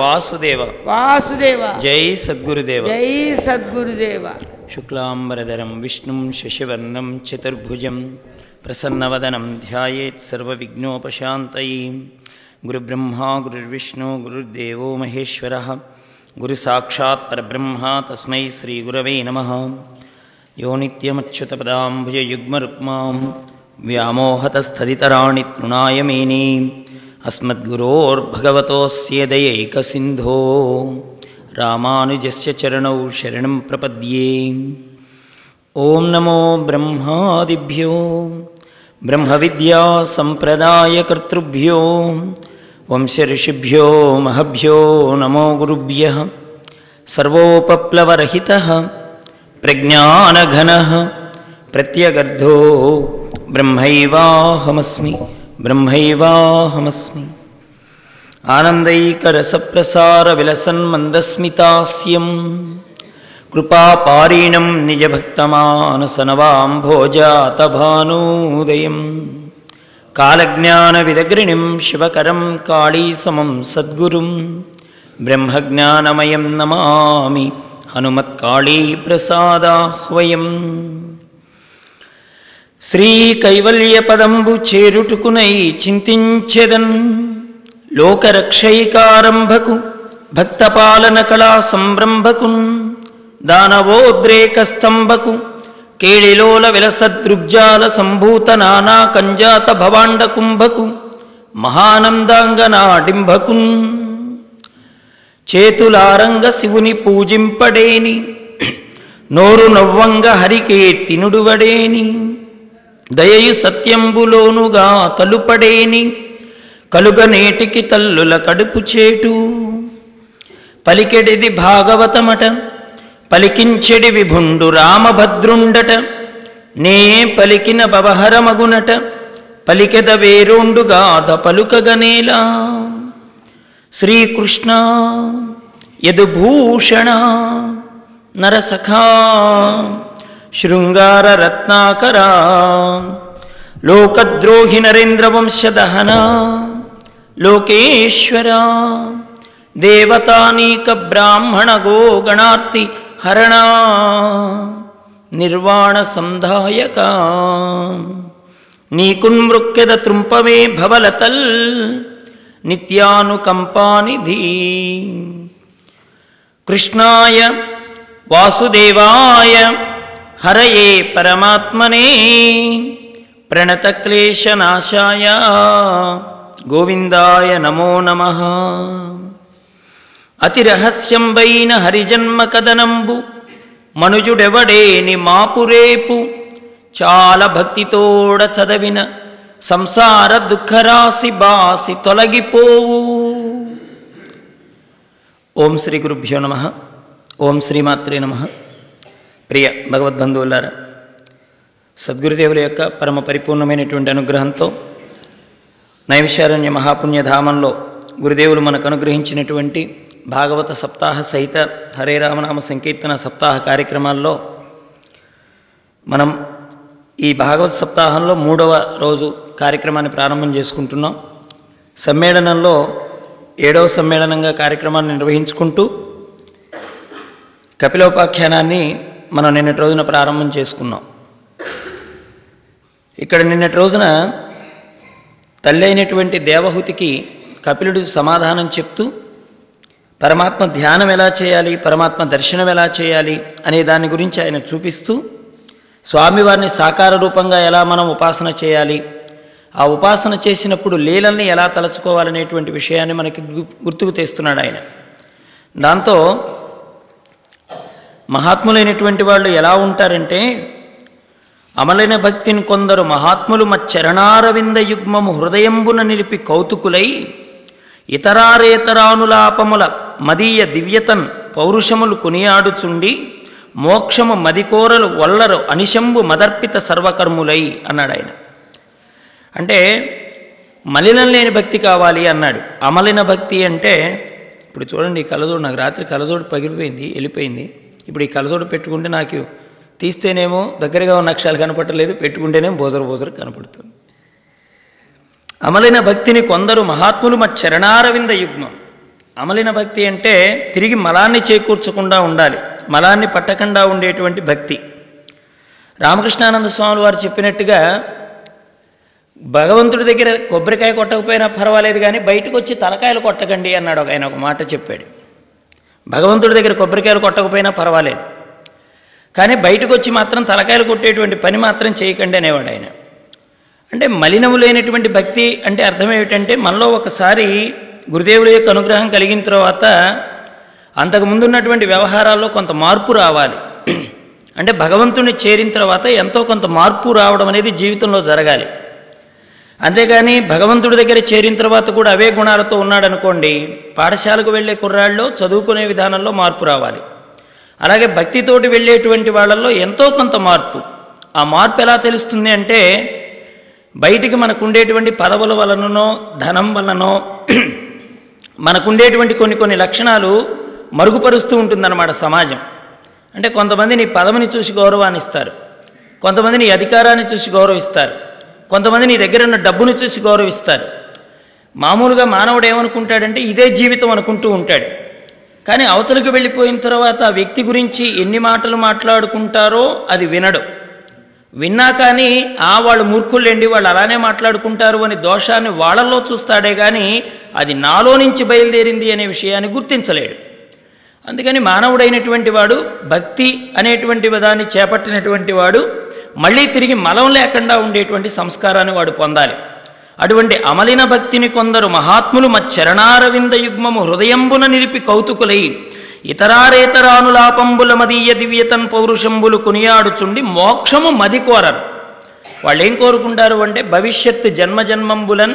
वासुदेव वासुदेव जय सद्गुरुदेव जय सद्गुरुदेव शुक्लाम्बरधरं विष्णुं शशिवर्णं चतुर्भुजं प्रसन्नवदनं ध्यायेत् सर्वविघ्नोपशान्तैं गुरुब्रह्मा गुरुर्विष्णु गुरुर्देवो महेश्वरः गुरुसाक्षात् गुरुसाक्षात्परब्रह्मा तस्मै श्रीगुरवे नमः योनित्यमच्युतपदाम्भुजयुग्मरुक्मां व्यामोहतस्थधितराणि तृणाय मेनीम् अस्मद्गुरोर्भगवतोऽस्येदयैकसिन्धो रामानुजस्य चरणौ शरणं प्रपद्ये। ॐ नमो ब्रह्मादिभ्यो ब्रह्मविद्यासम्प्रदायकर्तृभ्यो वंशऋषिभ्यो, महभ्यो नमो गुरुभ्यः, सर्वोपप्लवरहितः, प्रज्ञानघनः, प्रत्यगर्धो ब्रह्मैवाहमस्मि। ब्रह्मैवाहमस्मि। आनन्दैकरसप्रसारविलसन्मन्दस्मितास्यम्। कृपापारीणं निजभक्तमानसनवाम्भोजातभायम् कालज्ञानविदग्रिणिं शिवकरं काळीसमं सद्गुरुं ब्रह्मज्ञानमयं नमामि। हनुमत्काळीप्रसादाह्वयम्। బ్రహ్మజ్ఞానమయం నమామి హనుమత్కాళీప్రసాదాహ్వయం చేరుటుకునై చింతించెదన్ లోకరక్షైకారంభకు భక్తపాలన కళా సంరంభకున్ దానవోద్రేక స్తంభకు కేళిలోల విలసదృగ్జాల సంభూత నానా కంజాత భవాండ కుంభకు మహానందాంగనాడింభకున్. చేతులారంగ శివుని పూజింపడేని నోరు నవ్వంగ హరికీర్తి నుడువడేని దయయు సత్యంబులోనుగా తలుపడేని కలుగ నేటికి తల్లుల కడుపు చేటు. పలికెడిది భాగవతమట పలికించెడి విభుండు రామభద్రుండట నే పలికిన బవహరమగునట పలికెద వేరోండుగాధ పలుకగనేలా. శ్రీకృష్ణ యదుభూషణ నరసఖా. शृङ्गाररत्नाकरा। लोकद्रोहि नरेन्द्रवंशदहना लोकेश्वरा। देवतानीकब्राह्मण गोगणार्तिहरणा निर्वाणसम्धायका नीकुन्मृक्यदतृम्पवे भवलतल्। नित्यानुकम्पानिधि। कृष्णाय वासुदेवाय। హరయే పరమాత్మనే ప్రణతక్లేశనాశాయ గోవిందాయ నమో నమ. అతిరహస్యంబైన హరిజన్మ కదనంబు మనుజుడెవడేని మాపురేపు. చాలా భక్తితోడ చదవిన సంసార దుఃఖరాశి బాసి తొలగిపోవు. ఓం శ్రీ గురుభ్యో నమ. ఓం శ్రీమాత్రే నమ. ప్రియ భగవద్బంధువులారా సద్గురుదేవుల యొక్క పరమ పరిపూర్ణమైనటువంటి అనుగ్రహంతో నైవిశారణ్య మహాపుణ్యధామంలో గురుదేవులు మనకు అనుగ్రహించినటువంటి భాగవత సప్తాహ సహిత హరే రామనామ సంకీర్తన సప్తాహ కార్యక్రమాల్లో మనం ఈ భాగవత సప్తాహంలో మూడవ రోజు కార్యక్రమాన్ని ప్రారంభం చేసుకుంటున్నాం. సమ్మేళనంలో ఏడవ సమ్మేళనంగా కార్యక్రమాన్ని నిర్వహించుకుంటూ కపిలోపాఖ్యానాన్ని మనం నిన్నటి రోజున ప్రారంభం చేసుకున్నాం. ఇక్కడ నిన్నటి రోజున తల్లి అయినటువంటి దేవహుతికి కపిలుడు సమాధానం చెప్తూ పరమాత్మ ధ్యానం ఎలా చేయాలి పరమాత్మ దర్శనం ఎలా చేయాలి అనే దాని గురించి ఆయన చూపిస్తూ స్వామివారిని సాకార రూపంగా ఎలా మనం ఉపాసన చేయాలి ఆ ఉపాసన చేసినప్పుడు లీలల్ని ఎలా తలచుకోవాలనేటువంటి విషయాన్ని మనకి గు- గుర్తుకు తెస్తున్నాడు ఆయన. దాంతో మహాత్ములైనటువంటి వాళ్ళు ఎలా ఉంటారంటే అమలైన భక్తిని కొందరు మహాత్ములు మచ్చరణారవింద యుగ్మము హృదయంబున నిలిపి కౌతుకులై ఇతరారేతరానులాపముల మదీయ దివ్యతన్ పౌరుషములు కొనియాడుచుండి మోక్షము మదికోరలు వల్లరు అనిశంబు మదర్పిత సర్వకర్ములై అన్నాడు ఆయన అంటే మలినం లేని భక్తి కావాలి అన్నాడు. అమలిన భక్తి అంటే ఇప్పుడు చూడండి కలదోడు నాకు రాత్రి కలదోడు పగిలిపోయింది వెళ్ళిపోయింది. ఇప్పుడు ఈ కలసోడు పెట్టుకుంటే నాకు తీస్తేనేమో దగ్గరగా ఉన్న అక్షరాలు కనపడలేదు పెట్టుకుంటేనేమో బోదరు బోదరు కనపడుతుంది. అమలైన భక్తిని కొందరు మహాత్ములు మా చరణారవింద యుగ్మం. అమలిన భక్తి అంటే తిరిగి మలాన్ని చేకూర్చకుండా ఉండాలి మలాన్ని పట్టకుండా ఉండేటువంటి భక్తి. రామకృష్ణానంద స్వాములు వారు చెప్పినట్టుగా భగవంతుడి దగ్గర కొబ్బరికాయ కొట్టకపోయినా పర్వాలేదు కానీ బయటకు వచ్చి తలకాయలు కొట్టకండి అన్నాడు ఒక ఆయన ఒక మాట చెప్పాడు. భగవంతుడి దగ్గర కొబ్బరికాయలు కొట్టకపోయినా పర్వాలేదు. కానీ బయటకు వచ్చి మాత్రం తలకాయలు కొట్టేటువంటి పని మాత్రం చేయకండి అనేవాడు ఆయన. అంటే మలినము లేనటువంటి భక్తి అంటే అర్థం ఏమిటంటే మనలో ఒకసారి గురుదేవుల యొక్క అనుగ్రహం కలిగిన తర్వాత అంతకు ముందున్నటువంటి వ్యవహారాల్లో కొంత మార్పు రావాలి. అంటే భగవంతుని చేరిన తర్వాత ఎంతో కొంత మార్పు రావడం అనేది జీవితంలో జరగాలి. అంతేగాని భగవంతుడి దగ్గర చేరిన తర్వాత కూడా అవే గుణాలతో ఉన్నాడనుకోండి పాఠశాలకు వెళ్ళే కుర్రాళ్ళు చదువుకునే విధానంలో మార్పు రావాలి. అలాగే భక్తితోటి వెళ్ళేటువంటి వాళ్ళల్లో ఎంతో కొంత మార్పు. ఆ మార్పు ఎలా తెలుస్తుంది అంటే బయటికి మనకు ఉండేటువంటి పదవుల వలననో ధనం వలనో మనకుండేటువంటి కొన్ని కొన్ని లక్షణాలు మరుగుపరుస్తూ ఉంటుందన్నమాట సమాజం. అంటే కొంతమంది నీ పదవిని చూసి గౌరవాన్ని ఇస్తారు కొంతమంది నీ అధికారాన్ని చూసి గౌరవిస్తారు. కొంతమంది నీ దగ్గర ఉన్న డబ్బును చూసి గౌరవిస్తారు. మామూలుగా మానవుడు ఏమనుకుంటాడంటే ఇదే జీవితం అనుకుంటూ ఉంటాడు. కానీ అవతలకు వెళ్ళిపోయిన తర్వాత ఆ వ్యక్తి గురించి ఎన్ని మాటలు మాట్లాడుకుంటారో అది వినడు. విన్నా కానీ ఆ వాళ్ళు మూర్ఖుళ్ళండి వాళ్ళు అలానే మాట్లాడుకుంటారు అని దోషాన్ని వాళ్ళల్లో చూస్తాడే కానీ అది నాలో నుంచి బయలుదేరింది అనే విషయాన్ని గుర్తించలేడు. అందుకని మానవుడైనటువంటి వాడు భక్తి అనేటువంటి దాన్ని చేపట్టినటువంటి వాడు మళ్ళీ తిరిగి మలం లేకుండా ఉండేటువంటి సంస్కారాన్ని వాడు పొందాలి. అటువంటి అమలిన భక్తిని కొందరు మహాత్ములు మచ్చరణారవింద యుగ్మము హృదయంబున నిలిపి కౌతుకులై ఇతరారేతరానులాపంబుల మదీయ దివ్యతన్ పౌరుషంబులు కొనియాడుచుండి మోక్షము మది కోరరు. వాళ్ళు ఏం కోరుకుంటారు అంటే భవిష్యత్తు జన్మజన్మంబులన్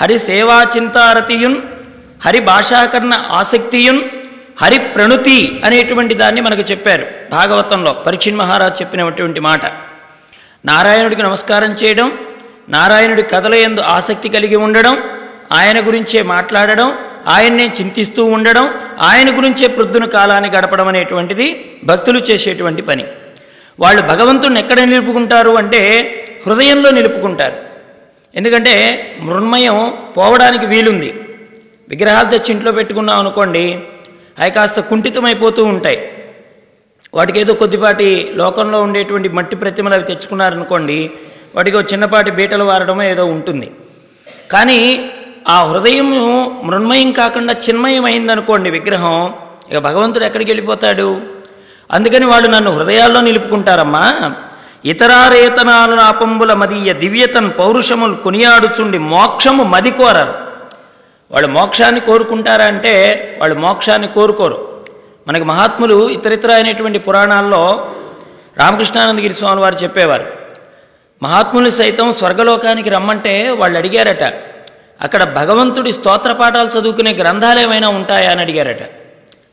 హరి సేవా చింతారతియున్ హరి భాషాకరణ ఆసక్తియున్ హరిప్రణుతి అనేటువంటి దాన్ని మనకు చెప్పారు. భాగవతంలో పరీక్షణ్ మహారాజ్ చెప్పినటువంటి మాట. నారాయణుడికి నమస్కారం చేయడం నారాయణుడి కథల ఎందు ఆసక్తి కలిగి ఉండడం ఆయన గురించే మాట్లాడడం ఆయన్నే చింతిస్తూ ఉండడం ఆయన గురించే ప్రొద్దున కాలాన్ని గడపడం అనేటువంటిది భక్తులు చేసేటువంటి పని. వాళ్ళు భగవంతుడిని ఎక్కడ నిలుపుకుంటారు అంటే హృదయంలో నిలుపుకుంటారు. ఎందుకంటే మృణ్మయం పోవడానికి వీలుంది. విగ్రహాలు తెచ్చి ఇంట్లో పెట్టుకున్నాం అనుకోండి అవి కాస్త కుంఠితమైపోతూ ఉంటాయి. వాటికి ఏదో కొద్దిపాటి లోకంలో ఉండేటువంటి మట్టి ప్రతిమలు అవి తెచ్చుకున్నారనుకోండి వాటికి ఒక చిన్నపాటి బీటలు వారడమో ఏదో ఉంటుంది. కానీ ఆ హృదయం మృణ్మయం కాకుండా చిన్మయం అయిందనుకోండి విగ్రహం ఇక భగవంతుడు ఎక్కడికి వెళ్ళిపోతాడు? అందుకని వాళ్ళు నన్ను హృదయాల్లో నిలుపుకుంటారమ్మా. ఇతరారేతనాలు నాపంబుల మదీయ దివ్యతన్ పౌరుషములు కొనియాడుచుండి మోక్షము మది కోరరు. వాళ్ళు మోక్షాన్ని కోరుకుంటారా అంటే వాళ్ళు మోక్షాన్ని కోరుకోరు. మనకి మహాత్ములు ఇతరితర అయినటువంటి పురాణాల్లో రామకృష్ణానందగిరి స్వామి వారు చెప్పేవారు. మహాత్ములు సైతం స్వర్గలోకానికి రమ్మంటే వాళ్ళు అడిగారట అక్కడ భగవంతుడి స్తోత్ర పాఠాలు చదువుకునే గ్రంథాలు ఏమైనా ఉంటాయా అని అడిగారట.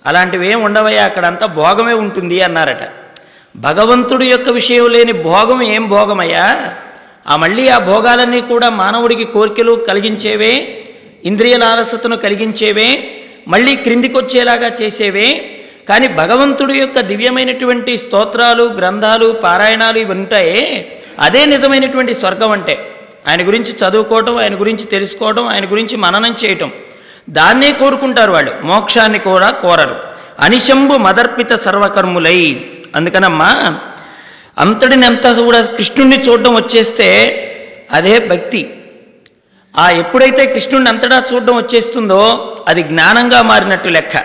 అలాంటివి ఏం ఉండవయ్యా అక్కడంతా భోగమే ఉంటుంది అన్నారట. భగవంతుడి యొక్క విషయం లేని భోగం ఏం భోగమయ్యా? ఆ మళ్ళీ ఆ భోగాలన్నీ కూడా మానవుడికి కోరికలు కలిగించేవే ఇంద్రియ లాలసతను కలిగించేవే మళ్ళీ క్రిందికొచ్చేలాగా చేసేవే. కానీ భగవంతుడి యొక్క దివ్యమైనటువంటి స్తోత్రాలు గ్రంథాలు పారాయణాలు ఇవి ఉంటాయే అదే నిజమైనటువంటి స్వర్గం అంటే. ఆయన గురించి చదువుకోవటం ఆయన గురించి తెలుసుకోవటం ఆయన గురించి మననం చేయటం. దాన్నే కోరుకుంటారు వాళ్ళు. మోక్షాన్ని కూడా కోరరు. అనిశంభు మదర్పిత సర్వకర్ములై. అందుకనమ్మా అంతటిని అంతా కూడా కృష్ణుణ్ణి చూడడం వచ్చేస్తే అదే భక్తి. ఆ ఎప్పుడైతే కృష్ణుడిని అంతటా చూడడం వచ్చేస్తుందో అది జ్ఞానంగా మారినట్టు లెక్క.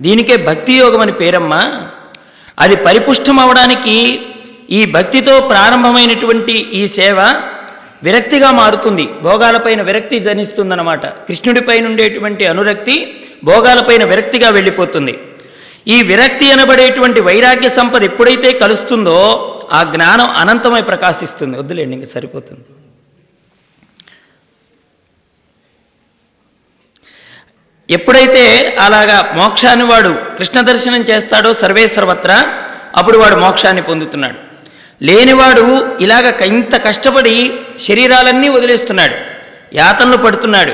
దీనికే భక్తి యోగం అని పేరమ్మా. అది పరిపుష్టం అవడానికి ఈ భక్తితో ప్రారంభమైనటువంటి ఈ సేవ విరక్తిగా మారుతుంది. భోగాలపైన విరక్తి జనిస్తుందన్నమాట. కృష్ణుడిపైన ఉండేటువంటి అనురక్తి భోగాలపైన విరక్తిగా వెళ్ళిపోతుంది. ఈ విరక్తి అనబడేటువంటి వైరాగ్య సంపద ఎప్పుడైతే కలుస్తుందో ఆ జ్ఞానం అనంతమై ప్రకాశిస్తుంది. వద్దులేండి ఇంక సరిపోతుంది. ఎప్పుడైతే అలాగా మోక్షాన్ని వాడు కృష్ణ దర్శనం చేస్తాడో సర్వే సర్వత్రా అప్పుడు వాడు మోక్షాన్ని పొందుతున్నాడు. లేనివాడు ఇలాగ ఇంత కష్టపడి శరీరాలన్నీ వదిలేస్తున్నాడు. యాతనలు పడుతున్నాడు.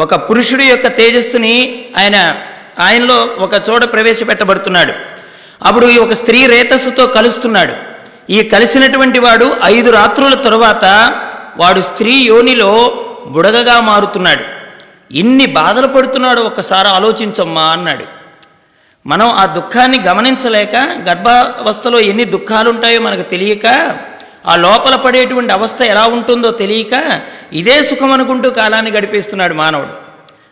ఒక పురుషుడి యొక్క తేజస్సుని ఆయన ఆయనలో ఒక చోట ప్రవేశపెట్టబడుతున్నాడు. అప్పుడు ఈ ఒక స్త్రీ రేతస్సుతో కలుస్తున్నాడు. ఈ కలిసినటువంటి వాడు ఐదు రాత్రుల తరువాత వాడు స్త్రీ యోనిలో బుడగగా మారుతున్నాడు. ఇన్ని బాధలు పడుతున్నాడు ఒక్కసారి ఆలోచించమ్మా అన్నాడు. మనం ఆ దుఃఖాన్ని గమనించలేక గర్భావస్థలో ఎన్ని దుఃఖాలు ఉంటాయో మనకు తెలియక ఆ లోపల పడేటువంటి అవస్థ ఎలా ఉంటుందో తెలియక ఇదే సుఖం అనుకుంటూ కాలాన్ని గడిపేస్తున్నాడు మానవుడు.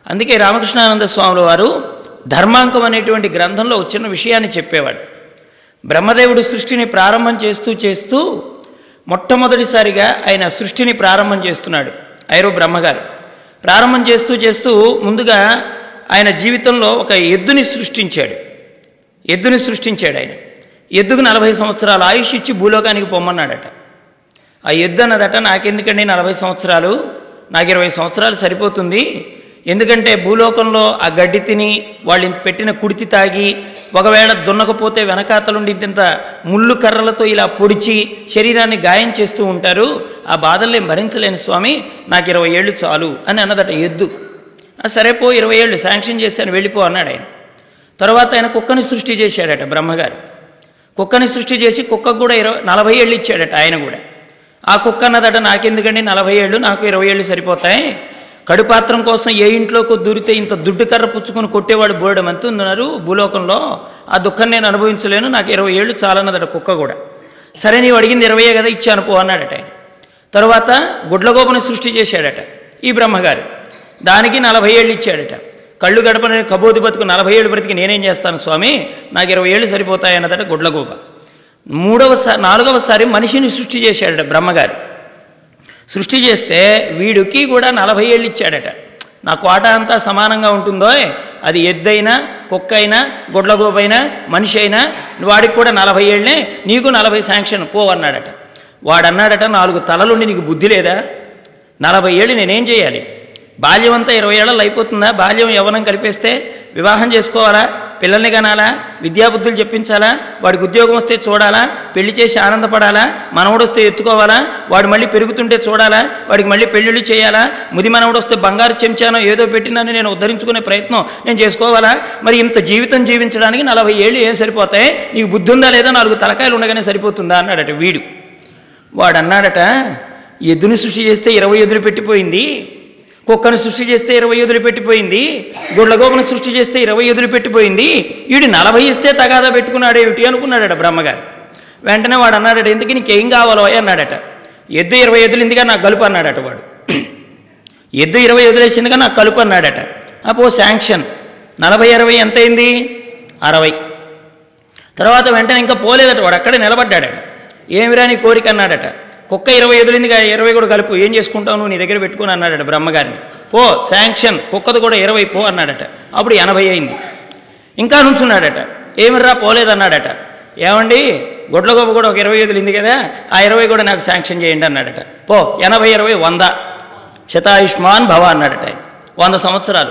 అందుకే రామకృష్ణానంద స్వాముల వారు ధర్మాంకం అనేటువంటి గ్రంథంలో వచ్చిన చిన్న విషయాన్ని చెప్పేవాడు. బ్రహ్మదేవుడు సృష్టిని ప్రారంభం చేస్తూ చేస్తూ మొట్టమొదటిసారిగా ఆయన సృష్టిని ప్రారంభం చేస్తున్నాడు ఐరో బ్రహ్మగారు. ప్రారంభం చేస్తూ చేస్తూ ముందుగా ఆయన జీవితంలో ఒక ఎద్దుని సృష్టించాడు. ఎద్దుని సృష్టించాడు ఆయన. ఎద్దుకు నలభై సంవత్సరాలు ఆయుష్ ఇచ్చి భూలోకానికి పొమ్మన్నాడట. ఆ ఎద్దు అన్నదట నాకెందుకండి నలభై సంవత్సరాలు? నాకు ఇరవై సంవత్సరాలు సరిపోతుంది. ఎందుకంటే భూలోకంలో ఆ గడ్డి తిని వాళ్ళు పెట్టిన కుడితి తాగి ఒకవేళ దున్నకపోతే వెనకాతలుండి ఇంత ముళ్ళు కర్రలతో ఇలా పొడిచి శరీరాన్ని గాయం చేస్తూ ఉంటారు. ఆ బాధల్ని భరించలేని స్వామి నాకు ఇరవై ఏళ్ళు చాలు అని అన్నదట ఎద్దు. సరేపో సరే పో ఇరవై ఏళ్ళు శాంక్షన్ చేశాను వెళ్ళిపో అన్నాడు ఆయన. తర్వాత ఆయన కుక్కని సృష్టి చేశాడట బ్రహ్మగారు. కుక్కని సృష్టి చేసి కుక్కకు కూడా ఇరవై నలభై ఏళ్ళు ఇచ్చాడట ఆయన కూడా. ఆ కుక్క అన్నదట నాకెందుకండి? నలభై ఏళ్ళు నాకు ఇరవై ఏళ్ళు సరిపోతాయి. కడుపాత్రం కోసం ఏ ఇంట్లోకి దూరితే ఇంత దుడ్డు కర్ర పుచ్చుకొని కొట్టేవాడు బోయడం అంత ఉన్నారు భూలోకంలో ఆ దుఃఖం నేను అనుభవించలేను. నాకు ఇరవై ఏళ్ళు చాలన్నదట కుక్క కూడా. సరే నీవు అడిగింది ఇరవయే కదా ఇచ్చాను పో అన్నాడట ఆయన. గుడ్లగోపని సృష్టి చేశాడట ఈ బ్రహ్మగారు. దానికి నలభై ఏళ్ళు ఇచ్చాడట. కళ్ళు గడపని కబోది బతుకు నలభై ఏళ్ళు బ్రతికి నేనేం చేస్తాను స్వామి? నాకు ఇరవై ఏళ్ళు సరిపోతాయన్నదట గుడ్లగోప. మూడవసారి నాలుగవసారి మనిషిని సృష్టి చేశాడట బ్రహ్మగారు. సృష్టి చేస్తే వీడికి కూడా నలభై ఏళ్ళు ఇచ్చాడట. నా కోట అంతా సమానంగా ఉంటుందో అది ఎద్దైనా కుక్క అయినా గుడ్లగోపైనా మనిషి అయినా వాడికి కూడా నలభై ఏళ్ళే నీకు నలభై శాంక్షన్ పో అన్నాడట. వాడన్నాడట నాలుగు తలలుండి నీకు బుద్ధి లేదా? నలభై ఏళ్ళు నేనేం చేయాలి? బాల్యం అంతా ఇరవై ఏళ్ళలో అయిపోతుందా? బాల్యం యవ్వనం కలిపేస్తే వివాహం చేసుకోవాలా? పిల్లల్ని కనాలా? విద్యాబుద్ధులు చెప్పించాలా? వాడికి ఉద్యోగం వస్తే చూడాలా? పెళ్ళి చేసి ఆనందపడాలా? మనవడు వస్తే ఎత్తుకోవాలా? వాడు మళ్ళీ పెరుగుతుంటే చూడాలా? వాడికి మళ్ళీ పెళ్ళిళ్ళు చేయాలా? ముది మనవడు వస్తే బంగారు చెంచానో ఏదో పెట్టినని నేను ఉద్ధరించుకునే ప్రయత్నం నేను చేసుకోవాలా? మరి ఇంత జీవితం జీవించడానికి నలభై ఏళ్ళు ఏం సరిపోతాయి? నీకు బుద్ధి ఉందా లేదా? నాలుగు తలకాయలు ఉండగానే సరిపోతుందా? అన్నాడట వీడు. వాడన్నాడట ఎద్దుని సృష్టి చేస్తే ఇరవై ఎదురు పెట్టిపోయింది. కుక్కను సృష్టి చేస్తే ఇరవై ఎదురు పెట్టిపోయింది గుడ్లగోపను సృష్టి చేస్తే ఇరవై ఎదురు పెట్టిపోయింది వీడు నలభై ఇస్తే తగాదా పెట్టుకున్నాడేమిటి అనుకున్నాడట బ్రహ్మగారు. వెంటనే వాడు అన్నాడట ఎందుకు నీకేం కావాలో అన్నాడట. ఎద్దు ఇరవై ఎదులు నాకు కలుపు అన్నాడట వాడు. ఎద్దు ఇరవై వదిలేసిందిగా నాకు కలుపు అన్నాడట. అపో శాంక్షన్. నలభై ఇరవై ఎంత అయింది అరవై. తర్వాత వెంటనే ఇంకా పోలేదట వాడు అక్కడే నిలబడ్డాడట. ఏమిరా నీ కోరిక అన్నాడట. కుక్క ఇరవై ఎదులిందిగా ఇరవై కూడా కలుపు. ఏం చేసుకుంటావు నువ్వు? నీ దగ్గర పెట్టుకుని అన్నాడట బ్రహ్మగారిని. పో శాంక్షన్. కుక్కది కూడా ఇరవై పో అన్నాడట. అప్పుడు ఎనభై అయింది. ఇంకా నుంచున్నాడట. ఏమిర్రా పోలేదన్నాడట. ఏమండి? గొడ్లగొప్ప కూడా ఒక ఇరవై వదిలింది కదా ఆ ఇరవై కూడా నాకు శాంక్షన్ చేయండి అన్నాడట. పో ఎనభై ఇరవై వంద. శతాయుష్మాన్ భవ అన్నాడట. వంద సంవత్సరాలు.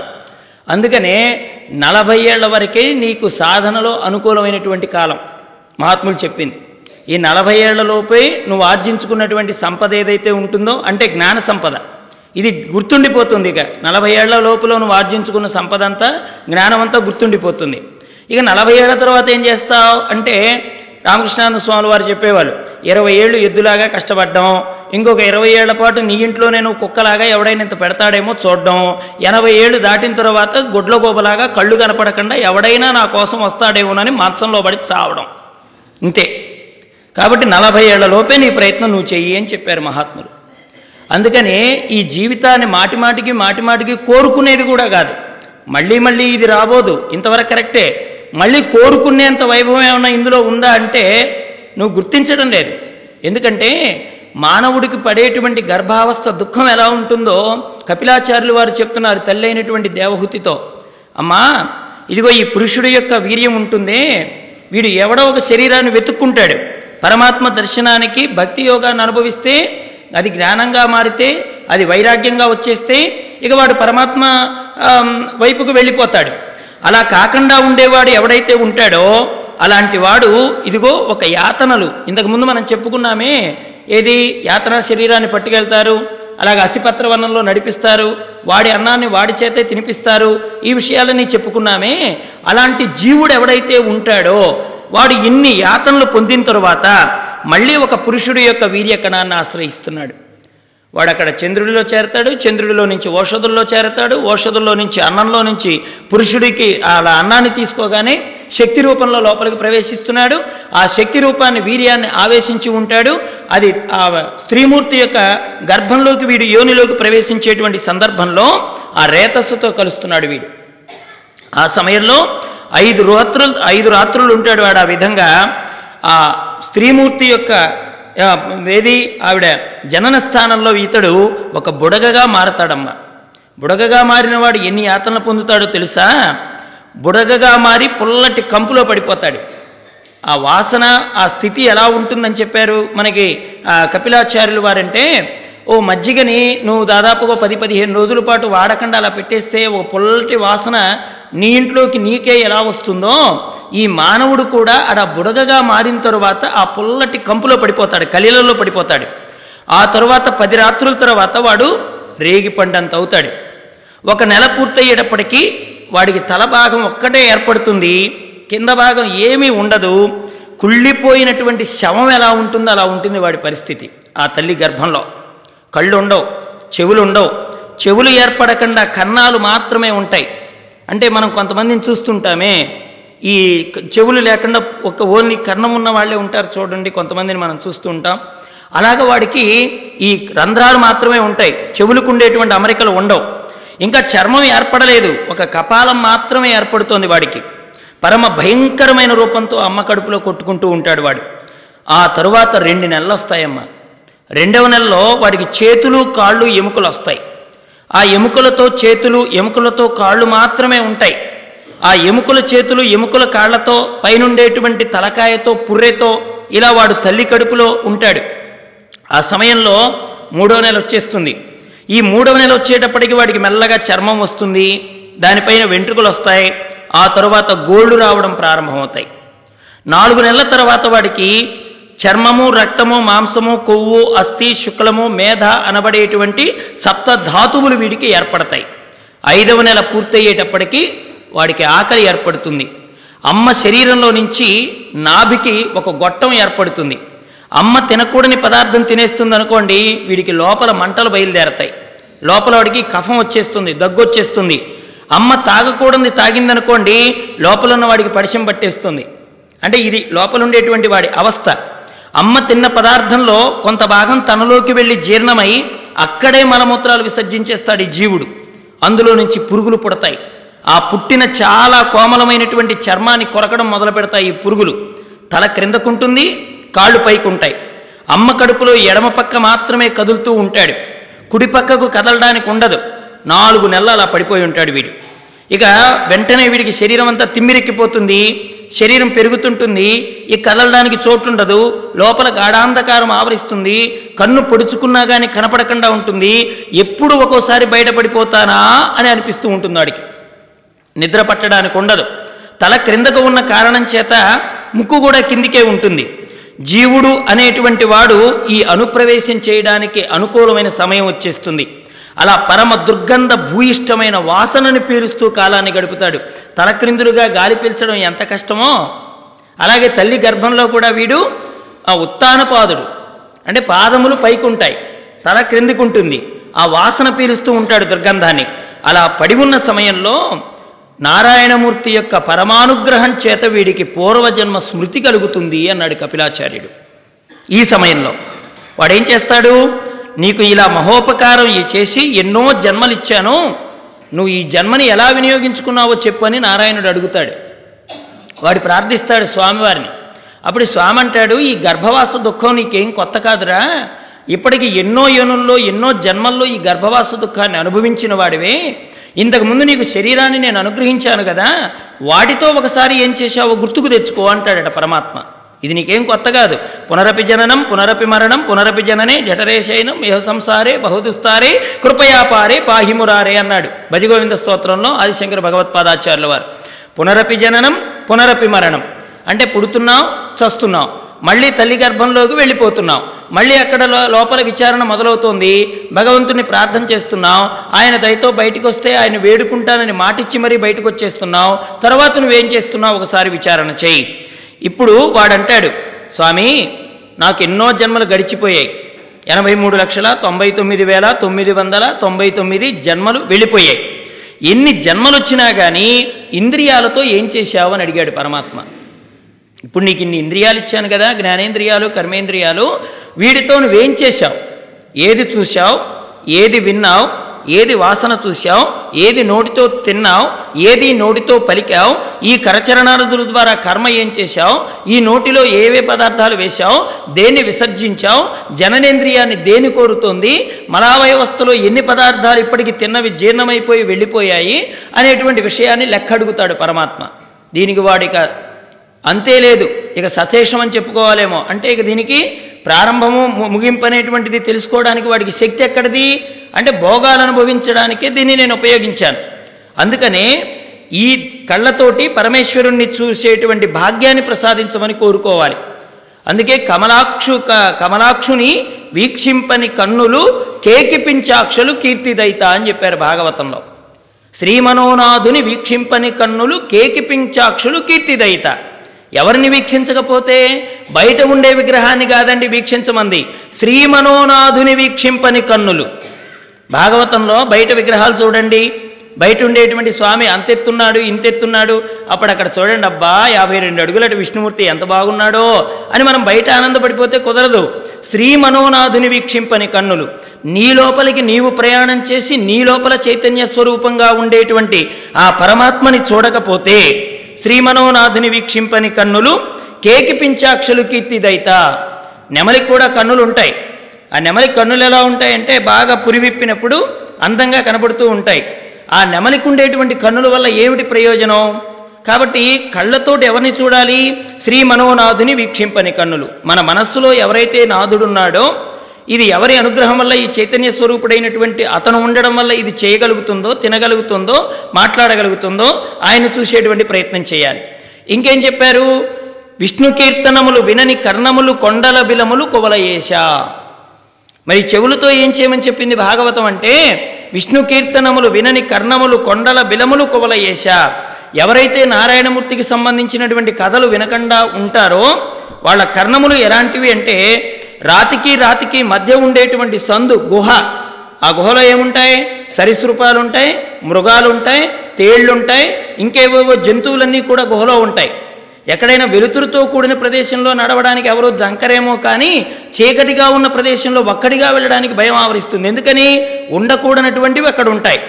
అందుకనే నలభై ఏళ్ళ వరకే నీకు సాధనలో అనుకూలమైనటువంటి కాలం. మహాత్ములు చెప్పింది. ఈ నలభై ఏళ్ళలోపే నువ్వు ఆర్జించుకున్నటువంటి సంపద ఏదైతే ఉంటుందో అంటే జ్ఞాన సంపద ఇది గుర్తుండిపోతుంది ఇక. నలభై ఏళ్ళ లోపల నువ్వు ఆర్జించుకున్న సంపద అంతా జ్ఞానం అంతా గుర్తుండిపోతుంది. ఇక నలభై ఏళ్ళ తర్వాత ఏం చేస్తావు అంటే రామకృష్ణానంద స్వామి వారు చెప్పేవాళ్ళు ఇరవై ఏళ్ళు ఎద్దులాగా కష్టపడ్డం. ఇంకొక ఇరవై ఏళ్ళ పాటు నీ ఇంట్లో నేను కుక్కలాగా ఎవడైనా ఇంత పెడతాడేమో చూడడం. ఎనభై ఏళ్ళు దాటిన తర్వాత గుడ్ల గోపలాగా కళ్ళు కనపడకుండా ఎవడైనా నా కోసం వస్తాడేమోనని మంచంలో పడి చావడం. ఇంతే. కాబట్టి నలభై ఏళ్ళలోపే నీ ప్రయత్నం నువ్వు చెయ్యి అని చెప్పారు మహాత్ములు. అందుకనే ఈ జీవితాన్ని మాటిమాటికి మాటిమాటికి కోరుకునేది కూడా కాదు. మళ్ళీ మళ్ళీ ఇది రాబోదు. ఇంతవరకు కరెక్టే. మళ్ళీ కోరుకునేంత వైభవం ఏమైనా ఇందులో ఉందా అంటే నువ్వు గుర్తించడం లేదు. ఎందుకంటే మానవుడికి పడేటువంటి గర్భావస్థ దుఃఖం ఎలా ఉంటుందో కపిలాచార్యులు వారు చెప్తున్నారు తల్లి అయినటువంటి దేవహుతితో. అమ్మా ఇదిగో ఈ పురుషుడి యొక్క వీర్యం ఉంటుందే. వీడు ఎవడో ఒక శరీరాన్ని వెతుక్కుంటాడు. పరమాత్మ దర్శనానికి భక్తి యోగాన్ని అనుభవిస్తే అది జ్ఞానంగా మారితే అది వైరాగ్యంగా వచ్చేస్తే ఇక వాడు పరమాత్మ వైపుకు వెళ్ళిపోతాడు. అలా కాకుండా ఉండేవాడు ఎవడైతే ఉంటాడో అలాంటి వాడు ఇదిగో ఒక యాతనలు. ఇంతకుముందు మనం చెప్పుకున్నామే ఏది? యాతన శరీరాన్ని పట్టుకెళ్తారు అలాగే అసిపత్ర వనంలో నడిపిస్తారు వాడి అన్నాన్ని వాడి చేతే తినిపిస్తారు ఈ విషయాలని చెప్పుకున్నామే. అలాంటి జీవుడు ఎవడైతే ఉంటాడో వాడు ఇన్ని యాతనలు పొందిన తరువాత మళ్ళీ ఒక పురుషుడి యొక్క వీర్యకణాన్ని ఆశ్రయిస్తున్నాడు. వాడు అక్కడ చంద్రుడిలో చేరతాడు చంద్రుడిలో నుంచి ఓషధుల్లో చేరతాడు ఓషధుల్లో నుంచి అన్నంలో నుంచి పురుషుడికి అలా అన్నాన్ని తీసుకోగానే శక్తి రూపంలో లోపలికి ప్రవేశిస్తున్నాడు. ఆ శక్తి రూపాన్ని వీర్యాన్ని ఆవేశించి ఉంటాడు. అది ఆ స్త్రీమూర్తి యొక్క గర్భంలోకి వీడు యోనిలోకి ప్రవేశించేటువంటి సందర్భంలో ఆ రేతస్సుతో కలుస్తున్నాడు వీడు. ఆ సమయంలో ఐదు రాత్రులు ఐదు రాత్రులు ఉంటాడు వాడు ఆ విధంగా. ఆ స్త్రీమూర్తి యొక్క ఏది? ఆవిడ జనన స్థానంలో ఇతడు ఒక బుడగగా మారతాడమ్మ. బుడగగా మారినవాడు ఎన్ని యాతనలు పొందుతాడో తెలుసా? బుడగగా మారి పుల్లటి కంపులో పడిపోతాడు. ఆ వాసన ఆ స్థితి ఎలా ఉంటుందని చెప్పారు మనకి కపిలాచార్యులు వారంటే ఓ మజ్జిగని నువ్వు దాదాపుగా పది పదిహేను రోజుల పాటు వాడకుండా అలా పెట్టేస్తే ఓ పుల్లటి వాసన నీ ఇంట్లోకి నీకే ఎలా వస్తుందో ఈ మానవుడు కూడా అడ బుడగగా మారిన తరువాత ఆ పుల్లటి కంపులో పడిపోతాడు కలిలలో పడిపోతాడు. ఆ తరువాత పది రాత్రుల తర్వాత వాడు రేగి పండంత అవుతాడు. ఒక నెల పూర్తయ్యేటప్పటికీ వాడికి తల భాగం ఒక్కటే ఏర్పడుతుంది కింద భాగం ఏమీ ఉండదు కుళ్ళిపోయినటువంటి శవం ఎలా ఉంటుందో అలా ఉంటుంది వాడి పరిస్థితి ఆ తల్లి గర్భంలో. కళ్ళు ఉండవు చెవులు ఉండవు చెవులు ఏర్పడకుండా కన్నాలు మాత్రమే ఉంటాయి. అంటే మనం కొంతమందిని చూస్తుంటామే ఈ చెవులు లేకుండా ఒక ఓన్లీ కన్నం ఉన్న వాళ్ళే ఉంటారు చూడండి కొంతమందిని మనం చూస్తూ ఉంటాం. అలాగ వాడికి ఈ రంధ్రాలు మాత్రమే ఉంటాయి చెవులకు ఉండేటువంటి అమరికలు ఉండవు. ఇంకా చర్మం ఏర్పడలేదు ఒక కపాలం మాత్రమే ఏర్పడుతోంది వాడికి. పరమ భయంకరమైన రూపంతో అమ్మ కడుపులో కొట్టుకుంటూ ఉంటాడు వాడు. ఆ తరువాత రెండు నెలలు వస్తాయమ్మా రెండవ నెలలో వాడికి చేతులు కాళ్ళు ఎముకలు వస్తాయి. ఆ ఎముకలతో చేతులు ఎముకలతో కాళ్ళు మాత్రమే ఉంటాయి. ఆ ఎముకల చేతులు ఎముకల కాళ్ళతో పైనుండేటువంటి తలకాయతో పుర్రెతో ఇలా వాడు తల్లి కడుపులో ఉంటాడు. ఆ సమయంలో మూడవ నెల వచ్చేస్తుంది. ఈ మూడవ నెల వచ్చేటప్పటికి వాడికి మెల్లగా చర్మం వస్తుంది. దానిపైన వెంట్రుకలు వస్తాయి. ఆ తరువాత గోళ్ళు రావడం ప్రారంభమవుతాయి. నాలుగు నెలల తర్వాత వాడికి చర్మము రక్తము మాంసము కొవ్వు అస్థి శుక్లము మేధ అనబడేటువంటి సప్త ధాతువులు వీడికి ఏర్పడతాయి. ఐదవ నెల పూర్తయ్యేటప్పటికీ వాడికి ఆకలి ఏర్పడుతుంది. అమ్మ శరీరంలో నుంచి నాభికి ఒక గొట్టం ఏర్పడుతుంది. అమ్మ తినకూడని పదార్థం తినేస్తుంది అనుకోండి వీడికి లోపల మంటలు బయలుదేరతాయి. లోపల వాడికి కఫం వచ్చేస్తుంది దగ్గు వచ్చేస్తుంది. అమ్మ తాగకూడని తాగిందనుకోండి లోపల ఉన్న వాడికి పడిశం పట్టేస్తుంది. అంటే ఇది లోపల ఉండేటువంటి వాడి అవస్థ. అమ్మ తిన్న పదార్థంలో కొంత భాగం తనలోకి వెళ్ళి జీర్ణమై అక్కడే మలమూత్రాలు విసర్జించేస్తాడు ఈ జీవుడు. అందులో నుంచి పురుగులు పుడతాయి. ఆ పుట్టిన చాలా కోమలమైనటువంటి చర్మాన్ని కొరకడం మొదలు పెడతాయి ఈ పురుగులు. తల క్రిందకుంటుంది కాళ్ళు పైకుంటాయి. అమ్మ కడుపులో ఎడమ పక్క మాత్రమే కదులుతూ ఉంటాడు. కుడి పక్కకు కదలడానికి ఉండదు. నాలుగు నెలలు అలా పడిపోయి ఉంటాడు వీడు. ఇక వెంటనే వీడికి శరీరం అంతా తిమ్మిరెక్కిపోతుంది శరీరం పెరుగుతుంటుంది ఈ కదలడానికి చోటుండదు లోపల గాఢాంధకారం ఆవరిస్తుంది కన్ను పొడుచుకున్నా కానీ కనపడకుండా ఉంటుంది ఎప్పుడు ఒక్కోసారి బయటపడిపోతానా అని అనిపిస్తూ ఉంటుంది వాడికి. నిద్ర పట్టడానికి ఉండదు. తల క్రిందకు ఉన్న కారణం చేత ముక్కు కూడా కిందికే ఉంటుంది. జీవుడు అనేటువంటి వాడు ఈ అనుప్రవేశం చేయడానికి అనుకూలమైన సమయం వచ్చేస్తుంది. అలా పరమ దుర్గంధ భూయిష్టమైన వాసనని పీలుస్తూ కాలాన్ని గడుపుతాడు. తలక్రిందులుగా గాలి పీల్చడం ఎంత కష్టమో? అలాగే తల్లి గర్భంలో కూడా వీడు ఆ ఉత్తానపాదుడు. అంటే పాదములు పైకుంటాయి. తల క్రిందికుంటుంది. ఆ వాసన పీలుస్తూ ఉంటాడు దుర్గంధాన్ని. అలా పడి ఉన్న సమయంలో నారాయణమూర్తి యొక్క పరమానుగ్రహం చేత వీడికి పూర్వజన్మ స్మృతి కలుగుతుంది అన్నాడు కపిలాచార్యుడు. ఈ సమయంలో వాడేం చేస్తాడు? నీకు ఇలా మహోపకారం ఈ చేసి ఎన్నో జన్మలు ఇచ్చాను నువ్వు ఈ జన్మని ఎలా వినియోగించుకున్నావో చెప్పు అని నారాయణుడు అడుగుతాడు. వాడు ప్రార్థిస్తాడు స్వామివారిని. అప్పుడు స్వామి అంటాడు ఈ గర్భవాస దుఃఖం నీకేం కొత్త కాదురా. ఇప్పటికి ఎన్నో యోనుల్లో ఎన్నో జన్మల్లో ఈ గర్భవాస దుఃఖాన్ని అనుభవించిన వాడివే. ఇంతకుముందు నీకు శరీరాన్ని నేను అనుగ్రహించాను కదా. వాటితో ఒకసారి ఏం చేశావో గుర్తుకు తెచ్చుకో అంటాడట పరమాత్మ. ఇది నీకేం కొత్త కాదు. పునరపి జననం పునరపి మరణం పునరపి జననే జఠరేశయనం యహ సంసారే బహుదుస్తారే కృపయాపారే పాహిమురారే అన్నాడు. భజగోవింద స్తోత్రంలో ఆదిశంకర భగవత్పాదాచార్యుల వారు. పునరపి జననం పునరపి మరణం. అంటే పుడుతున్నాం చస్తున్నాం మళ్ళీ తల్లి గర్భంలోకి వెళ్ళిపోతున్నాం మళ్ళీ అక్కడ లో- లోపల విచారణ మొదలవుతోంది. భగవంతుని ప్రార్థన చేస్తున్నాం ఆయన దయతో బయటకు వస్తే ఆయన వేడుకుంటానని మాటిచ్చి మరీ బయటకు వచ్చేస్తున్నావు తర్వాత నువ్వేం చేస్తున్నావు? ఒకసారి విచారణ చేయి. ఇప్పుడు వాడంటాడు స్వామి నాకు ఎన్నో జన్మలు గడిచిపోయాయి. ఎనభై మూడు లక్షల తొంభై తొమ్మిది వేల తొమ్మిది వందల తొంభై తొమ్మిది జన్మలు వెళ్ళిపోయాయి. ఎన్ని జన్మలు వచ్చినా కానీ ఇంద్రియాలతో ఏం చేశావు? అని అడిగాడు పరమాత్మ. ఇప్పుడు నీకు ఇన్ని ఇంద్రియాలు ఇచ్చాను కదా జ్ఞానేంద్రియాలు కర్మేంద్రియాలు వీటితో నువ్వేం చేశావు? ఏది చూశావు? ఏది విన్నావు? ఏది వాసన చూశావు ఏది నోటితో తిన్నావు ఏది నోటితో పలికావు ఈ కరచరణాదుల ద్వారా కర్మ ఏం చేశావు ఈ నోటిలో ఏవే పదార్థాలు వేశావు దేన్ని విసర్జించావు జననేంద్రియాన్ని దేని కోరుతోంది మలావయవస్థలో ఎన్ని పదార్థాలు ఇప్పటికి తిన్నవి జీర్ణమైపోయి వెళ్ళిపోయాయి అనేటువంటి విషయాన్ని లెక్క అడుగుతాడు పరమాత్మ. దీనికి వాడిక అంతే లేదు ఇక సశేషం అని చెప్పుకోవాలేమో. అంటే ఇక దీనికి ప్రారంభము ముగింపు అనేటువంటిది తెలుసుకోవడానికి వాడికి శక్తి ఎక్కడిది? అంటే భోగాలు అనుభవించడానికే దీన్ని నేను ఉపయోగించాను. అందుకనే ఈ కళ్ళతోటి పరమేశ్వరుణ్ణి చూసేటువంటి భాగ్యాన్ని ప్రసాదించమని కోరుకోవాలి. అందుకే కమలాక్షు క- కమలాక్షుని వీక్షింపని కన్నులు కేకిపించాక్షులు కీర్తిదైత అని చెప్పారు భాగవతంలో. శ్రీమనోనాథుని వీక్షింపని కన్నులు కేకిపించాక్షులు కీర్తిదయిత. ఎవరిని వీక్షించకపోతే బయట ఉండే విగ్రహాన్ని కాదండి వీక్షించమంది. శ్రీమనోనాథుని వీక్షింపని కన్నులు. భాగవతంలో బయట విగ్రహాలు చూడండి. బయట ఉండేటువంటి స్వామి అంతెత్తున్నాడు ఇంతెత్తున్నాడు. అప్పుడు అక్కడ చూడండి అబ్బా యాభై రెండు అడుగులటి విష్ణుమూర్తి ఎంత బాగున్నాడో అని మనం బయట ఆనందపడిపోతే కుదరదు. శ్రీ మనోనాథుని వీక్షింపని కన్నులు. నీ లోపలికి నీవు ప్రయాణం చేసి నీ లోపల చైతన్య స్వరూపంగా ఉండేటువంటి ఆ పరమాత్మని చూడకపోతే శ్రీ మనోనాథుని వీక్షింపని కన్నులు కేకి పించాక్షలు కీర్తిదైత. నెమలికి కూడా కన్నులు ఉంటాయి ఆ నెమలి కన్నులు ఎలా ఉంటాయంటే బాగా పురివిప్పినప్పుడు అందంగా కనబడుతూ ఉంటాయి. ఆ నెమలికి ఉండేటువంటి కన్నుల వల్ల ఏమిటి ప్రయోజనం? కాబట్టి కళ్ళతోటి ఎవరిని చూడాలి? శ్రీ మనోనాథుని వీక్షింపని కన్నులు. మన మనస్సులో ఎవరైతే నాథుడున్నాడో ఇది ఎవరి అనుగ్రహం వల్ల ఈ చైతన్య స్వరూపుడైనటువంటి అతను ఉండడం వల్ల ఇది చేయగలుగుతుందో తినగలుగుతుందో మాట్లాడగలుగుతుందో ఆయన చూసేటువంటి ప్రయత్నం చేయాలి. ఇంకేం చెప్పారు? విష్ణు కీర్తనములు వినని కర్ణములు కొండల బిలములు కువలయేశ. మరి చెవులతో ఏం చేయమని చెప్పింది భాగవతం అంటే విష్ణు కీర్తనములు వినని కర్ణములు కొండల బిలములు కువలయేశ. ఎవరైతే నారాయణమూర్తికి సంబంధించినటువంటి కథలు వినకుండా ఉంటారో వాళ్ళ కర్ణములు ఎలాంటివి అంటే రాతికి రాతికి మధ్య ఉండేటువంటి సందు గుహ. ఆ గుహలో ఏముంటాయి? సరీసృపాలు ఉంటాయి మృగాలు ఉంటాయి తేళ్ళు ఉంటాయి ఇంకేవేవో జంతువులన్నీ కూడా గుహలో ఉంటాయి. ఎక్కడైనా వెలుతురుతో కూడిన ప్రదేశంలో నడవడానికి ఎవరో జంకరేమో కానీ చీకటిగా ఉన్న ప్రదేశంలో ఒక్కడిగా వెళ్ళడానికి భయం ఆవరిస్తుంది. ఎందుకని? ఉండకూడనటువంటివి అక్కడ ఉంటాయి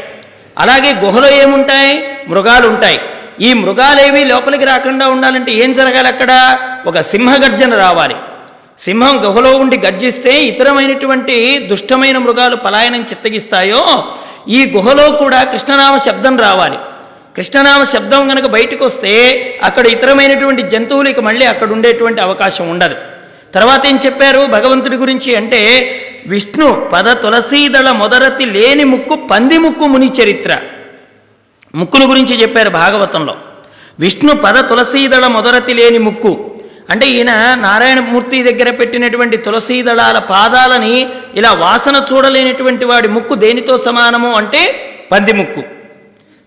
అలాగే గుహలో ఏముంటాయి? మృగాలు ఉంటాయి ఈ మృగాలేవి లోపలికి రాకుండా ఉండాలంటే ఏం జరగాలి అక్కడ? ఒక సింహగర్జన రావాలి. సింహం గుహలో ఉండి గర్జిస్తే ఇతరమైనటువంటి దుష్టమైన మృగాలు పలాయనం చిత్తగిస్తాయో ఈ గుహలో కూడా కృష్ణనామ శబ్దం రావాలి. కృష్ణనామ శబ్దం కనుక బయటకు వస్తే అక్కడ ఇతరమైనటువంటి జంతువులకి మళ్ళీ అక్కడ ఉండేటువంటి అవకాశం ఉండదు. తర్వాత ఏం చెప్పారు భగవంతుడి గురించి అంటే విష్ణు పద తులసీదళ మొదరతి లేని ముక్కు పంది ముక్కు ముని చరిత్ర. ముక్కుల గురించి చెప్పారు భాగవతంలో. విష్ణు పద తులసీదళ మొదరతి లేని ముక్కు. అంటే ఈయన నారాయణమూర్తి దగ్గర పెట్టినటువంటి తులసీదళాల పాదాలని ఇలా వాసన చూడలేనటువంటి వాడి ముక్కు దేనితో సమానము అంటే పంది ముక్కు.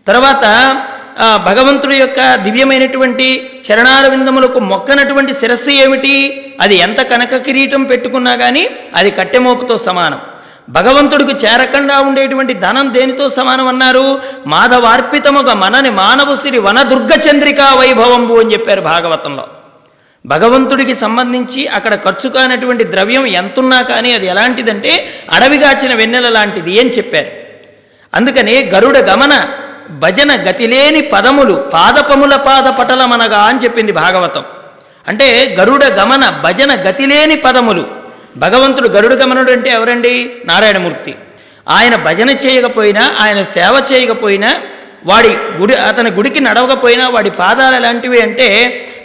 తర్వాత భగవంతుడి యొక్క దివ్యమైనటువంటి చరణాల విందములకు మొక్కనటువంటి శిరస్సు ఏమిటి? అది ఎంత కనక కిరీటం పెట్టుకున్నా కానీ అది కట్టెమోపుతో సమానం. భగవంతుడికి చేరకుండా ఉండేటువంటి ధనం దేనితో సమానం అన్నారు? మాధవార్పితముగా మనని మానవసిరి వనదుర్గ చంద్రికా వైభవంబు అని చెప్పారు భాగవతంలో. భగవంతుడికి సంబంధించి అక్కడ ఖర్చు కానటువంటి ద్రవ్యం ఎంతున్నా కానీ అది ఎలాంటిదంటే అడవిగాచిన వెన్నెల లాంటిది అని చెప్పారు. అందుకనే గరుడ గమన భజన గతిలేని పదములు పాదపముల పాద పటలమనగా అని చెప్పింది భాగవతం. అంటే గరుడ గమన భజన గతిలేని పదములు. భగవంతుడు గరుడ గమనుడు అంటే ఎవరండి? నారాయణమూర్తి. ఆయన భజన చేయకపోయినా ఆయన సేవ చేయకపోయినా వాడి గుడి అతని గుడికి నడవకపోయినా వాడి పాదాలు ఎలాంటివి అంటే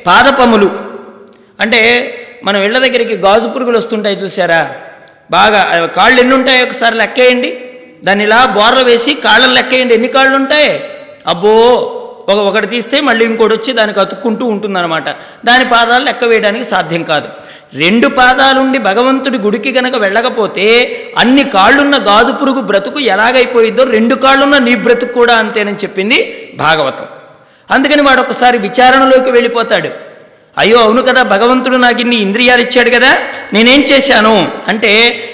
పాదపములు అంటే మనం ఇళ్ళ దగ్గరికి గాజు పురుగులు వస్తుంటాయి చూసారా బాగా కాళ్ళు ఎన్ని ఉంటాయి ఒకసారి లెక్కేయండి. దాన్ని ఇలా బోర్ల వేసి కాళ్ళని లెక్కేయండి. ఎన్ని కాళ్ళు ఉంటాయి? అబ్బో! ఒక ఒకటి తీస్తే మళ్ళీ ఇంకోటి వచ్చి దానికి అతుక్కుంటూ ఉంటుందన్నమాట. దాని పాదాలు లెక్క వేయడానికి సాధ్యం కాదు. రెండు పాదాలుండి భగవంతుడి గుడికి గనక వెళ్ళకపోతే అన్ని కాళ్ళున్న గాజు పురుగు బ్రతుకు ఎలాగైపోయిందో రెండు కాళ్ళున్న నీ బ్రతుకు కూడా అంతేనని చెప్పింది భాగవతం. అందుకని వాడు ఒకసారి విచారణలోకి వెళ్ళిపోతాడు. అయ్యో అవును కదా భగవంతుడు నాకు ఇన్ని ఇంద్రియాలు ఇచ్చాడు కదా నేనేం చేశాను? అంటే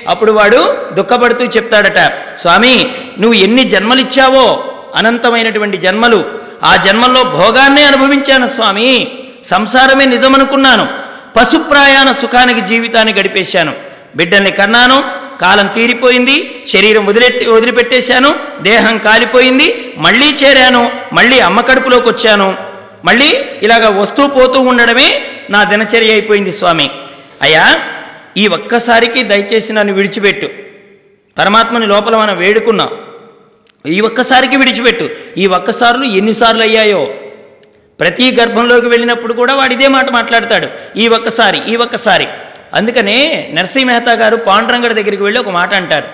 అప్పుడు వాడు దుఃఖపడుతూ చెప్తాడట స్వామి నువ్వు ఎన్ని జన్మలిచ్చావో అనంతమైనటువంటి జన్మలు. ఆ జన్మల్లో భోగాన్నే అనుభవించాను స్వామి. సంసారమే నిజమనుకున్నాను. పశుప్రాయాణ సుఖానికి జీవితాన్ని గడిపేశాను. బిడ్డల్ని కన్నాను కాలం తీరిపోయింది శరీరం వదిలెట్టి వదిలిపెట్టేశాను దేహం కాలిపోయింది మళ్ళీ చేరాను మళ్ళీ అమ్మ కడుపులోకి వచ్చాను మళ్ళీ ఇలాగ వస్తూ పోతూ ఉండడమే నా దినచర్య అయిపోయింది స్వామి. అయ్యా ఈ ఒక్కసారికి దయచేసి నన్ను విడిచిపెట్టు. పరమాత్మని లోపల మనం వేడుకున్నాం. ఈ ఒక్కసారికి విడిచిపెట్టు. ఈ ఒక్కసార్లు ఎన్నిసార్లు అయ్యాయో? ప్రతి గర్భంలోకి వెళ్ళినప్పుడు కూడా వాడు ఇదే మాట మాట్లాడతాడు. ఈ ఒక్కసారి ఈ ఒక్కసారి. అందుకనే నరసింహ మెహతా గారు పాండురంగడి దగ్గరికి వెళ్ళి ఒక మాట అంటారు.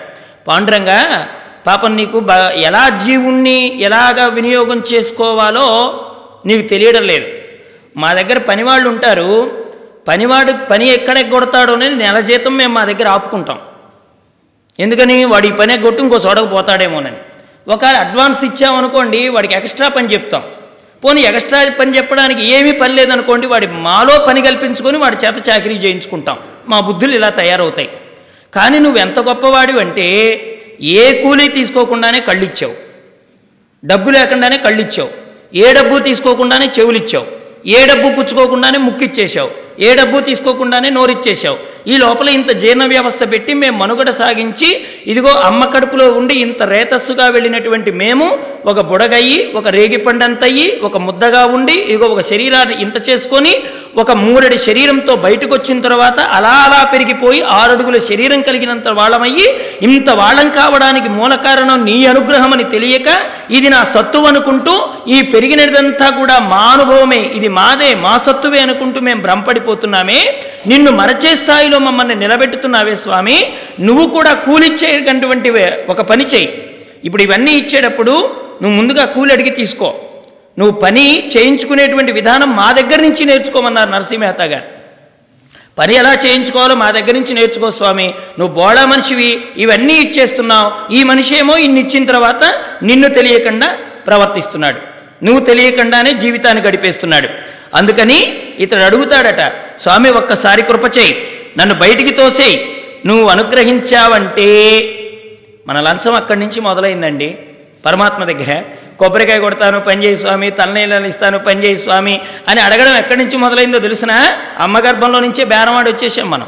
పాండురంగ పాపం నీకు బ ఎలా జీవుణ్ణి ఎలాగ వినియోగం చేసుకోవాలో నీకు తెలియడం లేదు. మా దగ్గర పనివాళ్ళు ఉంటారు. పనివాడు పని ఎక్కడ ఎగ్గొడతాడో అనేది నెల జీతం మేము మా దగ్గర ఆపుకుంటాం. ఎందుకని? వాడి ఈ పని ఎగ్గొట్టు ఇంకో చోటకు పోతాడేమోనని. ఒకవేళ అడ్వాన్స్ ఇచ్చామనుకోండి వాడికి ఎక్స్ట్రా పని చెప్తాం. పోనీ ఎక్స్ట్రా పని చెప్పడానికి ఏమీ పని లేదనుకోండి వాడి మాలో పని కల్పించుకొని వాడి చేత చాకరీ చేయించుకుంటాం. మా బుద్ధులు ఇలా తయారవుతాయి. కానీ నువ్వు ఎంత గొప్పవాడివి అంటే ఏ కూలీ తీసుకోకుండానే కళ్ళిచ్చావు. డబ్బు లేకుండానే కళ్ళిచ్చావు. ఏ డబ్బు తీసుకోకుండానే చెవులిచ్చావు. ఏ డబ్బు పుచ్చుకోకుండానే ముక్కిచ్చేసావు ఏ డబ్బు తీసుకోకుండానే నోరిచ్చేసావు ఈ లోపల ఇంత జీర్ణ వ్యవస్థ పెట్టి మేము మనుగడ సాగించి ఇదిగో అమ్మ కడుపులో ఉండి ఇంత రేతస్సుగా వెళ్ళినటువంటి మేము ఒక బుడగయ్యి ఒక రేగిపండంతయ్యి ఒక ముద్దగా ఉండి ఇదిగో ఒక శరీరాన్ని ఇంత చేసుకొని ఒక మూరడి శరీరంతో బయటకు వచ్చిన తర్వాత అలా అలా పెరిగిపోయి ఆరడుగుల శరీరం కలిగినంత వాళ్ళమయ్యి ఇంత వాళ్ళం కావడానికి మూల కారణం నీ అనుగ్రహం అని తెలియక ఇది నా సత్తు అనుకుంటూ ఈ పెరిగినదంతా కూడా మా అనుభవమే ఇది మాదే మా సత్తువే అనుకుంటూ మేము భ్రమపడిపోతున్నామే. నిన్ను మరచే స్థాయిలో మమ్మల్ని నిలబెట్టుతున్నావే స్వామి. నువ్వు కూడా కూలిచ్చేటువంటి ఒక పని చేయి. ఇప్పుడు ఇవన్నీ ఇచ్చేటప్పుడు నువ్వు ముందుగా కూలి అడిగి తీసుకో. నువ్వు పని చేయించుకునేటువంటి విధానం మా దగ్గర నుంచి నేర్చుకోమన్నారు నరసింహేత గారు. పని ఎలా చేయించుకోవాలో మా దగ్గర నుంచి నేర్చుకో స్వామి. నువ్వు బోడా మనిషివి ఇవన్నీ ఇచ్చేస్తున్నావు. ఈ మనిషి ఏమో ఇన్ని ఇచ్చిన తర్వాత నిన్ను తెలియకుండా ప్రవర్తిస్తున్నాడు. నువ్వు తెలియకుండానే జీవితాన్ని గడిపేస్తున్నాడు. అందుకని ఇతడు అడుగుతాడట స్వామి ఒక్కసారి కృప చేయి. నన్ను బయటికి తోసేయి. నువ్వు అనుగ్రహించావంటే. మన లంచం అక్కడి నుంచి మొదలైందండి. పరమాత్మ దగ్గర కొబ్బరికాయ కొడతాను పనిచేయి స్వామి తలనీళ్ళని ఇస్తాను పనిచేయి స్వామి అని అడగడం ఎక్కడి నుంచి మొదలైందో తెలుసునా? అమ్మ గర్భంలో నుంచే బేరమాడి వచ్చేసాం మనం.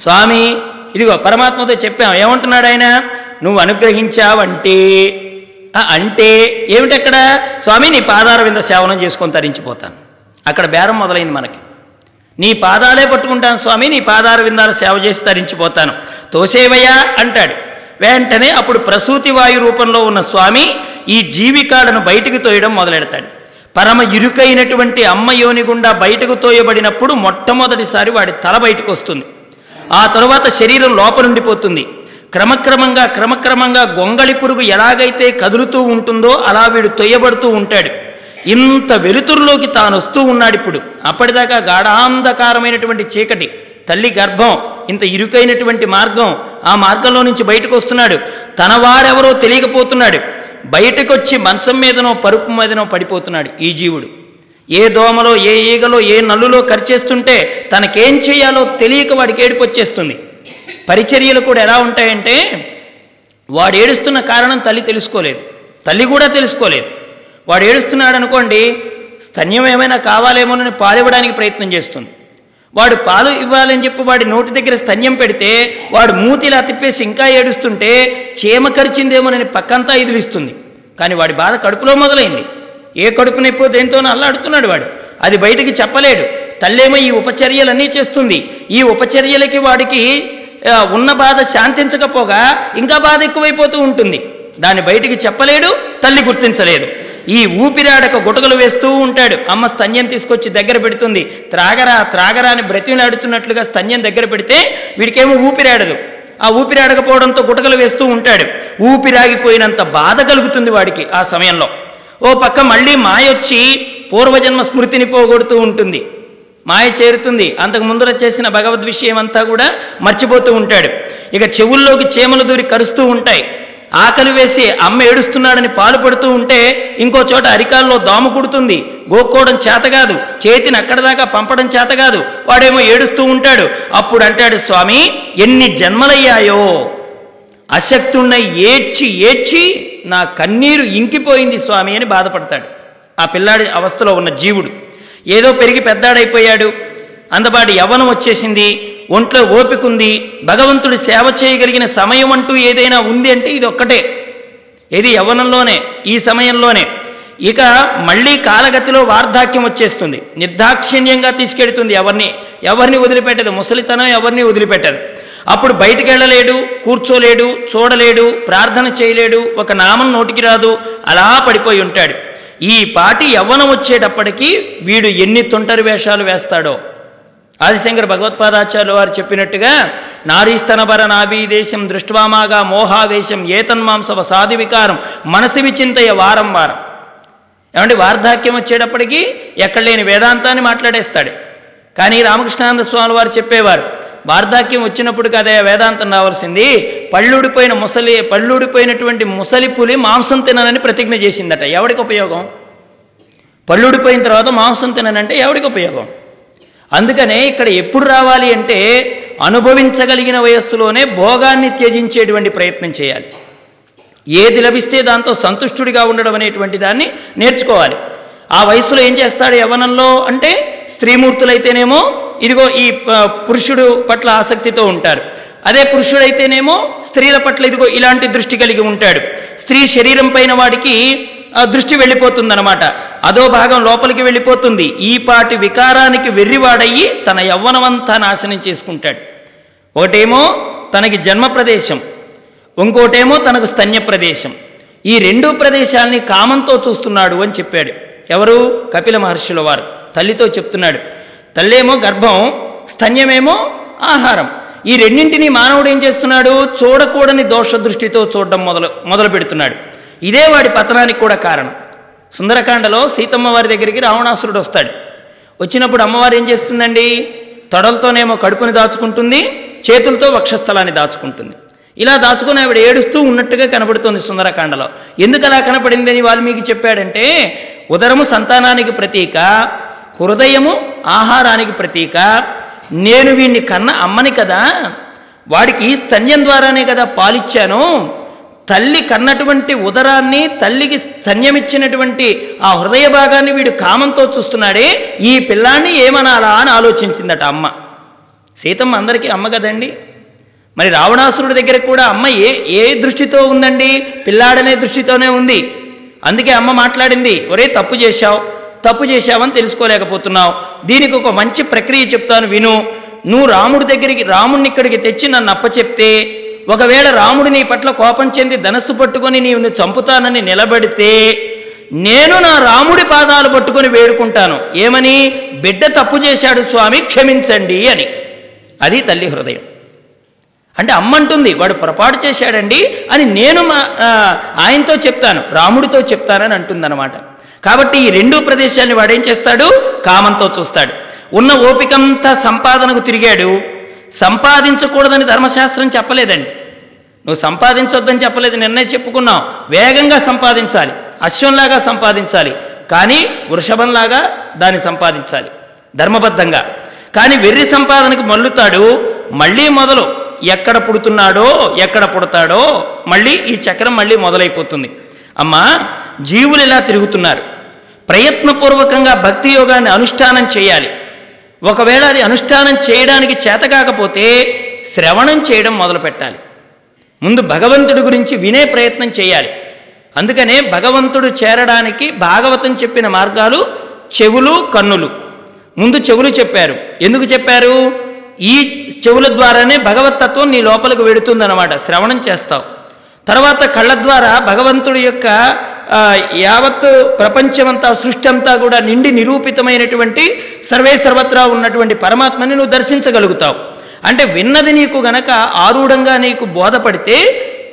స్వామి ఇదిగో పరమాత్మతో చెప్పాం. ఏమంటున్నాడు ఆయన? నువ్వు అనుగ్రహించావంటే. అంటే ఏమిటక్కడ? స్వామి నీ పాదార వింద సేవనం చేసుకొని తరించిపోతాను. అక్కడ బేరం మొదలైంది మనకి. నీ పాదాలే పట్టుకుంటాను స్వామి నీ పాదార విందాల సేవ చేసి తరించిపోతాను. తోసేవయ్యా అంటాడు. వెంటనే అప్పుడు ప్రసూతి వాయు రూపంలో ఉన్న స్వామి ఈ జీవికాలను బయటికి తోయడం మొదలెడతాడు. పరమ ఇరుకైనటువంటి అమ్మ యోని గుండా బయటకు తోయబడినప్పుడు మొట్టమొదటిసారి వాడి తల బయటకు వస్తుంది ఆ తరువాత శరీరం లోపలుండిపోతుంది క్రమక్రమంగా క్రమక్రమంగా గొంగళి పురుగు ఎలాగైతే కదులుతూ ఉంటుందో అలా వీడు తొయ్యబడుతూ ఉంటాడు. ఇంత వెలుతురులోకి తాను వస్తూ ఉన్నాడు ఇప్పుడు. అప్పటిదాకా గాఢాంధకారమైనటువంటి చీకటి తల్లి గర్భం ఇంత ఇరుకైనటువంటి మార్గం ఆ మార్గంలో నుంచి బయటకు వస్తున్నాడు. తన వారెవరో తెలియకపోతున్నాడు. బయటకొచ్చి మంచం మీదనో పరుపు మీదనో పడిపోతున్నాడు ఈ జీవుడు. ఏ దోమలో ఏ ఈగలో ఏ నల్లులో ఖర్చేస్తుంటే తనకేం చేయాలో తెలియక వాడికి ఏడుపొచ్చేస్తుంది పరిచర్యలు కూడా ఎలా ఉంటాయంటే వాడు ఏడుస్తున్న కారణం తల్లి తెలుసుకోలేదు. తల్లి కూడా తెలుసుకోలేదు. వాడు ఏడుస్తున్నాడు అనుకోండి స్తన్యం ఏమైనా కావాలేమోనని పాలు ఇవ్వడానికి ప్రయత్నం చేస్తుంది. వాడు పాలు ఇవ్వాలని చెప్పి వాడి నోటి దగ్గర స్తన్యం పెడితే వాడు మూతిలా తిప్పేసి ఇంకా ఏడుస్తుంటే చీమ కరిచిందేమోనని పక్కంతా ఎదిరిస్తుంది కానీ వాడి బాధ కడుపులో మొదలైంది. ఏ కడుపు నొప్పో దేంతోనో అల్లాడుతున్నాడు వాడు. అది బయటికి చెప్పలేడు. తల్లేమో ఈ ఉపచర్యలన్నీ చేస్తుంది. ఈ ఉపచర్యలకి వాడికి ఉన్న బాధ శాంతించకపోగా ఇంకా బాధ ఎక్కువైపోతూ ఉంటుంది. దాన్ని బయటికి చెప్పలేడు తల్లి గుర్తించలేదు. ఈ ఊపిరాడక గుటకలు వేస్తూ ఉంటాడు. అమ్మ స్తన్యం తీసుకొచ్చి దగ్గర పెడుతుంది. త్రాగరా త్రాగరా అని బ్రతిమలాడుతున్నట్లుగా స్తన్యం దగ్గర పెడితే వీడికేమో ఊపిరాడదు. ఆ ఊపిరాడకపోవడంతో గుటకలు వేస్తూ ఉంటాడు. ఊపిరాగిపోయినంత బాధ కలుగుతుంది వాడికి ఆ సమయంలో. ఓ పక్క మళ్ళీ మాయొచ్చి పూర్వజన్మ స్మృతిని పోగొడుతూ ఉంటుంది. మాయ చేరుతుంది. అంతకు ముందర చేసిన భగవద్ విషయం అంతా కూడా మర్చిపోతూ ఉంటాడు. ఇక చెవుల్లోకి చీమలు దూరి కరుస్తూ ఉంటాయి. ఆకలి వేసి అమ్మ ఏడుస్తున్నాడని పాలు పడుతూ ఉంటే ఇంకో చోట అరికాల్లో దోమ కుడుతుంది. గోక్కోవడం చేత కాదు. చేతిని అక్కడ దాకా పంపడం చేత కాదు. వాడేమో ఏడుస్తూ ఉంటాడు. అప్పుడు అంటాడు స్వామి ఎన్ని జన్మలయ్యాయో. అశక్తున్న ఏడ్చి ఏడ్చి నా కన్నీరు ఇంకిపోయింది స్వామి అని బాధపడతాడు. ఆ పిల్లాడి అవస్థలో ఉన్న జీవుడు. ఏదో పెరిగి పెద్దాడైపోయాడు. అందబాటి యవ్వనం వచ్చేసింది. ఒంట్లో ఓపిక ఉంది భగవంతుడి సేవ చేయగలిగిన సమయం అంటూ ఏదైనా ఉంది అంటే ఇది ఒక్కటే. ఏది యవ్వనంలోనే ఈ సమయంలోనే. ఇక మళ్ళీ కాలగతిలో వార్ధాక్యం వచ్చేస్తుంది. నిర్దాక్షిణ్యంగా తీసుకెడుతుంది ఎవరిని. ఎవరిని వదిలిపెట్టదు. ముసలితనం ఎవరిని వదిలిపెట్టదు. అప్పుడు బయటికి వెళ్ళలేడు కూర్చోలేడు చూడలేడు ప్రార్థన చేయలేడు ఒక నామం నోటికి రాదు అలా పడిపోయి ఉంటాడు. ఈ పాటి యవ్వనం వచ్చేటప్పటికీ వీడు ఎన్ని తొంటరి వేషాలు వేస్తాడో. ఆదిశంకర భగవత్పాదాచార్యులు వారు చెప్పినట్టుగా నారీస్తనభర నాభీదేశం దృష్టివామాగా దృష్ట్వామాగా మోహావేశం ఏతన్మాంసవ సాధి వికారం మనసి విచింతయ వారం వారం. ఏమంటే వార్ధాక్యం వచ్చేటప్పటికీ ఎక్కడ లేని వేదాంతాన్ని మాట్లాడేస్తాడు. కానీ రామకృష్ణానంద స్వామి వారు చెప్పేవారు వార్ధాక్యం వచ్చినప్పుడు కదే వేదాంతం రావాల్సింది పళ్ళుడిపోయిన ముసలి పళ్ళుడిపోయినటువంటి ముసలి పులి మాంసం తినాలని ప్రతిజ్ఞ చేసిందట. ఎవడికి ఉపయోగం? పళ్ళుడిపోయిన తర్వాత మాంసం తిననంటే ఎవడికి ఉపయోగం? అందుకనే ఇక్కడ ఎప్పుడు రావాలి అంటే అనుభవించగలిగిన వయస్సులోనే భోగాన్ని త్యజించేటువంటి ప్రయత్నం చేయాలి. ఏది లభిస్తే దాంతో సంతుష్టుడిగా ఉండడం అనేటువంటి దాన్ని నేర్చుకోవాలి. ఆ వయసులో ఏం చేస్తాడు యవనంలో అంటే స్త్రీమూర్తులైతేనేమో ఇదిగో ఈ పురుషుడు పట్ల ఆసక్తితో ఉంటారు. అదే పురుషుడైతేనేమో స్త్రీల పట్ల ఇదిగో ఇలాంటి దృష్టి కలిగి ఉంటాడు. స్త్రీ శరీరం పైన వాడికి దృష్టి వెళ్ళిపోతుందనమాట అదో భాగం లోపలికి వెళ్ళిపోతుంది. ఈ పాటి వికారానికి వెర్రివాడయ్యి తన యవ్వనమంతా నాశనం చేసుకుంటాడు. ఒకటేమో తనకి జన్మ ప్రదేశం. ఇంకోటేమో తనకు స్తన్య ప్రదేశం. ఈ రెండు ప్రదేశాల్ని కామంతో చూస్తున్నాడు అని చెప్పాడు. ఎవరు? కపిల మహర్షుల వారు. తల్లితో చెప్తున్నాడు. తల్లేమో గర్భం స్తన్యమేమో ఆహారం. ఈ రెండింటినీ మానవుడు ఏం చేస్తున్నాడు? చూడకూడని దోష దృష్టితో చూడడం మొదలు మొదలు పెడుతున్నాడు ఇదే వాడి పతనానికి కూడా కారణం. సుందరకాండలో సీతమ్మ వారి దగ్గరికి రావణాసురుడు వస్తాడు. వచ్చినప్పుడు అమ్మవారు ఏం చేస్తుందండి? తొడలతోనేమో కడుపుని దాచుకుంటుంది చేతులతో వక్షస్థలాన్ని దాచుకుంటుంది. ఇలా దాచుకుని ఆవిడ ఏడుస్తూ ఉన్నట్టుగా కనబడుతుంది సుందరకాండలో. ఎందుకు అలా కనపడిందని వాల్మీకి చెప్పాడంటే ఉదరము సంతానానికి ప్రతీక హృదయము ఆహారానికి ప్రతీక నేను వీడిని కన్న అమ్మని కదా వాడికి స్తన్యం ద్వారానే కదా పాలిచ్చాను తల్లి కన్నటువంటి ఉదరాన్ని తల్లికి సన్యమిచ్చినటువంటి ఆ హృదయ భాగాన్ని వీడు కామంతో చూస్తున్నాడే ఈ పిల్లాన్ని ఏమనాలా అని ఆలోచించిందట అమ్మ. సీతమ్మ అందరికీ అమ్మ కదండి? మరి రావణాసురుడి దగ్గర కూడా అమ్మ ఏ ఏ దృష్టితో ఉందండి? పిల్లాడనే దృష్టితోనే ఉంది. అందుకే అమ్మ మాట్లాడింది ఒరే తప్పు చేశావు. తప్పు చేశావని తెలుసుకోలేకపోతున్నావు. దీనికి ఒక మంచి ప్రక్రియ చెప్తాను విను. నువ్వు రాముడి దగ్గరికి రాముడిని ఇక్కడికి తెచ్చి నన్ను అప్పచెప్తే ఒకవేళ రాముడు నీ పట్ల కోపం చెంది ధనస్సు పట్టుకొని నీవు చంపుతానని నిలబడితే నేను నా రాముడి పాదాలు పట్టుకొని వేడుకుంటాను. ఏమని? బిడ్డ తప్పు చేశాడు స్వామి క్షమించండి అని. అది తల్లి హృదయం. అంటే అమ్మంటుంది వాడు పొరపాటు చేశాడండి అని నేను మా ఆయనతో చెప్తాను రాముడితో చెప్తానని అంటుందన్నమాట. కాబట్టి ఈ రెండు ప్రదేశాన్ని వాడేం చేస్తాడు? కామంతో చూస్తాడు. ఉన్న ఓపికంతా సంపాదనకు తిరిగాడు. సంపాదించకూడదని ధర్మశాస్త్రం చెప్పలేదండి. నువ్వు సంపాదించొద్దని చెప్పలేదు నిన్నే చెప్పుకున్నావు. వేగంగా సంపాదించాలి అశ్వంలాగా సంపాదించాలి కానీ వృషభంలాగా దాన్ని సంపాదించాలి ధర్మబద్ధంగా. కానీ వెర్రి సంపాదనకు మల్లుతాడు మళ్ళీ మొదలు ఎక్కడ పుడుతున్నాడో ఎక్కడ పుడతాడో మళ్ళీ ఈ చక్రం మళ్ళీ మొదలైపోతుంది. అమ్మా జీవులు ఇలా తిరుగుతున్నారు. ప్రయత్నపూర్వకంగా భక్తి యోగాన్ని అనుష్ఠానం చేయాలి. ఒకవేళ అది అనుష్ఠానం చేయడానికి చేత కాకపోతే శ్రవణం చేయడం మొదలు పెట్టాలి. ముందు భగవంతుడి గురించి వినే ప్రయత్నం చేయాలి. అందుకనే భగవంతుడు చేరడానికి భాగవతం చెప్పిన మార్గాలు చెవులు కన్నులు. ముందు చెవులు చెప్పారు. ఎందుకు చెప్పారు? ఈ చెవుల ద్వారానే భగవతత్వం నీ లోపలికి వెడుతుందన్నమాట శ్రవణం చేస్తావు. తర్వాత కళ్ళ ద్వారా భగవంతుడి యొక్క యావత్ ప్రపంచమంతా సృష్టి అంతా కూడా నిండి నిరూపితమైనటువంటి సర్వే సర్వత్రా ఉన్నటువంటి పరమాత్మని నువ్వు దర్శించగలుగుతావు. అంటే విన్నది నీకు గనక ఆరూఢంగా నీకు బోధపడితే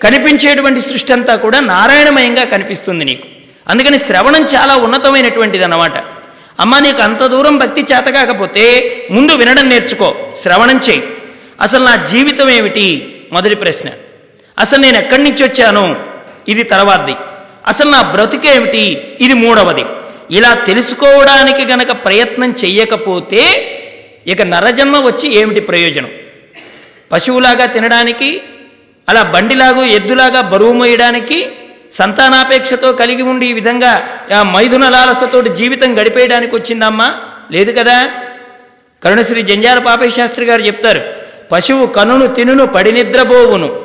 కనిపించేటువంటి సృష్టి అంతా కూడా నారాయణమయంగా కనిపిస్తుంది నీకు. అందుకని శ్రవణం చాలా ఉన్నతమైనటువంటిది అన్నమాట అమ్మ నీకు అంత దూరం భక్తి చేత కాకపోతే ముందు వినడం నేర్చుకో శ్రవణం చేయి. అసలు నా జీవితం ఏమిటి? మొదటి ప్రశ్న. అసలు నేను ఎక్కడి నుంచి వచ్చాను? ఇది తర్వాతది. అసలు నా బ్రతుకేమిటి? ఇది మూడవది. ఇలా తెలుసుకోవడానికి గనక ప్రయత్నం చెయ్యకపోతే ఇక నరజన్మ వచ్చి ఏమిటి ప్రయోజనం? పశువులాగా తినడానికి అలా బండిలాగా ఎద్దులాగా బరువు మోయడానికి సంతానాపేక్షతో కలిగి ఉండి ఈ విధంగా ఆ మైథున లాలసతోటి జీవితం గడిపేయడానికి వచ్చిందమ్మా? లేదు కదా? కరుణశ్రీ జంజాల పాపశాస్త్రి శాస్త్రి గారు చెప్తారు పశువు కనును తినును పడినిద్రబోవును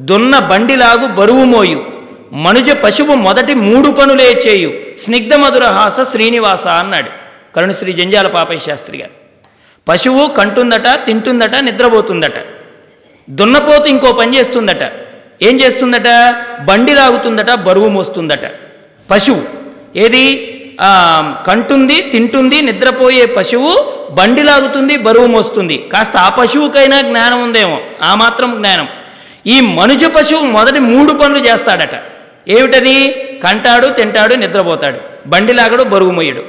దున్న బండిలాగు బరువు మోయు. మనుజ పశువు మొదటి మూడు పనులే చేయు. స్నిగ్ధ మధురహాస శ్రీనివాస అన్నాడు. కరుణశ్రీ జంజాల పాపయ్య శాస్త్రి గారు. పశువు కంటుందట తింటుందట నిద్రపోతుందట. దున్నపోతు ఇంకో పని చేస్తుందట. ఏం చేస్తుందట? బండి లాగుతుందట బరువు మోస్తుందట. పశువు. ఏది? కంటుంది తింటుంది నిద్రపోయే పశువు బండి లాగుతుంది బరువు మోస్తుంది. కాస్త ఆ పశువుకైనా జ్ఞానం ఉందేమో. ఆ మాత్రం జ్ఞానం. ఈ మనుజ పశువు మొదటి మూడు పనులు చేస్తాడట. ఏమిటది? కంటాడు తింటాడు నిద్రపోతాడు. బండి లాగడు బరువు మొయ్యడు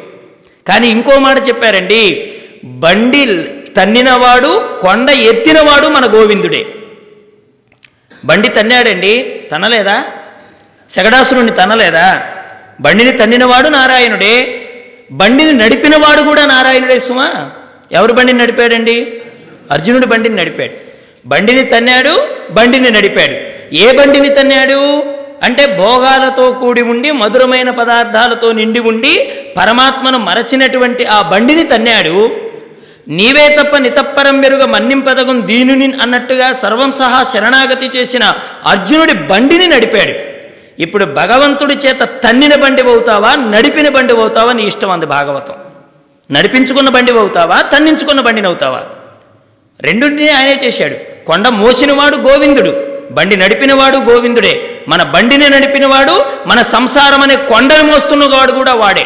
కానీ ఇంకో మాట చెప్పారండి బండి తన్నినవాడు కొండ ఎత్తినవాడు మన గోవిందుడే. బండి తన్నాడండి తనలేదా? శగడాసురుణ్ణి తనలేదా? బండిని తన్నినవాడు నారాయణుడే. బండిని నడిపినవాడు కూడా నారాయణుడే సుమా. ఎవరు బండిని నడిపాడండి? అర్జునుడు బండిని నడిపాడు. బండిని తన్నాడు బండిని నడిపాడు. ఏ బండిని తన్నాడు? అంటే భోగాలతో కూడి ఉండి మధురమైన పదార్థాలతో నిండి ఉండి పరమాత్మను మరచినటువంటి ఆ బండిని తన్నాడు. నీవే తప్ప నితప్పరం మెరుగ మన్నింపదగం దీనుని అన్నట్టుగా సర్వం సహా శరణాగతి చేసిన అర్జునుడి బండిని నడిపాడు. ఇప్పుడు భగవంతుడి చేత తన్నిన బండి అవుతావా నడిపిన బండి అవుతావా నీ ఇష్టం అంది భాగవతం. నడిపించుకున్న బండి అవుతావా తన్నించుకున్న బండిని అవుతావా రెండుని ఆయనే చేశాడు. కొండ మోసినవాడు గోవిందుడు. బండి నడిపినవాడు గోవిందుడే. మన బండిని నడిపినవాడు మన సంసారం అనే కొండను మోస్తున్నవాడు కూడా వాడే.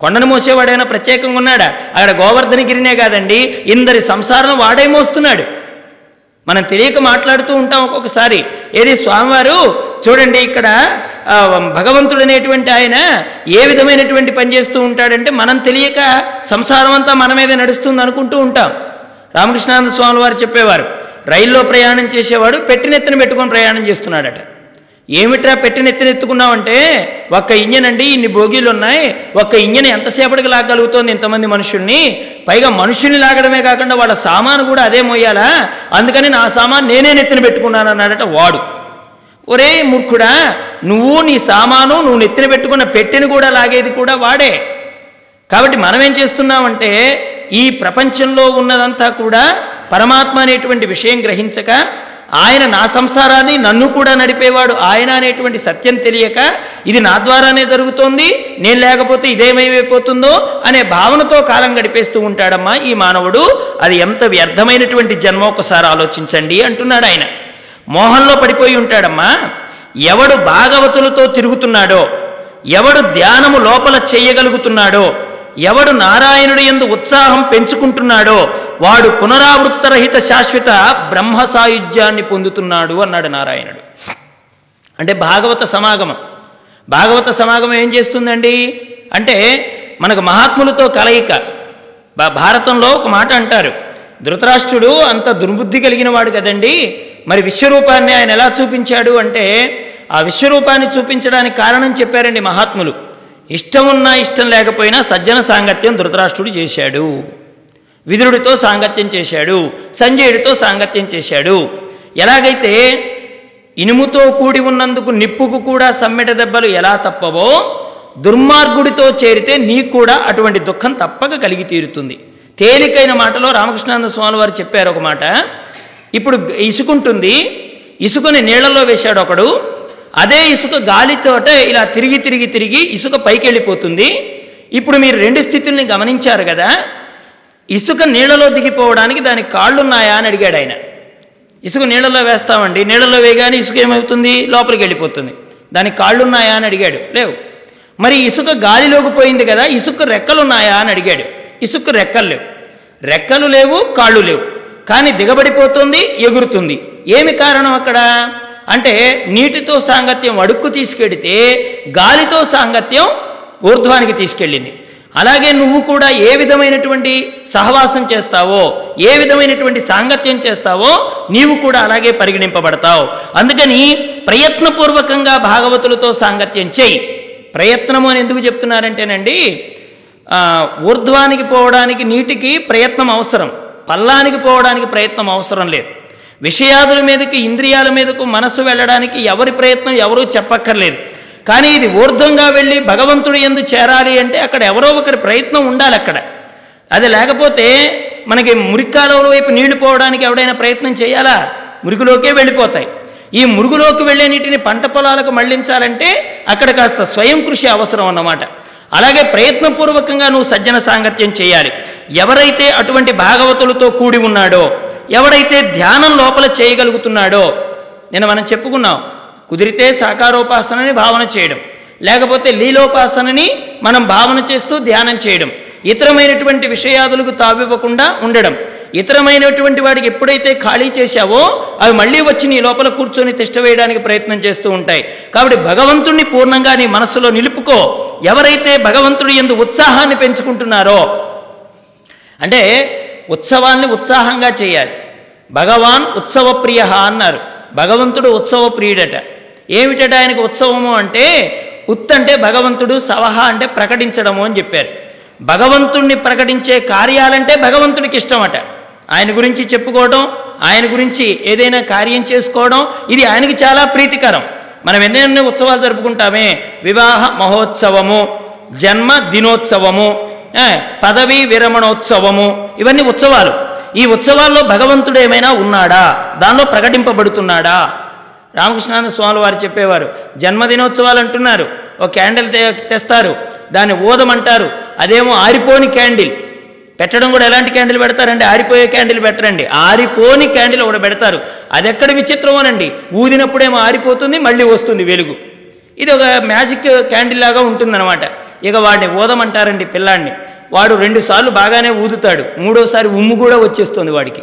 కొండను మోసేవాడైనా ప్రత్యేకంగా ఉన్నాడా? అక్కడ గోవర్ధనగిరినే కాదండి ఇందరి సంసారం వాడే మోస్తున్నాడు. మనం తెలియక మాట్లాడుతూ ఉంటాం ఒక్కొక్కసారి. ఏది స్వామివారు? చూడండి ఇక్కడ భగవంతుడు అనేటువంటి ఆయన ఏ విధమైనటువంటి పని చేస్తూ ఉంటాడంటే మనం తెలియక సంసారం అంతా మన మీదే నడుస్తుంది అనుకుంటూ ఉంటాం. రామకృష్ణానంద స్వామి వారు చెప్పేవారు రైల్లో ప్రయాణం చేసేవాడు పెట్టినెత్తిన పెట్టుకొని ప్రయాణం చేస్తున్నాడట. ఏమిట్రా పెట్టినెత్తినెత్తుకున్నావంటే ఒక్క ఇంజన్ అండి ఇన్ని బోగీలు ఉన్నాయి ఒక్క ఇంజన్ ఎంతసేపటికి లాగలుగుతోంది ఇంతమంది మనుషుల్ని? పైగా మనుషుల్ని లాగడమే కాకుండా వాళ్ళ సామాను కూడా అదే మోయాలా? అందుకని నా సామాను నేనే నెత్తిన పెట్టుకున్నాను అన్నాడట వాడు. ఒరే మూర్ఖుడా నువ్వు నీ సామాను నువ్వు నెత్తిన పెట్టుకున్న పెట్టెని కూడా లాగేది కూడా వాడే. కాబట్టి మనం ఏం చేస్తున్నామంటే ఈ ప్రపంచంలో ఉన్నదంతా కూడా పరమాత్మ అనేటువంటి విషయం గ్రహించక ఆయన నా సంసారాన్ని నన్ను కూడా నడిపేవాడు ఆయన అనేటువంటి సత్యం తెలియక ఇది నా ద్వారానే జరుగుతోంది నేను లేకపోతే ఇదేమైపోతుందో అనే భావనతో కాలం గడిపేస్తూ ఉంటాడమ్మా ఈ మానవుడు. అది ఎంత వ్యర్థమైనటువంటి జన్మ ఒకసారి ఆలోచించండి అంటున్నాడు ఆయన. మోహంలో పడిపోయి ఉంటాడమ్మా. ఎవడు భాగవతులతో తిరుగుతున్నాడో ఎవడు ధ్యానము లోపల చేయగలుగుతున్నాడో ఎవడు నారాయణుడి ఎందు ఉత్సాహం పెంచుకుంటున్నాడో వాడు పునరావృత్తరహిత శాశ్వత బ్రహ్మ సాయుధ్యాన్ని పొందుతున్నాడు అన్నాడు నారాయణుడు. అంటే భాగవత సమాగమం. భాగవత సమాగమం ఏం చేస్తుందండి? అంటే మనకు మహాత్ములతో కలయిక. భారతంలో ఒక మాట అంటారు. ధృతరాష్ట్రుడు అంత దుర్బుద్ధి కలిగిన వాడు కదండి. మరి విశ్వరూపాన్ని ఆయన ఎలా చూపించాడు అంటే ఆ విశ్వరూపాన్ని చూపించడానికి కారణం చెప్పారండి మహాత్ములు. ఇష్టం ఉన్నా ఇష్టం లేకపోయినా సజ్జన సాంగత్యం ధృతరాష్ట్రుడు చేశాడు. విదురుడితో సాంగత్యం చేశాడు. సంజయుడితో సాంగత్యం చేశాడు. ఎలాగైతే ఇనుముతో కూడి ఉన్నందుకు నిప్పుకు కూడా సమ్మెట దెబ్బలు ఎలా తప్పవో దుర్మార్గుడితో చేరితే నీకు కూడా అటువంటి దుఃఖం తప్పక కలిగి తీరుతుంది. తేలికైన మాటలో రామకృష్ణానంద స్వామి వారు చెప్పారు ఒక మాట. ఇప్పుడు ఇసుకుంటుంది. ఇసుకని నీళ్ళలో వేశాడు ఒకడు. అదే ఇసుక గాలితోటే ఇలా తిరిగి తిరిగి తిరిగి ఇసుక పైకి వెళ్ళిపోతుంది. ఇప్పుడు మీరు రెండు స్థితుల్ని గమనించారు కదా. ఇసుక నీళ్ళలో దిగిపోవడానికి దానికి కాళ్ళున్నాయా అని అడిగాడు ఆయన. ఇసుక నీళ్ళలో వేస్తామండి. నీళ్ళలో వేయగానే ఇసుక ఏమవుతుంది? లోపలికి వెళ్ళిపోతుంది. దానికి కాళ్ళున్నాయా అని అడిగాడు. లేవు. మరి ఇసుక గాలిలోకి పోయింది కదా. ఇసుక రెక్కలున్నాయా అని అడిగాడు. ఇసుక రెక్కలు లేవు. రెక్కలు లేవు కాళ్ళు లేవు. కానీ దిగబడిపోతుంది ఎగురుతుంది. ఏమి కారణం అక్కడ? అంటే నీటితో సాంగత్యం అడుక్కు తీసుకెడితే గాలితో సాంగత్యం ఊర్ధ్వానికి తీసుకెళ్ళింది. అలాగే నువ్వు కూడా ఏ విధమైనటువంటి సహవాసం చేస్తావో ఏ విధమైనటువంటి సాంగత్యం చేస్తావో నీవు కూడా అలాగే పరిగణింపబడతావు. అందుకని ప్రయత్నపూర్వకంగా భాగవతులతో సాంగత్యం చేయి. ప్రయత్నము అని ఎందుకు చెప్తున్నారంటేనండి ఊర్ధ్వానికి పోవడానికి నీటికి ప్రయత్నం అవసరం. పల్లానికి పోవడానికి ప్రయత్నం అవసరం లేదు. విషయాదుల మీదకి ఇంద్రియాల మీదకు మనసు వెళ్ళడానికి ఎవరి ప్రయత్నం ఎవరూ చెప్పక్కర్లేదు. కానీ ఇది ఊర్ధ్వంగా వెళ్ళి భగవంతుడు ఎందు చేరాలి అంటే అక్కడ ఎవరో ఒకరి ప్రయత్నం ఉండాలి అక్కడ. అది లేకపోతే మనకి మురికాలువల వైపు నీళ్ళు పోవడానికి ఎవడైనా ప్రయత్నం చేయాలా? మురుగులోకే వెళ్ళిపోతాయి. ఈ మురుగులోకి వెళ్ళే నీటిని పంట పొలాలకు మళ్ళించాలంటే అక్కడ కాస్త స్వయం కృషి అవసరం అన్నమాట. అలాగే ప్రయత్నపూర్వకంగా నువ్వు సజ్జన సాంగత్యం చేయాలి. ఎవరైతే అటువంటి భాగవతులతో కూడి ఉన్నాడో ఎవడైతే ధ్యానం లోపల చేయగలుగుతున్నాడో నేను మనం చెప్పుకున్నాం కుదిరితే సాకారోపాసనని భావన చేయడం లేకపోతే లీలోపాసనని మనం భావన చేస్తూ ధ్యానం చేయడం ఇతరమైనటువంటి విషయాదులకు తావివ్వకుండా ఉండడం ఇతరమైనటువంటి వాడికి ఎప్పుడైతే ఖాళీ చేశావో అవి మళ్ళీ వచ్చి నీ లోపల కూర్చొని తిష్ట వేయడానికి ప్రయత్నం చేస్తూ ఉంటాయి. కాబట్టి భగవంతుణ్ణి పూర్ణంగా నీ మనస్సులో నిలుపుకో. ఎవరైతే భగవంతుడి ఎందు ఉత్సాహాన్ని పెంచుకుంటున్నారో అంటే ఉత్సవాన్ని ఉత్సాహంగా చేయాలి. భగవాన్ ఉత్సవప్రియ అన్నారు. భగవంతుడు ఉత్సవ ప్రియుడట ఏమిటట ఆయనకు ఉత్సవము అంటే ఉత్ అంటే భగవంతుడు సవహ అంటే ప్రకటించడము అని చెప్పారు. భగవంతుణ్ణి ప్రకటించే కార్యాలంటే భగవంతుడికి ఇష్టమట. ఆయన గురించి చెప్పుకోవడం ఆయన గురించి ఏదైనా కార్యం చేసుకోవడం ఇది ఆయనకి చాలా ప్రీతికరం. మనం ఎన్నెన్నో ఉత్సవాలు జరుపుకుంటామే. వివాహ మహోత్సవము జన్మ దినోత్సవము పదవీ విరమణోత్సవము ఇవన్నీ ఉత్సవాలు. ఈ ఉత్సవాల్లో భగవంతుడు ఏమైనా ఉన్నాడా? దానిలో ప్రకటింపబడుతున్నాడా? రామకృష్ణానంద స్వామి వారు చెప్పేవారు జన్మదినోత్సవాలు అంటున్నారు ఒక క్యాండిల్ తెస్తారు దాన్ని ఊదమంటారు అదేమో ఆరిపోని క్యాండిల్. పెట్టడం కూడా ఎలాంటి క్యాండిల్ పెడతారండి? ఆరిపోయే క్యాండిల్ పెట్టరండి. ఆరిపోని క్యాండిల్ ఒకటి పెడతారు. అది ఎక్కడ విచిత్రమోనండి. ఊదినప్పుడేమో ఆరిపోతుంది మళ్ళీ వస్తుంది వెలుగు. ఇది ఒక మ్యాజిక్ క్యాండిల్ లాగా ఉంటుందన్నమాట. ఇక వాడిని ఊదమంటారండి పిల్లాడిని. వాడు రెండుసార్లు బాగానే ఊదుతాడు. మూడోసారి ఉమ్ము కూడా వచ్చేస్తుంది వాడికి.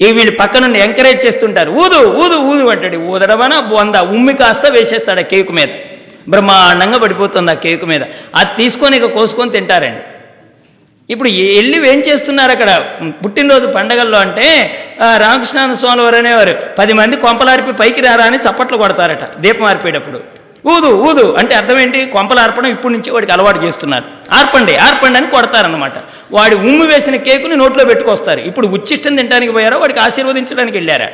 ఇక వీళ్ళు పక్క నుండి ఎంకరేజ్ చేస్తుంటారు. ఊదు ఊదు ఊదు అంటాడు. ఊదడమన వంద ఉమ్మి కాస్త వేసేస్తాడు ఆ కేకు మీద. బ్రహ్మాండంగా పడిపోతుంది ఆ కేకు మీద. అది తీసుకొని ఇక కోసుకొని తింటారండి. ఇప్పుడు వెళ్ళి ఏం చేస్తున్నారు అక్కడ? పుట్టినరోజు పండగల్లో అంటే రామకృష్ణ స్వామి వారు అనేవారు పది మంది కొంపలార్పి పైకి రారా అని చప్పట్లు కొడతారట దీపం ఆర్పేటప్పుడు. ఊదు ఊదు అంటే అర్థం ఏంటి? కొంపలు ఆర్పడం ఇప్పటి నుంచి వాడికి అలవాటు చేస్తున్నారు. ఆర్పండి ఆర్పండి అని కొడతారనమాట వాడి ఉమ్ము వేసిన కేకుని నోట్లో పెట్టుకొస్తారు. ఇప్పుడు ఉచ్చిష్టం తినడానికి పోయారో? వాడికి ఆశీర్వదించడానికి వెళ్ళారా?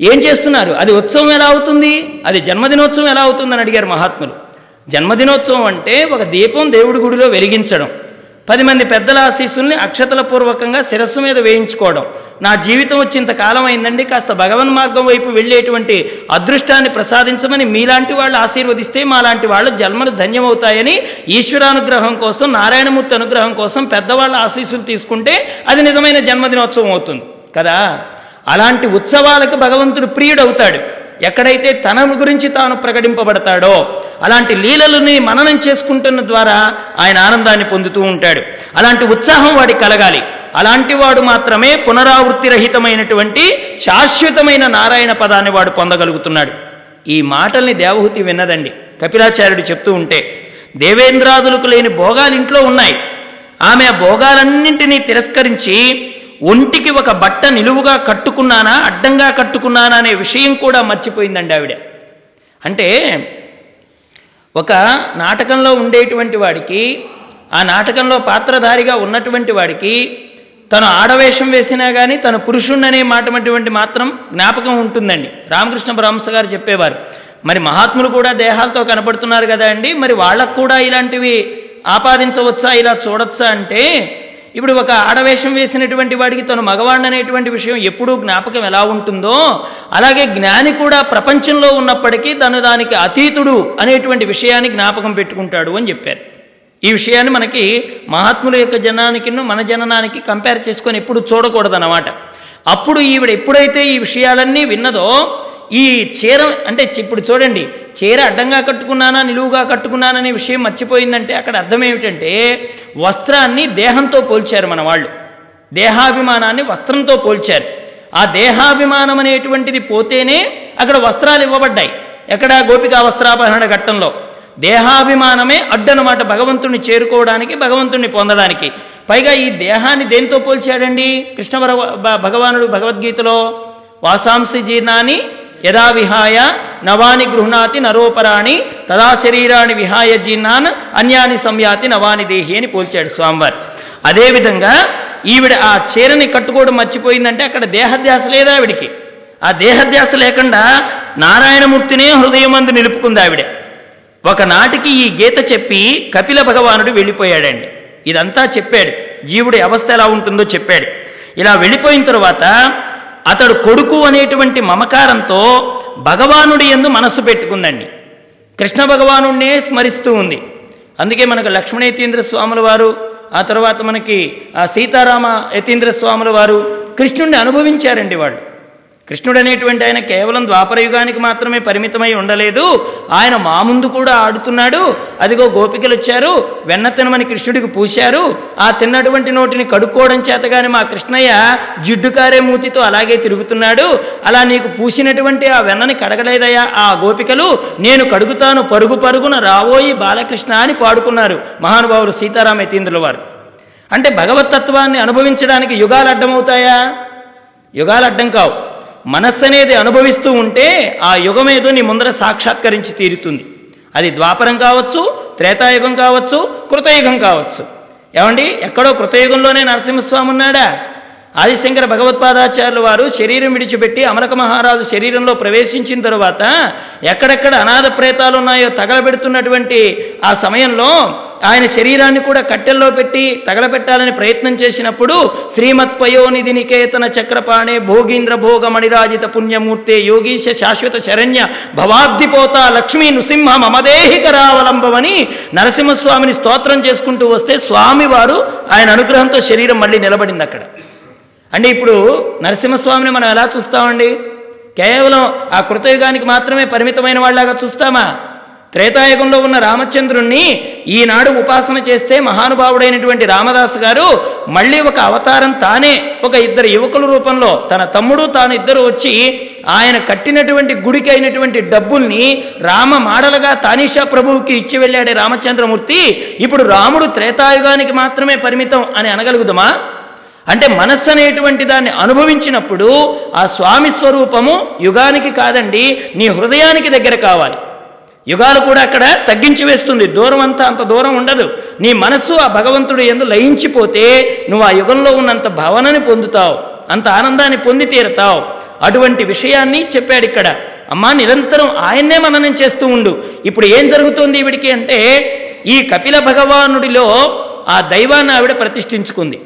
ఏం చేస్తున్నారు? అది ఉత్సవం ఎలా అవుతుంది? అది జన్మదినోత్సవం ఎలా అవుతుందని అడిగారు మహాత్ములు. జన్మదినోత్సవం అంటే ఒక దీపం దేవుడి గుడిలో వెలిగించడం. పది మంది పెద్దల ఆశీస్సుల్ని అక్షతల పూర్వకంగా శిరస్సు మీద వేయించుకోవడం. నా జీవితం వచ్చి కాలం అయిందండి కాస్త భగవన్ మార్గం వైపు వెళ్ళేటువంటి అదృష్టాన్ని ప్రసాదించమని మీలాంటి వాళ్ళు ఆశీర్వదిస్తే మాలాంటి వాళ్ళు జన్మలు ధన్యమవుతాయని ఈశ్వరానుగ్రహం కోసం నారాయణమూర్తి అనుగ్రహం కోసం పెద్దవాళ్ళ ఆశీస్సులు తీసుకుంటే అది నిజమైన జన్మదినోత్సవం అవుతుంది. కదా? అలాంటి ఉత్సవాలకు భగవంతుడు ప్రియుడవుతాడు. ఎక్కడైతే తన గురించి తాను ప్రకటింపబడతాడో అలాంటి లీలలని మననం చేసుకుంటున్న ద్వారా ఆయన ఆనందాన్ని పొందుతూ ఉంటాడు. అలాంటి ఉత్సాహం వాడికి కలగాలి. అలాంటి వాడు మాత్రమే పునరావృత్తి రహితమైనటువంటి శాశ్వతమైన నారాయణ పదాన్ని వాడు పొందగలుగుతున్నాడు. ఈ మాటల్ని దేవహూతి విన్నదండి. కపిలాచార్యుడు చెప్తూ ఉంటే దేవేంద్రాదులకు లేని భోగాలు ఇంట్లో ఉన్నాయి. ఆమె ఆ భోగాలన్నింటినీ తిరస్కరించి ఒంటికి ఒక బట్ట నిలువుగా కట్టుకున్నానా అడ్డంగా కట్టుకున్నానా అనే విషయం కూడా మర్చిపోయిందండి ఆవిడ. అంటే ఒక నాటకంలో ఉండేటువంటి వాడికి ఆ నాటకంలో పాత్రధారిగా ఉన్నటువంటి వాడికి తను ఆడవేషం వేసినా కానీ తను పురుషుణ్ణనే మాటటువంటి మాత్రం జ్ఞాపకం ఉంటుందండి. రామకృష్ణ బ్రహ్మస గారు చెప్పేవారు. మరి మహాత్ములు కూడా దేహాలతో కనపడుతున్నారు కదా అండి మరి వాళ్ళకు కూడా ఇలాంటివి ఆపాదించవచ్చా ఇలా చూడొచ్చా అంటే ఇప్పుడు ఒక ఆడవేషం వేసినటువంటి వాడికి తను మగవాణ్ణి అనేటువంటి విషయం ఎప్పుడూ జ్ఞాపకం ఎలా ఉంటుందో అలాగే జ్ఞాని కూడా ప్రపంచంలో ఉన్నప్పటికీ తను దానికి అతీతుడు అనేటువంటి విషయాన్ని జ్ఞాపకం పెట్టుకుంటాడు అని చెప్పారు. ఈ విషయాన్ని మనకి మహాత్ముల యొక్క జనానికి మన జననానికి కంపేర్ చేసుకొని ఎప్పుడు చూడకూడదన్నమాట. అప్పుడు ఈవిడ ఎప్పుడైతే ఈ విషయాలన్నీ విన్నదో ఈ చీర అంటే ఇప్పుడు చూడండి చీర అడ్డంగా కట్టుకున్నానా నిలువుగా కట్టుకున్నాననే విషయం మర్చిపోయిందంటే అక్కడ అర్థం ఏమిటంటే వస్త్రాన్ని దేహంతో పోల్చారు మన వాళ్ళు. దేహాభిమానాన్ని వస్త్రంతో పోల్చారు. ఆ దేహాభిమానం అనేటువంటిది పోతేనే అక్కడ వస్త్రాలు ఇవ్వబడ్డాయి. ఎక్కడ గోపికా వస్త్రాపహరణ ఘట్టంలో. దేహాభిమానమే అడ్డనమాట భగవంతుణ్ణి చేరుకోవడానికి భగవంతుణ్ణి పొందడానికి. పైగా ఈ దేహాన్ని దేంతో పోల్చాడండి? కృష్ణ భగవానుడు భగవద్గీతలో వాసాంసి జీర్ణాన్ని యదా విహాయ నవాని గృహణాతి నరోపరాణి తదా శరీరాన్ని విహాయ జీర్ణాన్ అన్యాని సంయాతి నవాని దేహి అని పోల్చాడు స్వామివారు. అదేవిధంగా ఈవిడ ఆ చీరని కట్టుకోవడం మర్చిపోయిందంటే అక్కడ దేహధ్యాస లేదా ఆవిడికి? ఆ దేహధ్యాస లేకుండా నారాయణమూర్తినే హృదయమందు నిలుపుకుంది ఆవిడ. ఒకనాటికి ఈ గీత చెప్పి కపిల భగవానుడు వెళ్ళిపోయాడండి. ఇదంతా చెప్పాడు. జీవుడి అవస్థ ఎలా ఉంటుందో చెప్పాడు. ఇలా వెళ్ళిపోయిన తరువాత అతడు కొడుకు అనేటువంటి మమకారంతో భగవానుడి ఎందు మనస్సు పెట్టుకుందండి. కృష్ణ భగవానుడినే స్మరిస్తూ ఉంది. అందుకే మనకు లక్ష్మణ యతీంద్ర స్వాముల వారు ఆ తర్వాత మనకి ఆ సీతారామ యతీంద్ర స్వాముల వారు కృష్ణుణ్ణి అనుభవించారండి వాళ్ళు. కృష్ణుడు అనేటువంటి ఆయన కేవలం ద్వాపర యుగానికి మాత్రమే పరిమితమై ఉండలేదు. ఆయన మా ముందు కూడా ఆడుతున్నాడు. అదిగో గోపికలు వచ్చారు వెన్న తినమని కృష్ణుడికి పూశారు. ఆ తిన్నటువంటి నోటిని కడుక్కోవడం చేతగానే మా కృష్ణయ్య జిడ్డుకారే మూతితో అలాగే తిరుగుతున్నాడు. అలా నీకు పూసినటువంటి ఆ వెన్నని కడగలేదయ్యా ఆ గోపికలు. నేను కడుగుతాను పరుగు పరుగున రావోయి బాలకృష్ణ అని పాడుకున్నారు మహానుభావులు సీతారామ యతీంద్రుల వారు. అంటే భగవతత్వాన్ని అనుభవించడానికి యుగాలు అడ్డమవుతాయా? యుగాలు అడ్డం కావు. మనస్సు అనేది అనుభవిస్తూ ఉంటే ఆ యుగం ఏదో నీ ముందర సాక్షాత్కరించి తీరుతుంది. అది ద్వాపరం కావచ్చు త్రేతాయుగం కావచ్చు కృతయుగం కావచ్చు. ఏమండి? ఎక్కడో కృతయుగంలోనే నరసింహస్వామి ఉన్నాడా ఆదిశంకర భగవత్పాదాచార్యుల వారు శరీరం విడిచిపెట్టి అమలక మహారాజు శరీరంలో ప్రవేశించిన తరువాత ఎక్కడెక్కడ అనాథ ప్రేతాలు ఉన్నాయో తగలబెడుతున్నటువంటి ఆ సమయంలో ఆయన శరీరాన్ని కూడా కట్టెల్లో పెట్టి తగలపెట్టాలని ప్రయత్నం చేసినప్పుడు శ్రీమత్పయోనిధి నికేతన చక్రపాణే భోగీంద్ర భోగ మణిరాజిత పుణ్యమూర్తే యోగీశ శాశ్వత శరణ్య భవాబ్దిపోత లక్ష్మీ నృసింహ మమదేహికరావలంబమని నరసింహస్వామిని స్తోత్రం చేసుకుంటూ వస్తే స్వామివారు ఆయన అనుగ్రహంతో శరీరం మళ్ళీ నిలబడింది అక్కడ. అంటే ఇప్పుడు నరసింహస్వామిని మనం ఎలా చూస్తామండి? కేవలం ఆ కృతయుగానికి మాత్రమే పరిమితమైన వాళ్ళలాగా చూస్తామా? త్రేతాయుగంలో ఉన్న రామచంద్రుణ్ణి ఈనాడు ఉపాసన చేస్తే మహానుభావుడైనటువంటి రామదాసు గారు మళ్ళీ ఒక అవతారం తానే ఒక ఇద్దరు యువకుల రూపంలో తన తమ్ముడు తాను ఇద్దరు వచ్చి ఆయన కట్టినటువంటి గుడికి అయినటువంటి డబ్బుల్ని రామ మాడలుగా తానీషా ప్రభువుకి ఇచ్చి వెళ్ళాడే రామచంద్రమూర్తి ఇప్పుడు రాముడు త్రేతాయుగానికి మాత్రమే పరిమితం అని అనగలుగుదామా? అంటే మనస్సు అనేటువంటి దాన్ని అనుభవించినప్పుడు ఆ స్వామి స్వరూపము యుగానికి కాదండి నీ హృదయానికి దగ్గర కావాలి. యుగాలు కూడా అక్కడ తగ్గించి వేస్తుంది. దూరం అంతా అంత దూరం ఉండదు. నీ మనస్సు ఆ భగవంతుడు ఎందు లయించిపోతే నువ్వు ఆ యుగంలో ఉన్నంత భావనని పొందుతావు అంత ఆనందాన్ని పొంది తీరుతావు. అటువంటి విషయాన్ని చెప్పాడు ఇక్కడ. అమ్మా నిరంతరం ఆయన్నే మననం చేస్తూ ఉండు. ఇప్పుడు ఏం జరుగుతుంది ఈవిడికి అంటే ఈ కపిల భగవానుడిలో ఆ దైవాన్ని ఆవిడ ప్రతిష్ఠించుకుంది.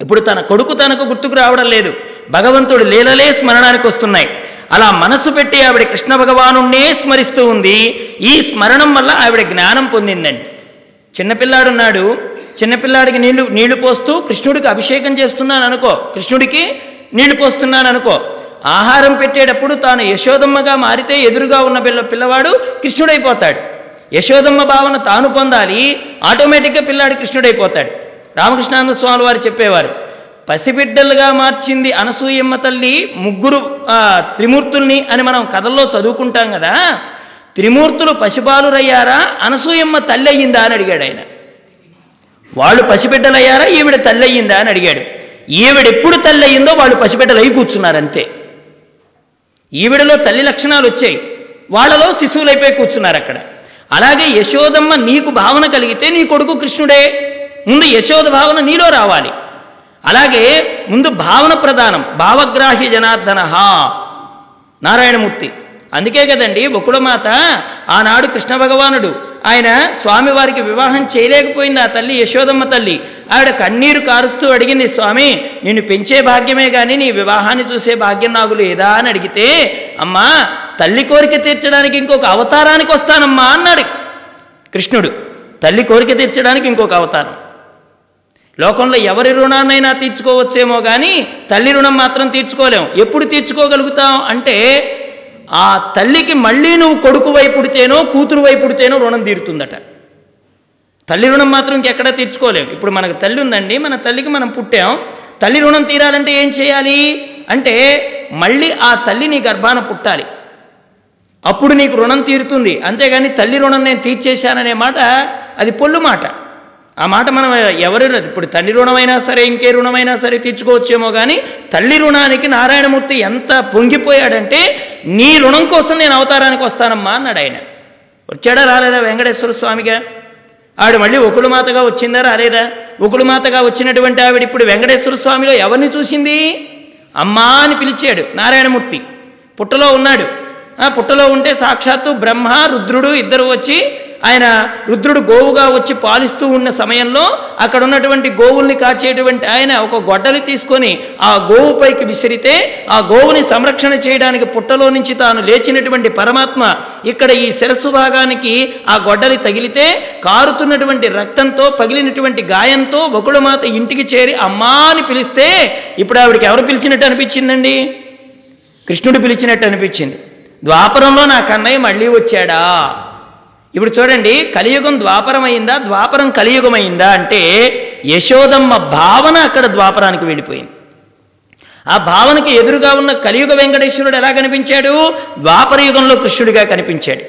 ఇప్పుడు తన కొడుకు తనకు గుర్తుకు రావడం లేదు. భగవంతుడు లీలలే స్మరణానికి వస్తున్నాయి. అలా మనసు పెట్టి ఆవిడ కృష్ణ భగవానుణ్ణే స్మరిస్తూ ఉంది. ఈ స్మరణం వల్ల ఆవిడ జ్ఞానం పొందిందండి. చిన్నపిల్లాడున్నాడు చిన్నపిల్లాడికి నీళ్ళు నీళ్ళు పోస్తూ కృష్ణుడికి అభిషేకం చేస్తున్నాను అనుకో. కృష్ణుడికి నీళ్ళు పోస్తున్నాను అనుకో. ఆహారం పెట్టేటప్పుడు తాను యశోదమ్మగా మారితే ఎదురుగా ఉన్న పిల్ల పిల్లవాడు కృష్ణుడైపోతాడు. యశోదమ్మ భావన తాను పొందాలి. ఆటోమేటిక్గా పిల్లాడు కృష్ణుడైపోతాడు. రామకృష్ణానంద స్వామి వారు చెప్పేవారు పసిబిడ్డలుగా మార్చింది అనసూయమ్మ తల్లి ముగ్గురు త్రిమూర్తుల్ని అని మనం కథల్లో చదువుకుంటాం కదా త్రిమూర్తులు పసిబాలురయ్యారా అనసూయమ్మ తల్లి అయ్యిందా అని అడిగాడు ఆయన. వాళ్ళు పసిబిడ్డలయ్యారా ఈవిడ తల్లి అయ్యిందా అని అడిగాడు. ఈవిడెప్పుడు తల్లి అయ్యిందో వాళ్ళు పసిబిడ్డలు అయి కూర్చున్నారు అంతే ఈవిడలో తల్లి లక్షణాలు వచ్చాయి. వాళ్ళలో శిశువులైపోయి కూర్చున్నారు అక్కడ అలాగే యశోదమ్మ నీకు భావన కలిగితే నీ కొడుకు కృష్ణుడే. ముందు యశోద భావన నీలో రావాలి. అలాగే ముందు భావన ప్రధానం భావగ్రాహి జనార్దన నారాయణమూర్తి. అందుకే కదండి బొక్కుడమాత ఆనాడు కృష్ణ భగవానుడు ఆయన స్వామివారికి వివాహం చేయలేకపోయింది ఆ తల్లి యశోదమ్మ తల్లి. ఆవిడ కన్నీరు కారుస్తూ అడిగింది స్వామి నిన్ను పెంచే భాగ్యమే కానీ నీ వివాహాన్ని చూసే భాగ్యం నాకు లేదా? అని అడిగితే అమ్మా తల్లి కోరిక తీర్చడానికి ఇంకొక అవతారానికి వస్తానమ్మా అన్నాడు కృష్ణుడు. తల్లి కోరిక తీర్చడానికి ఇంకొక అవతారం. లోకంలో ఎవరి రుణాన్నైనా తీర్చుకోవచ్చేమో కానీ తల్లి రుణం మాత్రం తీర్చుకోలేం. ఎప్పుడు తీర్చుకోగలుగుతాం అంటే ఆ తల్లికి మళ్ళీ నువ్వు కొడుకు వైపు పుడితేనో కూతురు వైపు పుడితేనో రుణం తీరుతుందట. తల్లి రుణం మాత్రం ఇంకెక్కడా తీర్చుకోలేం. ఇప్పుడు మనకు తల్లి ఉందండి మన తల్లికి మనం పుట్టాం. తల్లి రుణం తీరాలంటే ఏం చేయాలి? అంటే మళ్ళీ ఆ తల్లి నీ గర్భాన పుట్టాలి. అప్పుడు నీకు రుణం తీరుతుంది. అంతేగాని తల్లి రుణం నేను తీర్చేశాననే మాట అది పొల్లు మాట. ఆ మాట మనం ఎవరు ఇప్పుడు తల్లి రుణమైనా సరే ఇంకే రుణమైనా సరే తీర్చుకోవచ్చేమో కానీ తల్లి రుణానికి నారాయణమూర్తి ఎంత పొంగిపోయాడంటే నీ రుణం కోసం నేను అవతారానికి వస్తానమ్మా అన్నాడు ఆయన. వచ్చాడా రాలేదా వెంకటేశ్వర స్వామిగా? ఆవిడ మళ్ళీ ఒకడు మాతగా వచ్చిందా రాలేదా? ఒకడు మాతగా వచ్చినటువంటి ఆవిడ ఇప్పుడు వెంకటేశ్వర స్వామిలో ఎవరిని చూసింది? అమ్మా అని పిలిచాడు నారాయణమూర్తి. పుట్టలో ఉన్నాడు. ఆ పుట్టలో ఉంటే సాక్షాత్తు బ్రహ్మ రుద్రుడు ఇద్దరు వచ్చి ఆయన రుద్రుడు గోవుగా వచ్చి పాలిస్తూ ఉన్న సమయంలో అక్కడ ఉన్నటువంటి గోవుల్ని కాచేటువంటి ఆయన ఒక గొడ్డలి తీసుకొని ఆ గోవు పైకి విసిరితే ఆ గోవుని సంరక్షణ చేయడానికి పుట్టలో నుంచి తాను లేచినటువంటి పరమాత్మ ఇక్కడ ఈ శిరస్సు భాగానికి ఆ గొడ్డలి తగిలితే కారుతున్నటువంటి రక్తంతో పగిలినటువంటి గాయంతో ఒకడు మాత ఇంటికి చేరి అమ్మా అని పిలిస్తే ఇప్పుడు ఆవిడకి ఎవరు పిలిచినట్టు అనిపించిందండి? కృష్ణుడు పిలిచినట్టు అనిపించింది. ద్వాపరంలో నా కన్నయ్య మళ్ళీ వచ్చాడా? ఇప్పుడు చూడండి కలియుగం ద్వాపరమైందా? ద్వాపరం కలియుగమైందా అంటే యశోదమ్మ భావన అక్కడ ద్వాపరానికి వెళ్ళిపోయింది. ఆ భావనకి ఎదురుగా ఉన్న కలియుగ వెంకటేశ్వరుడు ఎలా కనిపించాడు? ద్వాపర యుగంలో కృష్ణుడిగా కనిపించాడు.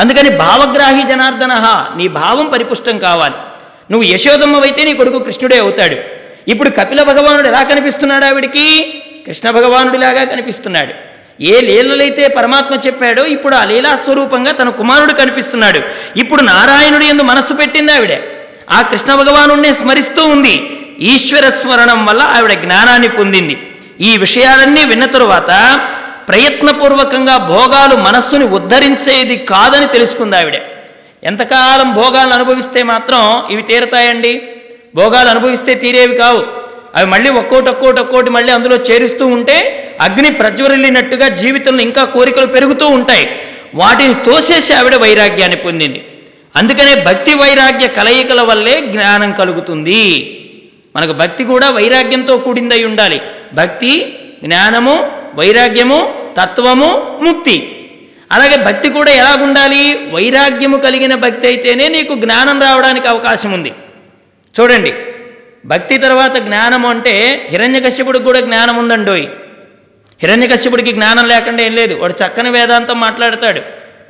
అందుకని భావగ్రాహి జనార్దన నీ భావం పరిపుష్టం కావాలి. నువ్వు యశోదమ్మవైతే నీ కొడుకు కృష్ణుడే అవుతాడు. ఇప్పుడు కపిల భగవానుడు ఎలా కనిపిస్తున్నాడు ఆవిడికి? కృష్ణ భగవానుడిలాగా కనిపిస్తున్నాడు. ఏ లీలలైతే పరమాత్మ చెప్పాడో ఇప్పుడు ఆ లీలా స్వరూపంగా తన కుమారుడు కనిపిస్తున్నాడు. ఇప్పుడు నారాయణుడి ఎందు మనస్సు పెట్టింది ఆవిడ. ఆ కృష్ణ భగవాను స్మరిస్తూ ఉంది. ఈశ్వర స్మరణం వల్ల ఆవిడ జ్ఞానాన్ని పొందింది. ఈ విషయాలన్నీ విన్న తరువాత ప్రయత్నపూర్వకంగా భోగాలు మనస్సుని ఉద్ధరించేది కాదని తెలుసుకుంది ఆవిడ. ఎంతకాలం భోగాలను అనుభవిస్తే మాత్రం ఇవి తీరతాయండి? భోగాలు అనుభవిస్తే తీరేవి కావు. అవి మళ్ళీ ఒక్కోటి ఒక్కోటి ఒక్కోటి మళ్ళీ అందులో చేరుస్తూ ఉంటే అగ్ని ప్రజ్వరిల్లినట్టుగా జీవితంలో ఇంకా కోరికలు పెరుగుతూ ఉంటాయి. వాటిని తోసేసి ఆవిడ వైరాగ్యాన్ని పొందింది. అందుకనే భక్తి వైరాగ్య కలయికల వల్లే జ్ఞానం కలుగుతుంది. మనకు భక్తి కూడా వైరాగ్యంతో కూడిందై ఉండాలి. భక్తి జ్ఞానము వైరాగ్యము తత్వము ముక్తి. అలాగే భక్తి కూడా ఎలాగుండాలి? వైరాగ్యము కలిగిన భక్తి అయితేనే నీకు జ్ఞానం రావడానికి అవకాశం ఉంది చూడండి. భక్తి తర్వాత జ్ఞానం అంటే హిరణ్యకశ్యపుడికి కూడా జ్ఞానం ఉందండోయ్. హిరణ్యకశ్యపుడికి జ్ఞానం లేకుండా ఏం లేదు. వాడు చక్కని వేదాంతం మాట్లాడతాడు.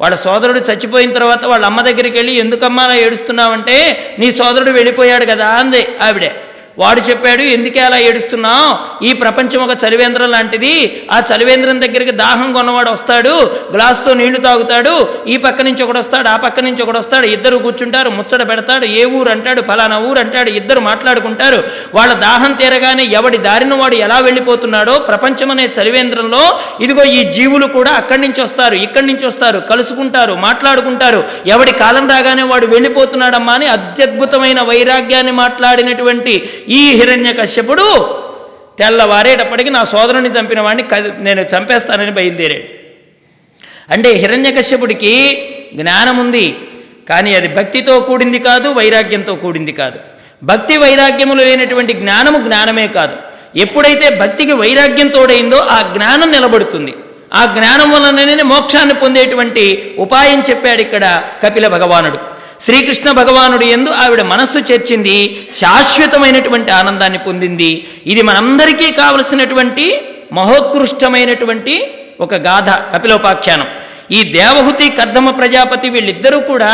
వాళ్ళ సోదరుడు చచ్చిపోయిన తర్వాత వాళ్ళ అమ్మ దగ్గరికి వెళ్ళి ఎందుకమ్మా అలా ఏడుస్తున్నావంటే? నీ సోదరుడు వెళ్ళిపోయాడు కదా అంది ఆవిడే. వాడు చెప్పాడు ఎందుకే అలా ఏడుస్తున్నావు? ఈ ప్రపంచం ఒక చలివేంద్రం లాంటిది. ఆ చలివేంద్రం దగ్గరికి దాహం కొన్నవాడు వస్తాడు గ్లాసుతో నీళ్ళు తాగుతాడు ఈ పక్క నుంచి ఒకడు వస్తాడు ఆ పక్క నుంచి ఒకడు వస్తాడు ఇద్దరు కూర్చుంటారు ముచ్చట పెడతాడు ఏ ఊరు అంటాడు ఫలానా ఊరు అంటాడు ఇద్దరు మాట్లాడుకుంటారు. వాళ్ళ దాహం తీరగానే ఎవడి దారిన వాడు ఎలా వెళ్ళిపోతున్నాడో ప్రపంచం అనే చలివేంద్రంలో ఇదిగో ఈ జీవులు కూడా అక్కడి నుంచి వస్తారు ఇక్కడి నుంచి వస్తారు కలుసుకుంటారు మాట్లాడుకుంటారు. ఎవడి కాలం రాగానే వాడు వెళ్ళిపోతున్నాడమ్మా అని అత్యద్భుతమైన వైరాగ్యాన్ని మాట్లాడినటువంటి ఈ హిరణ్య కశ్యపుడు తెల్లవారేటప్పటికి నా సోదరుని చంపిన వాడిని నేను చంపేస్తానని బయలుదేరాడు. అంటే హిరణ్యకశ్యపుడికి జ్ఞానం ఉంది కానీ అది భక్తితో కూడింది కాదు వైరాగ్యంతో కూడింది కాదు. భక్తి వైరాగ్యములు లేనటువంటి జ్ఞానము జ్ఞానమే కాదు. ఎప్పుడైతే భక్తికి వైరాగ్యం తోడైందో ఆ జ్ఞానం నిలబడుతుంది. ఆ జ్ఞానం వలననే మోక్షాన్ని పొందేటువంటి ఉపాయం చెప్పాడు ఇక్కడ కపిల భగవానుడు. శ్రీకృష్ణ భగవానుడు ఎందు ఆవిడ మనస్సు చేర్చింది శాశ్వతమైనటువంటి ఆనందాన్ని పొందింది. ఇది మనందరికీ కావలసినటువంటి మహోత్కృష్టమైనటువంటి ఒక గాథ కపిలోపాఖ్యానం. ఈ దేవహుతి కర్దమ ప్రజాపతి వీళ్ళిద్దరూ కూడా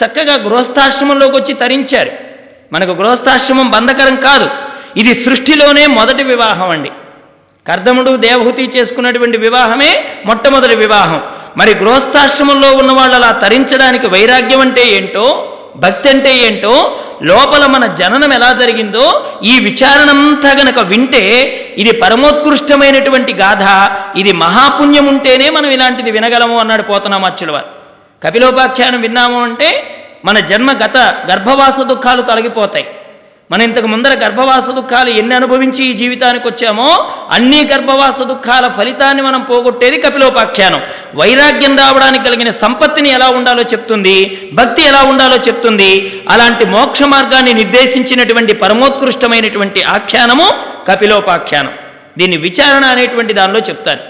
చక్కగా గృహస్థాశ్రమంలోకి వచ్చి తరించారు. మనకు గృహస్థాశ్రమం బంధకరం కాదు. ఇది సృష్టిలోనే మొదటి వివాహం అండి. కర్దముడు దేవహుతి చేసుకున్నటువంటి వివాహమే మొట్టమొదటి వివాహం. మరి గృహస్థాశ్రమంలో ఉన్న వాళ్ళు అలా తరించడానికి వైరాగ్యం అంటే ఏంటో భక్తి అంటే ఏంటో లోపల మన జననం ఎలా జరిగిందో ఈ విచారణంతా గనక వింటే ఇది పరమోత్కృష్టమైనటువంటి గాథ ఇది మహాపుణ్యం ఉంటేనే మనం ఇలాంటిది వినగలము అన్నాడు పోతనామాచ్యుల వారు కపిలోపాఖ్యానం విన్నాము అంటే మన జన్మ గత గర్భవాస దుఃఖాలు తొలగిపోతాయి. మనం ఇంతకు ముందర గర్భవాస దుఃఖాలు ఎన్ని అనుభవించి ఈ జీవితానికి వచ్చామో అన్ని గర్భవాస దుఃఖాల ఫలితాన్ని మనం పోగొట్టేది కపిలోపాఖ్యానం. వైరాగ్యం రావడానికి కలిగిన సంపత్తిని ఎలా ఉండాలో చెప్తుంది భక్తి ఎలా ఉండాలో చెప్తుంది అలాంటి మోక్ష మార్గాన్ని నిర్దేశించినటువంటి పరమోత్కృష్టమైనటువంటి ఆఖ్యానము కపిలోపాఖ్యానం. దీన్ని విచారణ అనేటువంటి దానిలో చెప్తారు.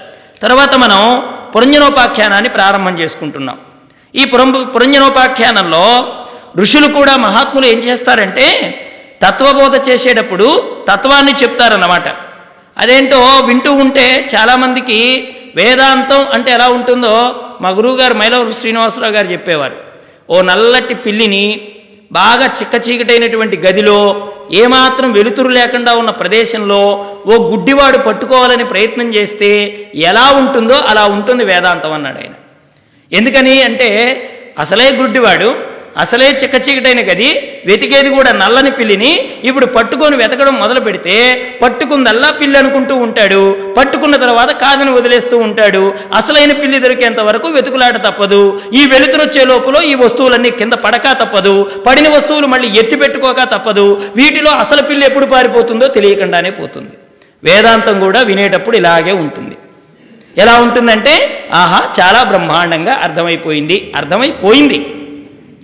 తర్వాత మనం పురంజనోపాఖ్యానాన్ని ప్రారంభం చేసుకుంటున్నాం. ఈ పురం పురంజనోపాఖ్యానంలో ఋషులు కూడా మహాత్ములు ఏం చేస్తారంటే తత్వబోధ చేసేటప్పుడు తత్వాన్ని చెప్తారన్నమాట. అదేంటో వింటూ ఉంటే చాలామందికి వేదాంతం అంటే ఎలా ఉంటుందో మా గురువుగారు మైలవరు శ్రీనివాసరావు గారు చెప్పేవారు. ఓ నల్లటి పిల్లిని బాగా చిక్క చీకటైనటువంటి గదిలో ఏమాత్రం వెలుతురు లేకుండా ఉన్న ప్రదేశంలో ఓ గుడ్డివాడు పట్టుకోవాలని ప్రయత్నం చేస్తే ఎలా ఉంటుందో అలా ఉంటుంది వేదాంతం అన్నాడు ఆయన. ఎందుకని అంటే అసలే గుడ్డివాడు అసలే చిక్కచీకటైన గది వెతికేది కూడా నల్లని పిల్లిని ఇప్పుడు పట్టుకొని వెతకడం మొదలు పెడితే పట్టుకుందల్లా పిల్లి అనుకుంటూ ఉంటాడు. పట్టుకున్న తర్వాత కాదని వదిలేస్తూ ఉంటాడు. అసలైన పిల్లి దొరికేంత వరకు వెతుకులాట తప్పదు. ఈ వెలుతురొచ్చే లోపల ఈ వస్తువులన్నీ కింద పడక తప్పదు. పడిన వస్తువులు మళ్ళీ ఎత్తి పెట్టుకోక తప్పదు. వీటిలో అసలు పిల్లి ఎప్పుడు పారిపోతుందో తెలియకుండానే పోతుంది. వేదాంతం కూడా వినేటప్పుడు ఇలాగే ఉంటుంది. ఎలా ఉంటుందంటే ఆహా చాలా బ్రహ్మాండంగా అర్థమైపోయింది అర్థమైపోయింది.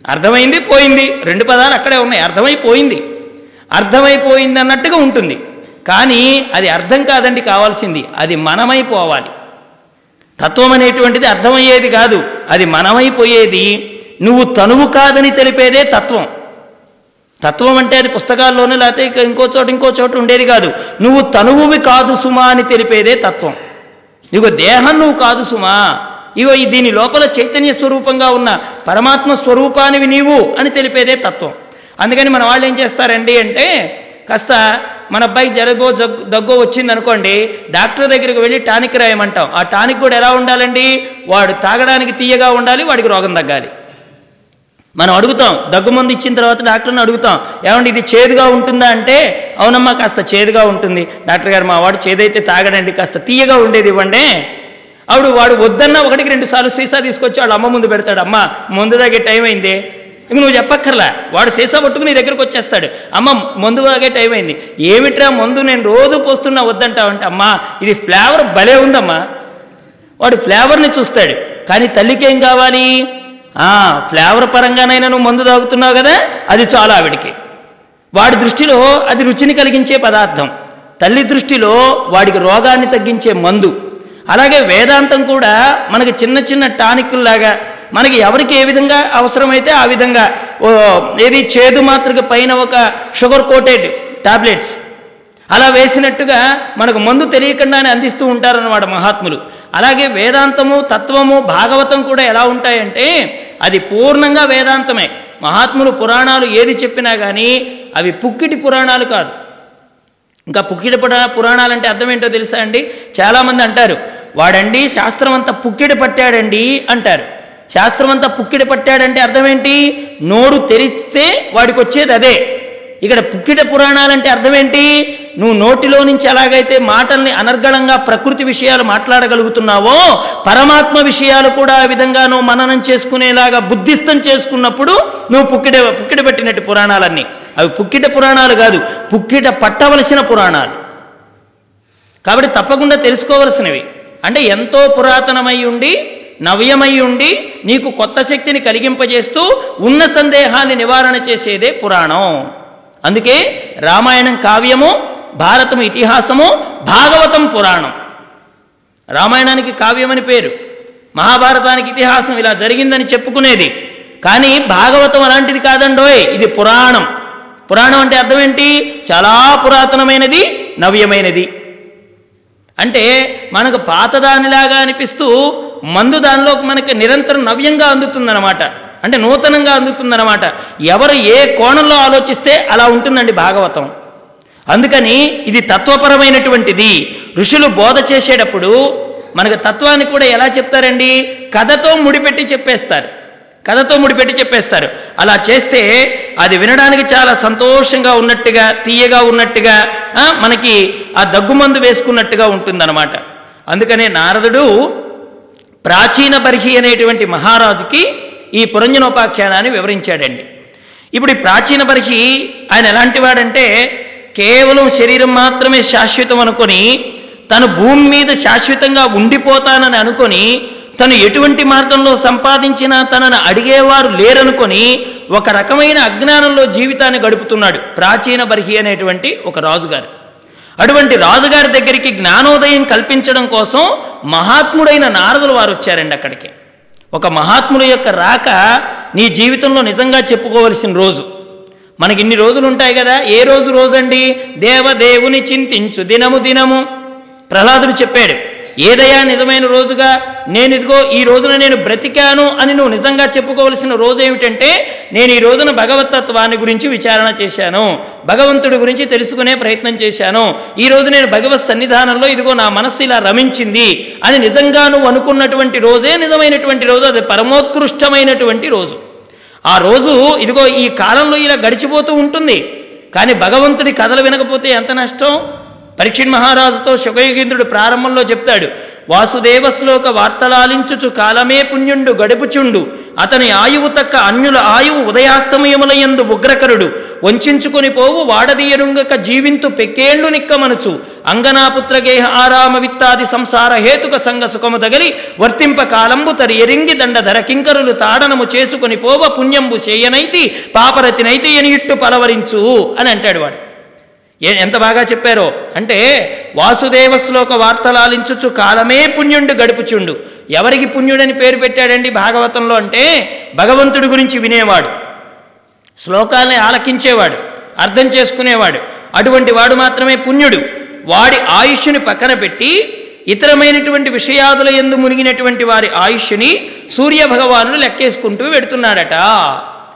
అర్థమైంది? పోయింది. రెండు పదాలు అక్కడే ఉన్నాయి. అర్థమైపోయింది. అర్థమైపోయింది అన్నట్టుగా ఉంటుంది. కానీ అది అర్థం కాదండి కావాల్సింది. అది మనమైపోవాలి. తత్వం అనేటువంటిది అర్థమయ్యేది కాదు. అది మనమైపోయేది నువ్వు తనువు కాదని తెలిపేదే తత్వం. తత్వం అంటే అది పుస్తకాల్లోనే లేకపోతే ఇంకో చోట ఇంకో చోట ఉండేది కాదు. నువ్వు తనువువి కాదు సుమా అని తెలిపేదే తత్వం. నీకు దేహం నువ్వు కాదు సుమా. ఇగో ఈ దీని లోపల చైతన్య స్వరూపంగా ఉన్న పరమాత్మ స్వరూపానివి నీవు అని తెలిపేదే తత్వం. అందుకని మన వాళ్ళు ఏం చేస్తారండి అంటే కాస్త మన అబ్బాయి జరగో జగ్గు దగ్గో వచ్చింది అనుకోండి డాక్టర్ దగ్గరికి వెళ్ళి టానిక్ రాయమంటాం. ఆ టానిక్ కూడా ఎలా ఉండాలండి? వాడు తాగడానికి తీయగా ఉండాలి వాడికి రోగం తగ్గాలి. మనం అడుగుతాం దగ్గు మందు ఇచ్చిన తర్వాత డాక్టర్ని అడుగుతాం ఏమండి ఇది చేదుగా ఉంటుందా? అంటే అవునమ్మా కాస్త చేదుగా ఉంటుంది. డాక్టర్ గారు మా వాడు చేదైతే తాగడండి కాస్త తీయగా ఉండేది ఇవ్వండి. ఆవిడ వాడు వద్దన్నా ఒకటికి రెండు సార్లు సీసా తీసుకొచ్చి వాళ్ళ అమ్మ ముందు పెడతాడు. అమ్మ ముందు తాగే టైం అయింది. ఇంక నువ్వు చెప్పక్కర్లా. వాడు సీసా పట్టుకుని నీ దగ్గరకు వచ్చేస్తాడు. అమ్మ మందు తాగే టైం అయింది. ఏమిట్రా మందు నేను రోజు పోస్తున్నా వద్దంటావంటే అమ్మా ఇది ఫ్లేవర్ భలే ఉందమ్మా. వాడు ఫ్లేవర్ని చూస్తాడు. కానీ తల్లికి ఏం కావాలి? ఆ ఫ్లేవర్ పరంగానైనా నువ్వు మందు తాగుతున్నావు కదా? అది చాలా ఆవిడికి. వాడి దృష్టిలో అది రుచిని కలిగించే పదార్థం. తల్లి దృష్టిలో వాడికి రోగాన్ని తగ్గించే మందు. అలాగే వేదాంతం కూడా మనకి చిన్న చిన్న టానిక్కుల్లాగా మనకి ఎవరికి ఏ విధంగా అవసరమైతే ఆ విధంగా ఓ ఏది చేదు మాత్రక పైన ఒక షుగర్ కోటెడ్ టాబ్లెట్స్ అలా వేసినట్టుగా మనకు మందు తెలియకుండానే అందిస్తూ ఉంటారన్నమాట మహాత్ములు. అలాగే వేదాంతము తత్వము భాగవతం కూడా ఎలా ఉంటాయంటే అది పూర్ణంగా వేదాంతమే. మహాత్ములు పురాణాలు ఏది చెప్పినా కానీ అవి పుక్కిటి పురాణాలు కాదు. ఇంకా పుక్కిడి పురాణాలంటే అర్థం ఏంటో తెలుసా అండి? చాలామంది అంటారు వాడండి శాస్త్రం అంతా పుక్కిడి పట్టాడండి అంటారు. శాస్త్రం అంతా పుక్కిడి పట్టాడంటే అర్థం ఏంటి? నోరు తెరిస్తే వాడికి వచ్చేది అదే. ఇక్కడ పుక్కిట పురాణాలంటే అర్థం ఏంటి? నువ్వు నోటిలో నుంచి ఎలాగైతే మాటల్ని అనర్గళంగా ప్రకృతి విషయాలు మాట్లాడగలుగుతున్నావో పరమాత్మ విషయాలు కూడా ఆ విధంగా నువ్వు మననం చేసుకునేలాగా బుద్ధిస్థం చేసుకున్నప్పుడు నువ్వు పుక్కిట పుక్కిట పెట్టినట్టు పురాణాలన్నీ. అవి పుక్కిట పురాణాలు కాదు పుక్కిట పట్టవలసిన పురాణాలు. కాబట్టి తప్పకుండా తెలుసుకోవలసినవి. అంటే ఎంతో పురాతనమై ఉండి నవ్యమై ఉండి నీకు కొత్త శక్తిని కలిగింపజేస్తూ ఉన్న సందేహాన్ని నివారణ చేసేదే పురాణం. అందుకే రామాయణం కావ్యము భారతం ఇతిహాసము భాగవతం పురాణం. రామాయణానికి కావ్యమని పేరు. మహాభారతానికి ఇతిహాసం ఇలా జరిగిందని చెప్పుకునేది. కానీ భాగవతం అలాంటిది కాదండోయ్ ఇది పురాణం. పురాణం అంటే అర్థం ఏంటి చాలా పురాతనమైనది నవ్యమైనది. అంటే మనకు పాతదానిలాగా అనిపిస్తూ మందు దానిలో మనకి నిరంతరం నవ్యంగా అందుతుందన్నమాట. అంటే నూతనంగా అందుతుందన్నమాట. ఎవరు ఏ కోణంలో ఆలోచిస్తే అలా ఉంటుందండి భాగవతం. అందుకని ఇది తత్వపరమైనటువంటిది. ఋషులు బోధ చేసేటప్పుడు మనకు తత్వాన్ని కూడా ఎలా చెప్తారండి? కథతో ముడిపెట్టి చెప్పేస్తారు. కథతో ముడిపెట్టి చెప్పేస్తారు. అలా చేస్తే అది వినడానికి చాలా సంతోషంగా ఉన్నట్టుగా తీయగా ఉన్నట్టుగా మనకి ఆ దగ్గుమందు వేసుకున్నట్టుగా ఉంటుందన్నమాట. అందుకనే నారదుడు ప్రాచీన బర్హి అనేటువంటి మహారాజుకి ఈ పురంజనోపాఖ్యానాన్ని వివరించాడండి. ఇప్పుడు ఈ ప్రాచీన బర్హి ఆయన ఎలాంటి వాడంటే కేవలం శరీరం మాత్రమే శాశ్వతం అనుకొని తను భూమి మీద శాశ్వతంగా ఉండిపోతానని అనుకొని తను ఎటువంటి మార్గంలో సంపాదించినా తనను అడిగేవారు లేరనుకొని ఒక రకమైన అజ్ఞానంలో జీవితాన్ని గడుపుతున్నాడు ప్రాచీన బర్హి అనేటువంటి ఒక రాజుగారు. అటువంటి రాజుగారి దగ్గరికి జ్ఞానోదయం కల్పించడం కోసం మహాత్ముడైన నారదులు వారు వచ్చారండి అక్కడికి. ఒక మహాత్ముడు యొక్క రాక నీ జీవితంలో నిజంగా చెప్పుకోవలసిన రోజు. మనకి ఇన్ని రోజులు ఉంటాయి కదా ఏ రోజు రోజండి? దేవదేవుని చింతించు దినము దినము. ప్రహ్లాదుడు చెప్పాడు ఏదయా నిజమైన రోజుగా? నేను ఇదిగో ఈ రోజున నేను బ్రతికాను అని నువ్వు నిజంగా చెప్పుకోవలసిన రోజు ఏమిటంటే నేను ఈ రోజున భగవతత్వాన్ని గురించి విచారణ చేశాను. భగవంతుడి గురించి తెలుసుకునే ప్రయత్నం చేశాను. ఈ రోజు నేను భగవత్ సన్నిధానంలో ఇదిగో నా మనస్సు ఇలా రమించింది అని నిజంగా నువ్వు అనుకున్నటువంటి రోజే నిజమైనటువంటి రోజు అది పరమోత్కృష్టమైనటువంటి రోజు. ఆ రోజు ఇదిగో ఈ కాలంలో ఇలా గడిచిపోతూ ఉంటుంది. కానీ భగవంతుడి కథలు వినకపోతే ఎంత నష్టం? పరీక్షణ్ మహారాజుతో శుభయుగేంద్రుడు ప్రారంభంలో చెప్తాడు వాసుదేవ శ్లోక వార్తలాలించుచు కాలమే పుణ్యుండు గడుపుచుండు. అతని ఆయువు తక్క అన్యుల ఆయువు ఉదయాస్తమయములయందు ఉగ్రకరుడు. వంచుకొని పోవు వాడదీయరుంగక జీవింతు పెక్కేండు నిక్కమనుచు. అంగనాపుత్రగేహ ఆరామ విత్తాది సంసార హేతుక సంగ సుఖము తగలి వర్తింప కాలంబు తరి ఎరింగి దండ ధర కింకరులు తాడనము చేసుకుని పోవ పుణ్యంబు చేయనైతి పాపరతినైతి ఎనియిట్టు పలవరించు అని అంటాడు వాడు. ఎంత బాగా చెప్పారో? అంటే వాసుదేవ శ్లోక వార్తలాలించుచు కాలమే పుణ్యుండు గడుపుచుండు. ఎవరికి పుణ్యుడని పేరు పెట్టాడండి భాగవతంలో అంటే భగవంతుడి గురించి వినేవాడు. శ్లోకాల్ని ఆలకించేవాడు అర్థం చేసుకునేవాడు. అటువంటి వాడు మాత్రమే పుణ్యుడు. వాడి ఆయుష్ని పక్కన పెట్టి ఇతరమైనటువంటి విషయాదుల ఎందు మునిగినటువంటి వారి ఆయుష్ని సూర్యభగవానుడు లెక్కేసుకుంటూ పెడుతున్నాడట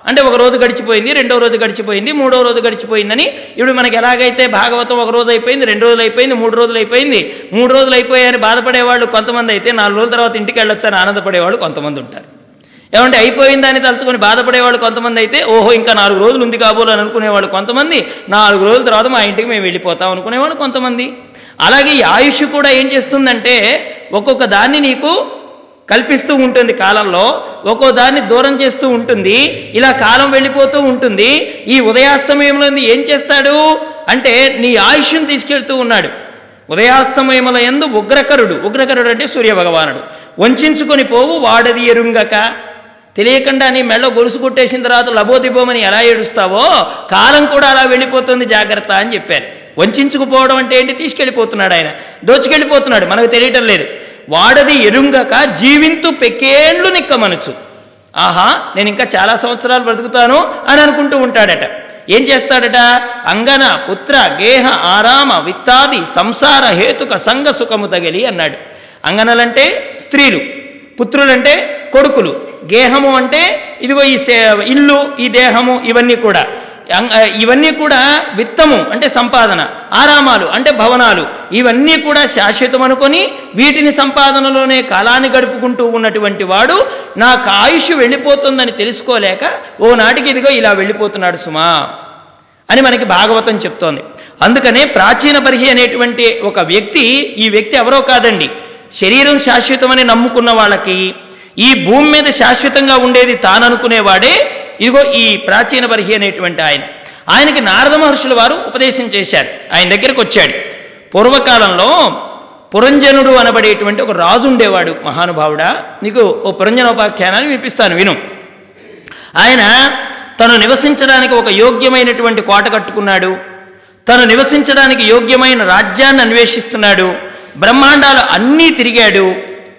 అంటే ఒక రోజు గడిచిపోయింది రెండో రోజు గడిచిపోయింది మూడో రోజు గడిచిపోయిందని ఇప్పుడు మనకి ఎలాగైతే భాగవతం ఒక రోజు అయిపోయింది రెండు రోజులు అయిపోయింది మూడు రోజులు అయిపోయింది మూడు రోజులు అయిపోయాయని బాధపడేవాళ్ళు కొంతమంది అయితే నాలుగు రోజుల తర్వాత ఇంటికి వెళ్ళొచ్చని ఆనందపడేవాళ్ళు కొంతమంది ఉంటారు. ఏమంటే అయిపోయిందని తలుచుకొని బాధపడేవాళ్ళు కొంతమంది అయితే ఓహో ఇంకా నాలుగు రోజులు ఉంది కాబోలు అని అనుకునేవాళ్ళు కొంతమంది నాలుగు రోజుల తర్వాత మా ఇంటికి మేము వెళ్ళిపోతాం అనుకునేవాళ్ళు కొంతమంది. అలాగే ఈ ఆయుష్ కూడా ఏం చేస్తుందంటే ఒక్కొక్క దాన్ని నీకు కల్పిస్తూ ఉంటుంది కాలంలో ఒక్కో దాన్ని దూరం చేస్తూ ఉంటుంది ఇలా కాలం వెళ్ళిపోతూ ఉంటుంది. ఈ ఉదయాస్తమయంలో ఏం చేస్తాడు? అంటే నీ ఆయుష్ను తీసుకెళ్తూ ఉన్నాడు. ఉదయాస్తమయముల ఎందు ఉగ్రకరుడు ఉగ్రకరుడు అంటే సూర్యభగవానుడు. వంచుకొని పోవు వాడది ఎరుంగక. తెలియకుండా నీ మెళ్ళ గొలుసు కొట్టేసిన తర్వాత లబోదిబోమని ఎలా ఏడుస్తావో కాలం కూడా అలా వెళ్ళిపోతుంది జాగ్రత్త అని చెప్పారు. వంచుకుపోవడం అంటే ఏంటి? తీసుకెళ్ళిపోతున్నాడు ఆయన. దోచుకెళ్ళిపోతున్నాడు మనకు తెలియటం లేదు. వాడది ఎరుంగక జీవింతు పెకేండ్లు నిక్కమనచ్చు ఆహా నేను ఇంకా చాలా సంవత్సరాలు బ్రతుకుతాను అని అనుకుంటూ ఉంటాడట. ఏం చేస్తాడట? అంగన పుత్ర గేహ ఆరామ విత్తాది సంసార హేతుక సంగ సుఖము తగిలి అన్నాడు. అంగనలంటే స్త్రీలు పుత్రులంటే కొడుకులు గేహము అంటే ఇదిగో ఈ సే- ఇల్లు ఈ దేహము ఇవన్నీ కూడా. ఇవన్నీ కూడా విత్తము అంటే సంపాదన. ఆరామాలు అంటే భవనాలు. ఇవన్నీ కూడా శాశ్వతం అనుకొని వీటిని సంపాదనలోనే కాలాన్ని గడుపుకుంటూ ఉన్నటువంటి వాడు నాకు ఆయుష్ వెళ్ళిపోతుందని తెలుసుకోలేక ఓ నాటికి ఇదిగో ఇలా వెళ్ళిపోతున్నాడు సుమా అని మనకి భాగవతం చెప్తోంది. అందుకనే ప్రాచీన బర్హి అనేటువంటి ఒక వ్యక్తి ఈ వ్యక్తి ఎవరో కాదండి శరీరం శాశ్వతమని నమ్ముకున్న వాళ్ళకి ఈ భూమి మీద శాశ్వతంగా ఉండేది తాననుకునేవాడే ఇదిగో ఈ ప్రాచీన బర్హి అనేటువంటి ఆయన. ఆయనకి నారద మహర్షుల వారు ఉపదేశం చేశారు. ఆయన దగ్గరికి వచ్చాడు. పూర్వకాలంలో పురంజనుడు అనబడేటువంటి ఒక రాజు ఉండేవాడు. మహానుభావుడా నీకు ఓ పురంజనోపాఖ్యానాన్ని వినిపిస్తాను విను. ఆయన తను నివసించడానికి ఒక యోగ్యమైనటువంటి కోట కట్టుకున్నాడు. తను నివసించడానికి యోగ్యమైన రాజ్యాన్ని అన్వేషిస్తున్నాడు. బ్రహ్మాండాలు అన్నీ తిరిగాడు.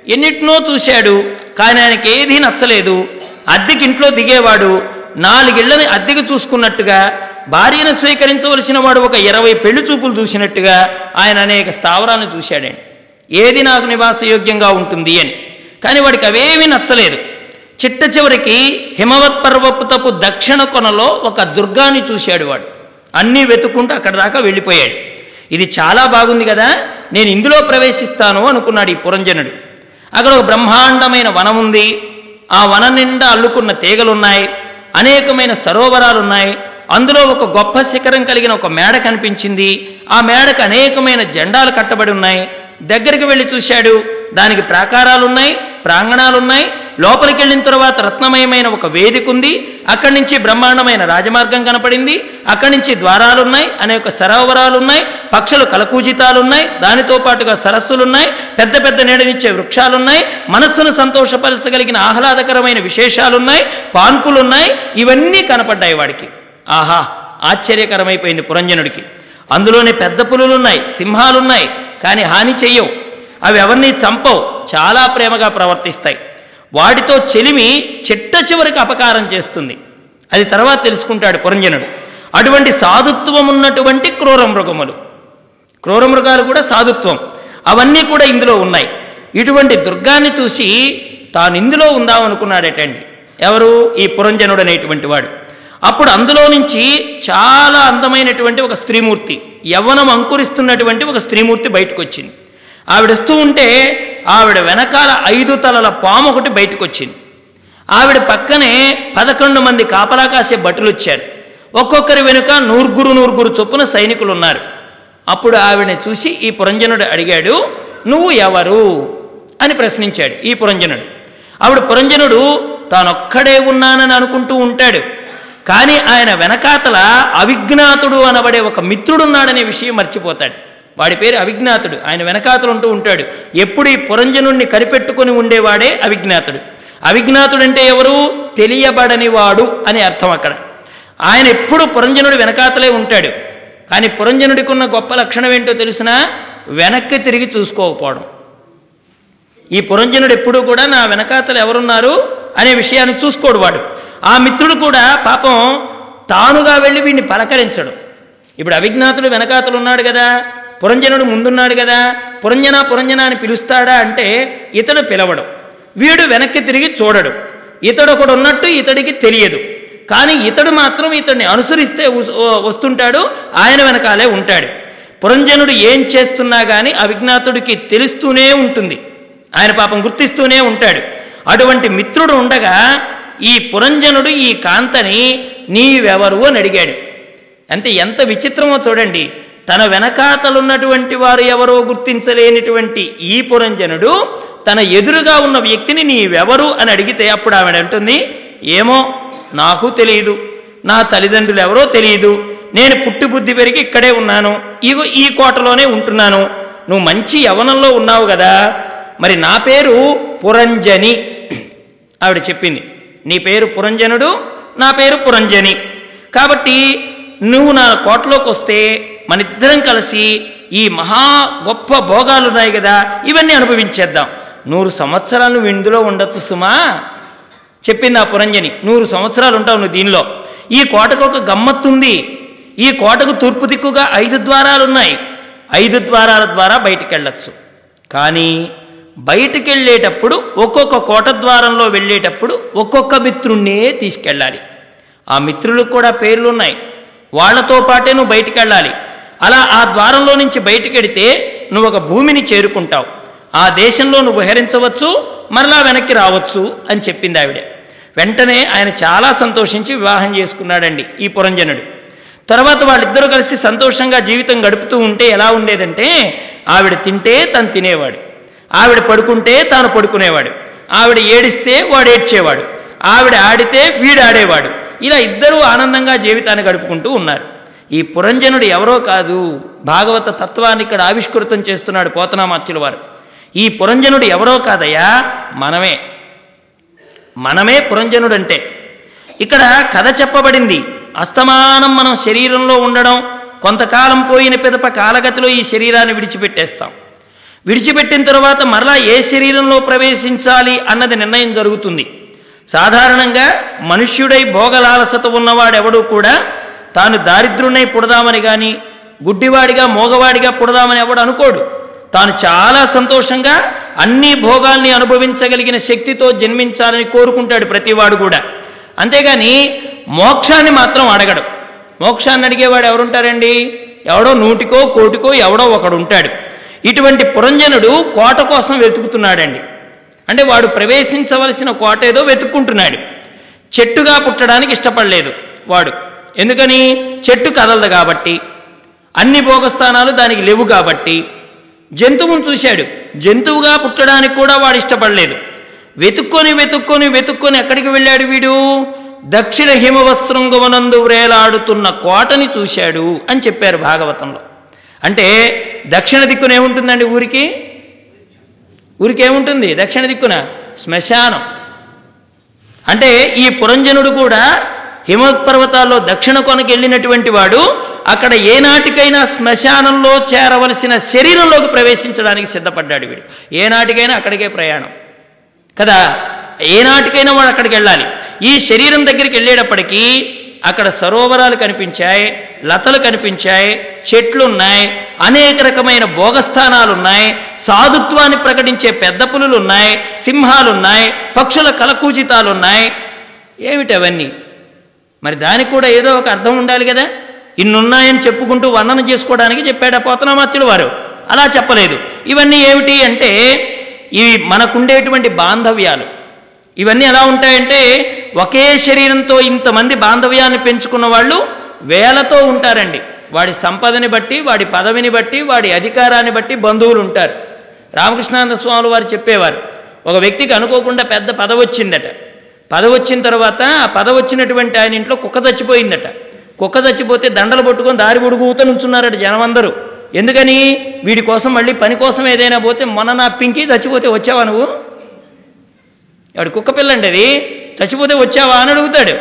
ఎన్నిటినో చూశాడు. కానీ ఆయనకి ఏదీ నచ్చలేదు. అద్దెకి ఇంట్లో దిగేవాడు నాలుగిళ్ళని అద్దెకు చూసుకున్నట్టుగా భార్యను స్వీకరించవలసిన వాడు ఒక ఇరవై పెళ్ళి చూపులు చూసినట్టుగా ఆయన అనేక స్థావరాలను చూశాడండి. ఏది నాకు నివాసయోగ్యంగా ఉంటుంది అని. కానీ వాడికి అవేమీ నచ్చలేదు. చిట్ట చివరికి హిమవత్ పర్వతపు దక్షిణ కొనలో ఒక దుర్గాన్ని చూశాడు వాడు. అన్నీ వెతుక్కుంటూ అక్కడ దాకా వెళ్ళిపోయాడు. ఇది చాలా బాగుంది కదా నేను ఇందులో ప్రవేశిస్తాను అనుకున్నాడు ఈ పురంజనుడు. అక్కడ ఒక బ్రహ్మాండమైన వనం ఉంది ఆ వనం నిండా అల్లుకున్న తీగలున్నాయి అనేకమైన సరోవరాలు ఉన్నాయి అందులో ఒక గొప్ప శిఖరం కలిగిన ఒక మేడ కనిపించింది. ఆ మేడకు అనేకమైన జెండాలు కట్టబడి ఉన్నాయి. దగ్గరికి వెళ్ళి చూశాడు. దానికి ప్రాకారాలున్నాయి ప్రాంగణాలున్నాయి. లోపలికి వెళ్ళిన తర్వాత రత్నమయమైన ఒక వేదిక ఉంది. అక్కడి నుంచి బ్రహ్మాండమైన రాజమార్గం కనపడింది. అక్కడి నుంచి ద్వారాలున్నాయి. అనేక సరోవరాలున్నాయి. పక్షులు కలకూజితాలున్నాయి. దానితో పాటుగా సరస్సులున్నాయి. పెద్ద పెద్ద నీడనిచ్చే వృక్షాలున్నాయి. మనస్సును సంతోషపరచగలిగిన ఆహ్లాదకరమైన విశేషాలున్నాయి. పాన్పులున్నాయి. ఇవన్నీ కనపడ్డాయి వాడికి. ఆహా! ఆశ్చర్యకరమైపోయింది పురంజనుడికి. అందులోనే పెద్ద పులులున్నాయి. సింహాలున్నాయి. కానీ హాని చెయ్యవు. అవి ఎవరిని చంపవు. చాలా ప్రేమగా ప్రవర్తిస్తాయి. వాటితో చెలిమి చిట్ట చివరికి అపకారం చేస్తుంది. అది తర్వాత తెలుసుకుంటాడు పురంజనుడు. అటువంటి సాధుత్వం ఉన్నటువంటి క్రూర మృగములు. క్రూర మృగాలు కూడా సాధుత్వం. అవన్నీ కూడా ఇందులో ఉన్నాయి. ఇటువంటి దుర్గాన్ని చూసి తాను ఇందులో ఉందామనుకున్నాడటండి. ఎవరు? ఈ పురంజనుడు అనేటువంటి వాడు. అప్పుడు అందులో నుంచి చాలా అందమైనటువంటి ఒక స్త్రీమూర్తి యవ్వనం అంకురిస్తున్నటువంటి ఒక స్త్రీమూర్తి బయటకు వచ్చింది ఆవిడ వస్తూ ఉంటే ఆవిడ వెనకాల ఐదు తలల పాము ఒకటి బయటకు వచ్చింది ఆవిడ పక్కనే పదకొండు మంది కాపలా కాసే భటులు వచ్చారు ఒక్కొక్కరి వెనుక నూరుగురు నూరుగురు చొప్పున సైనికులు ఉన్నారు అప్పుడు ఆవిడని చూసి ఈ పురంజనుడు అడిగాడు నువ్వు ఎవరు? అని ప్రశ్నించాడు ఈ పురంజనుడు. ఆవిడ పురంజనుడు తానొక్కడే ఉన్నానని అనుకుంటూ ఉంటాడు. కానీ ఆయన వెనకాతల అవిజ్ఞాతుడు అనబడే ఒక మిత్రుడున్నాడనే విషయం మర్చిపోతాడు. వాడి పేరు అవిజ్ఞాతుడు. ఆయన వెనకాతలు ఉంటూ ఉంటాడు. ఎప్పుడు ఈ పురంజనుణ్ణి కనిపెట్టుకొని ఉండేవాడే అవిజ్ఞాతుడు. అవిజ్ఞాతుడంటే ఎవరు? తెలియబడని వాడు అని అర్థం అక్కడ. ఆయన ఎప్పుడు పురంజనుడు వెనకాతలే ఉంటాడు. కానీ పురంజనుడికి ఉన్న గొప్ప లక్షణం ఏంటో తెలిసినా వెనక్కి తిరిగి చూసుకోకపోవడం. ఈ పురంజనుడు ఎప్పుడూ కూడా నా వెనకాతలు ఎవరున్నారు అనే విషయాన్ని చూసుకోడు వాడు. ఆ మిత్రుడు కూడా పాపం తానుగా వెళ్ళి వీడిని పలకరించడు. ఇప్పుడు అవిజ్ఞాతుడు వెనకాతలు ఉన్నాడు కదా. పురంజనుడు ముందున్నాడు కదా పురంజన పురంజన అని పిలుస్తాడా అంటే ఇతడు పిలవడు. వీడు వెనక్కి తిరిగి చూడడు. ఇతడు ఒకడు ఉన్నట్టు ఇతడికి తెలియదు. కానీ ఇతడు మాత్రం ఇతడిని అనుసరిస్తే వస్తుంటాడు ఆయన వెనకాలే ఉంటాడు. పురంజనుడు ఏం చేస్తున్నా కానీ అవిజ్ఞాతుడికి తెలుస్తూనే ఉంటుంది. ఆయన పాపం గుర్తిస్తూనే ఉంటాడు. అటువంటి మిత్రుడు ఉండగా ఈ పురంజనుడు ఈ కాంతని నీవెవరు అని అడిగాడు. అంతే ఎంత విచిత్రమో చూడండి. తన వెనకాతలున్నటువంటి వారు ఎవరో గుర్తించలేనిటువంటి ఈ పురంజనుడు తన ఎదురుగా ఉన్న వ్యక్తిని నీవెవరు అని అడిగితే అప్పుడు ఆవిడ అంటుంది ఏమో నాకు తెలియదు నా తల్లిదండ్రులు ఎవరో తెలియదు నేను పుట్టి బుద్ధి పెరిగి ఇక్కడే ఉన్నాను. ఇగో ఈ కోటలోనే ఉంటున్నాను. నువ్వు మంచి యవనంలో ఉన్నావు కదా. మరి నా పేరు పురంజని. ఆవిడ చెప్పింది నీ పేరు పురంజనుడు నా పేరు పురంజని. కాబట్టి నువ్వు నా కోటలోకి వస్తే మనిద్దరం కలిసి ఈ మహా గొప్ప భోగాలు ఉన్నాయి కదా ఇవన్నీ అనుభవించేద్దాం. నూరు సంవత్సరాలు నువ్వు ఇందులో ఉండొచ్చు సుమా. చెప్పింది ఆ పురంజని నూరు సంవత్సరాలు ఉంటావు నువ్వు దీనిలో. ఈ కోటకు ఒక గమ్మత్తుంది. ఈ కోటకు తూర్పు దిక్కుగా ఐదు ద్వారాలు ఉన్నాయి ఐదు ద్వారాల ద్వారా బయటికి వెళ్ళచ్చు కానీ బయటికి వెళ్ళేటప్పుడు ఒక్కొక్క కోట ద్వారంలో వెళ్ళేటప్పుడు ఒక్కొక్క మిత్రుణ్ణే తీసుకెళ్ళాలి. ఆ మిత్రులకు కూడా పేర్లు ఉన్నాయి వాళ్ళతో పాటే నువ్వు బయటికి వెళ్ళాలి అలా ఆ ద్వారంలో నుంచి బయటకెడితే నువ్వు ఒక భూమిని చేరుకుంటావు. ఆ దేశంలో నువ్వు విహరించవచ్చు మరలా వెనక్కి రావచ్చు అని చెప్పింది ఆవిడ. వెంటనే ఆయన చాలా సంతోషించి వివాహం చేసుకున్నాడండి ఈ పురంజనుడు. తర్వాత వాళ్ళిద్దరూ కలిసి సంతోషంగా జీవితం గడుపుతూ ఉంటే ఎలా ఉండేదంటే ఆవిడ తింటే తను తినేవాడు. ఆవిడ పడుకుంటే తాను పడుకునేవాడు. ఆవిడ ఏడిస్తే వాడు ఏడ్చేవాడు. ఆవిడ ఆడితే వీడు ఆడేవాడు. ఇలా ఇద్దరూ ఆనందంగా జీవితాన్ని గడుపుకుంటూ ఉన్నారు. ఈ పురంజనుడు ఎవరో కాదు. భాగవత తత్వాన్ని ఇక్కడ ఆవిష్కృతం చేస్తున్నాడు పోతనామాత్యుల వారు. ఈ పురంజనుడు ఎవరో కాదయ్యా? మనమే. మనమే పురంజనుడు అంటే ఇక్కడ కథ చెప్పబడింది. అస్తమానం మనం శరీరంలో ఉండడం కొంతకాలం పోయిన పిదప కాలగతిలో ఈ శరీరాన్ని విడిచిపెట్టేస్తాం. విడిచిపెట్టిన తర్వాత మరలా ఏ శరీరంలో ప్రవేశించాలి అన్నది నిర్ణయం జరుగుతుంది. సాధారణంగా మనుష్యుడై భోగలాలసత ఉన్నవాడెవడూ కూడా తాను దారిద్రునై పుడదామని కానీ గుడ్డివాడిగా మోగవాడిగా పుడదామని ఎవడు అనుకోడు. తాను చాలా సంతోషంగా అన్ని భోగాల్ని అనుభవించగలిగిన శక్తితో జన్మించాలని కోరుకుంటాడు ప్రతివాడు కూడా. అంతేగాని మోక్షాన్ని మాత్రం అడగడు. మోక్షాన్ని అడిగేవాడు ఎవరుంటారండి? ఎవడో నూటికో కోటికో ఎవడో ఒకడు ఉంటాడు ఇటువంటి పురంజనుడు కోట కోసం వెతుకుతున్నాడండి. అంటే వాడు ప్రవేశించవలసిన కోట ఏదో వెతుక్కుంటున్నాడు. చెట్టుగా పుట్టడానికి ఇష్టపడలేదు వాడు. ఎందుకని? చెట్టు కదలదు కాబట్టి. అన్ని భోగస్థానాలు దానికి లేవు కాబట్టి. జంతువును చూశాడు. జంతువుగా పుట్టడానికి కూడా వాడు ఇష్టపడలేదు. వెతుక్కొని వెతుక్కొని వెతుక్కొని ఎక్కడికి వెళ్ళాడు వీడు? దక్షిణ హిమవశృంగవనందు వ్రేలాడుతున్న కోటని చూశాడు అని చెప్పారు భాగవతంలో. అంటే దక్షిణ దిక్కున ఏముంటుందండి ఊరికి? ఊరికి ఏముంటుంది దక్షిణ దిక్కున శ్మశానం. అంటే ఈ పురంజనుడు కూడా హిమపర్వతాల్లో దక్షిణ కొనకి వెళ్ళినటువంటి వాడు అక్కడ ఏనాటికైనా శ్మశానంలో చేరవలసిన శరీరంలోకి ప్రవేశించడానికి సిద్ధపడ్డాడు వీడు. ఏనాటికైనా అక్కడికే ప్రయాణం. కదా? ఏనాటికైనా వాడు అక్కడికి వెళ్ళాలి. ఈ శరీరం దగ్గరికి వెళ్ళేటప్పటికీ అక్కడ సరోవరాలు కనిపించాయి లతలు కనిపించాయి చెట్లున్నాయి అనేక రకమైన భోగస్థానాలు ఉన్నాయి సాధుత్వాన్ని ప్రకటించే పెద్ద పులులు ఉన్నాయి పక్షుల కలకూజితాలు ఉన్నాయి ఏమిటి అవన్నీ? మరి దానికి కూడా ఏదో ఒక అర్థం ఉండాలి కదా? ఇన్నున్నాయని చెప్పుకుంటూ వర్ణన చేసుకోవడానికి చెప్పాడు పోతనామాత్యులు వారు. అలా చెప్పలేదు. ఇవన్నీ ఏమిటి అంటే ఇవి మనకుండేటువంటి బాంధవ్యాలు. ఇవన్నీ ఎలా ఉంటాయంటే ఒకే శరీరంతో ఇంతమంది బాంధవ్యాన్ని పెంచుకున్న వాళ్ళు వేలతో ఉంటారండి. వాడి సంపదని బట్టి వాడి పదవిని బట్టి వాడి అధికారాన్ని బట్టి బంధువులు ఉంటారు. రామకృష్ణానంద స్వాములు వారు చెప్పేవారు. ఒక వ్యక్తికి అనుకోకుండా పెద్ద పదవి వచ్చిందట. పద వచ్చిన తర్వాత ఆ వచ్చినటువంటి ఆయన ఇంట్లో కుక్క చచ్చిపోయిందట. కుక్క చచ్చిపోతే దండలు పట్టుకొని దారి పొడుగుతూ నుంచున్నారట జనం అందరూ ఎందుకని? వీడి కోసం మళ్ళీ పని కోసం ఏదైనా పోతే మొన్న నా పింకి చచ్చిపోతే వచ్చావా నువ్వు? వాడు కుక్క పిల్లండి అది. చచ్చిపోతే వచ్చావా అని అడుగుతాడు.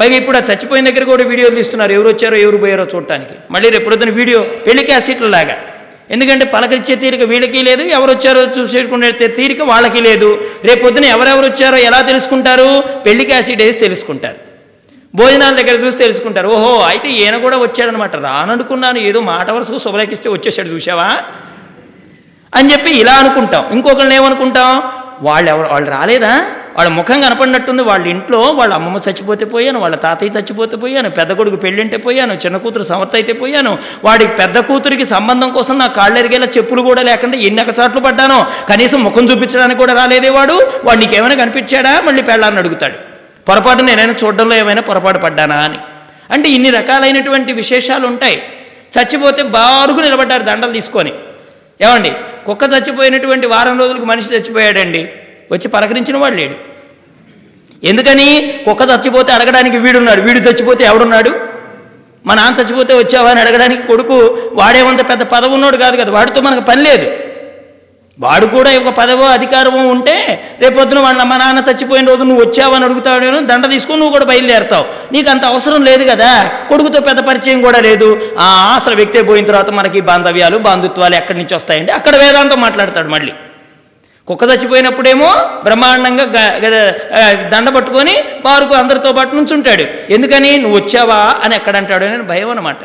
పైగా ఇప్పుడు ఆ చచ్చిపోయిన దగ్గర కూడా వీడియోలు తీస్తున్నారు. ఎవరు వచ్చారో ఎవరు పోయారో చూడటానికి. మళ్ళీ రేపు వీడియో పెళ్ళి క్యాసెట్ల లాగా ఎందుకంటే పలకరించే తీరిక వీళ్ళకి లేదు ఎవరు వచ్చారో చూసేసుకునే తీరిక వాళ్ళకి లేదు. రేపు పొద్దున ఎవరెవరు వచ్చారో ఎలా తెలుసుకుంటారు? పెళ్ళికి యాసిడ్ వేసి తెలుసుకుంటారు. భోజనాల దగ్గర చూసి తెలుసుకుంటారు. ఓహో అయితే ఈయన కూడా వచ్చాడనమాట. రాననుకున్నాను ఏదో మాట వరుసకు శుభలేఖిస్తే వచ్చేసాడు చూసావా అని చెప్పి ఇలా అనుకుంటాం. ఇంకొకరిని ఏమనుకుంటాం? వాళ్ళు ఎవరు వాళ్ళు రాలేదా? వాళ్ళ ముఖం కనపడినట్టుంది వాళ్ళ ఇంట్లో వాళ్ళ అమ్మమ్మ చచ్చిపోతే పోయాను వాళ్ళ తాతయ్య చచ్చిపోతే పోయాను పెద్ద కొడుకు పెళ్ళింటే పోయాను చిన్న కూతురు సమర్థ అయితే పోయాను వాడి పెద్ద కూతురికి సంబంధం కోసం నా కాళ్ళు ఎరిగేలా చెప్పులు కూడా లేకుండా ఎన్ని ఎకచాట్లు పడ్డానో కనీసం ముఖం చూపించడానికి కూడా రాలేదే వాడు వాడు నీకేమైనా కనిపించాడా? మళ్ళీ పెళ్ళాలని అడుగుతాడు. పొరపాటు నేనైనా చూడడంలో ఏమైనా పొరపాటు పడ్డానా అని. అంటే ఇన్ని రకాలైనటువంటి విశేషాలు ఉంటాయి. చచ్చిపోతే బారుకు నిలబడ్డారు దండలు తీసుకొని. ఏమండి? కుక్క చచ్చిపోయినటువంటి వారం రోజులకు మనిషి చచ్చిపోయాడండి. వచ్చి పలకరించిన వాడు లేడు. ఎందుకని? కుక్క చచ్చిపోతే అడగడానికి వీడున్నాడు. వీడు చచ్చిపోతే ఎవడున్నాడు? మా నాన్న చచ్చిపోతే వచ్చావా అని అడగడానికి కొడుకు వాడేమంత పెద్ద పదవి ఉన్నాడు కాదు కదా వాడితో మనకు పని లేదు. వాడు కూడా ఒక పదవో అధికారమో ఉంటే రేపొద్దున వాళ్ళ మా నాన్న చచ్చిపోయిన రోజు నువ్వు వచ్చావని అడుగుతాడు దండ తీసుకొని నువ్వు కూడా బయలుదేరుతావు. నీకు అంత అవసరం లేదు కదా. కొడుకుతో పెద్ద పరిచయం కూడా లేదు. ఆ అసలు వ్యక్తే పోయిన తర్వాత మనకి బాంధవ్యాలు బాంధుత్వాలు ఎక్కడి నుంచి వస్తాయండి? అక్కడ వేదాంతం మాట్లాడతాడు మళ్ళీ. కుక్క చచ్చిపోయినప్పుడేమో బ్రహ్మాండంగా దండ పట్టుకొని బారుకు అందరితో పాటు నుంచుంటాడు. ఎందుకని? నువ్వు వచ్చావా? అని ఎక్కడంటాడు అని భయం అనమాట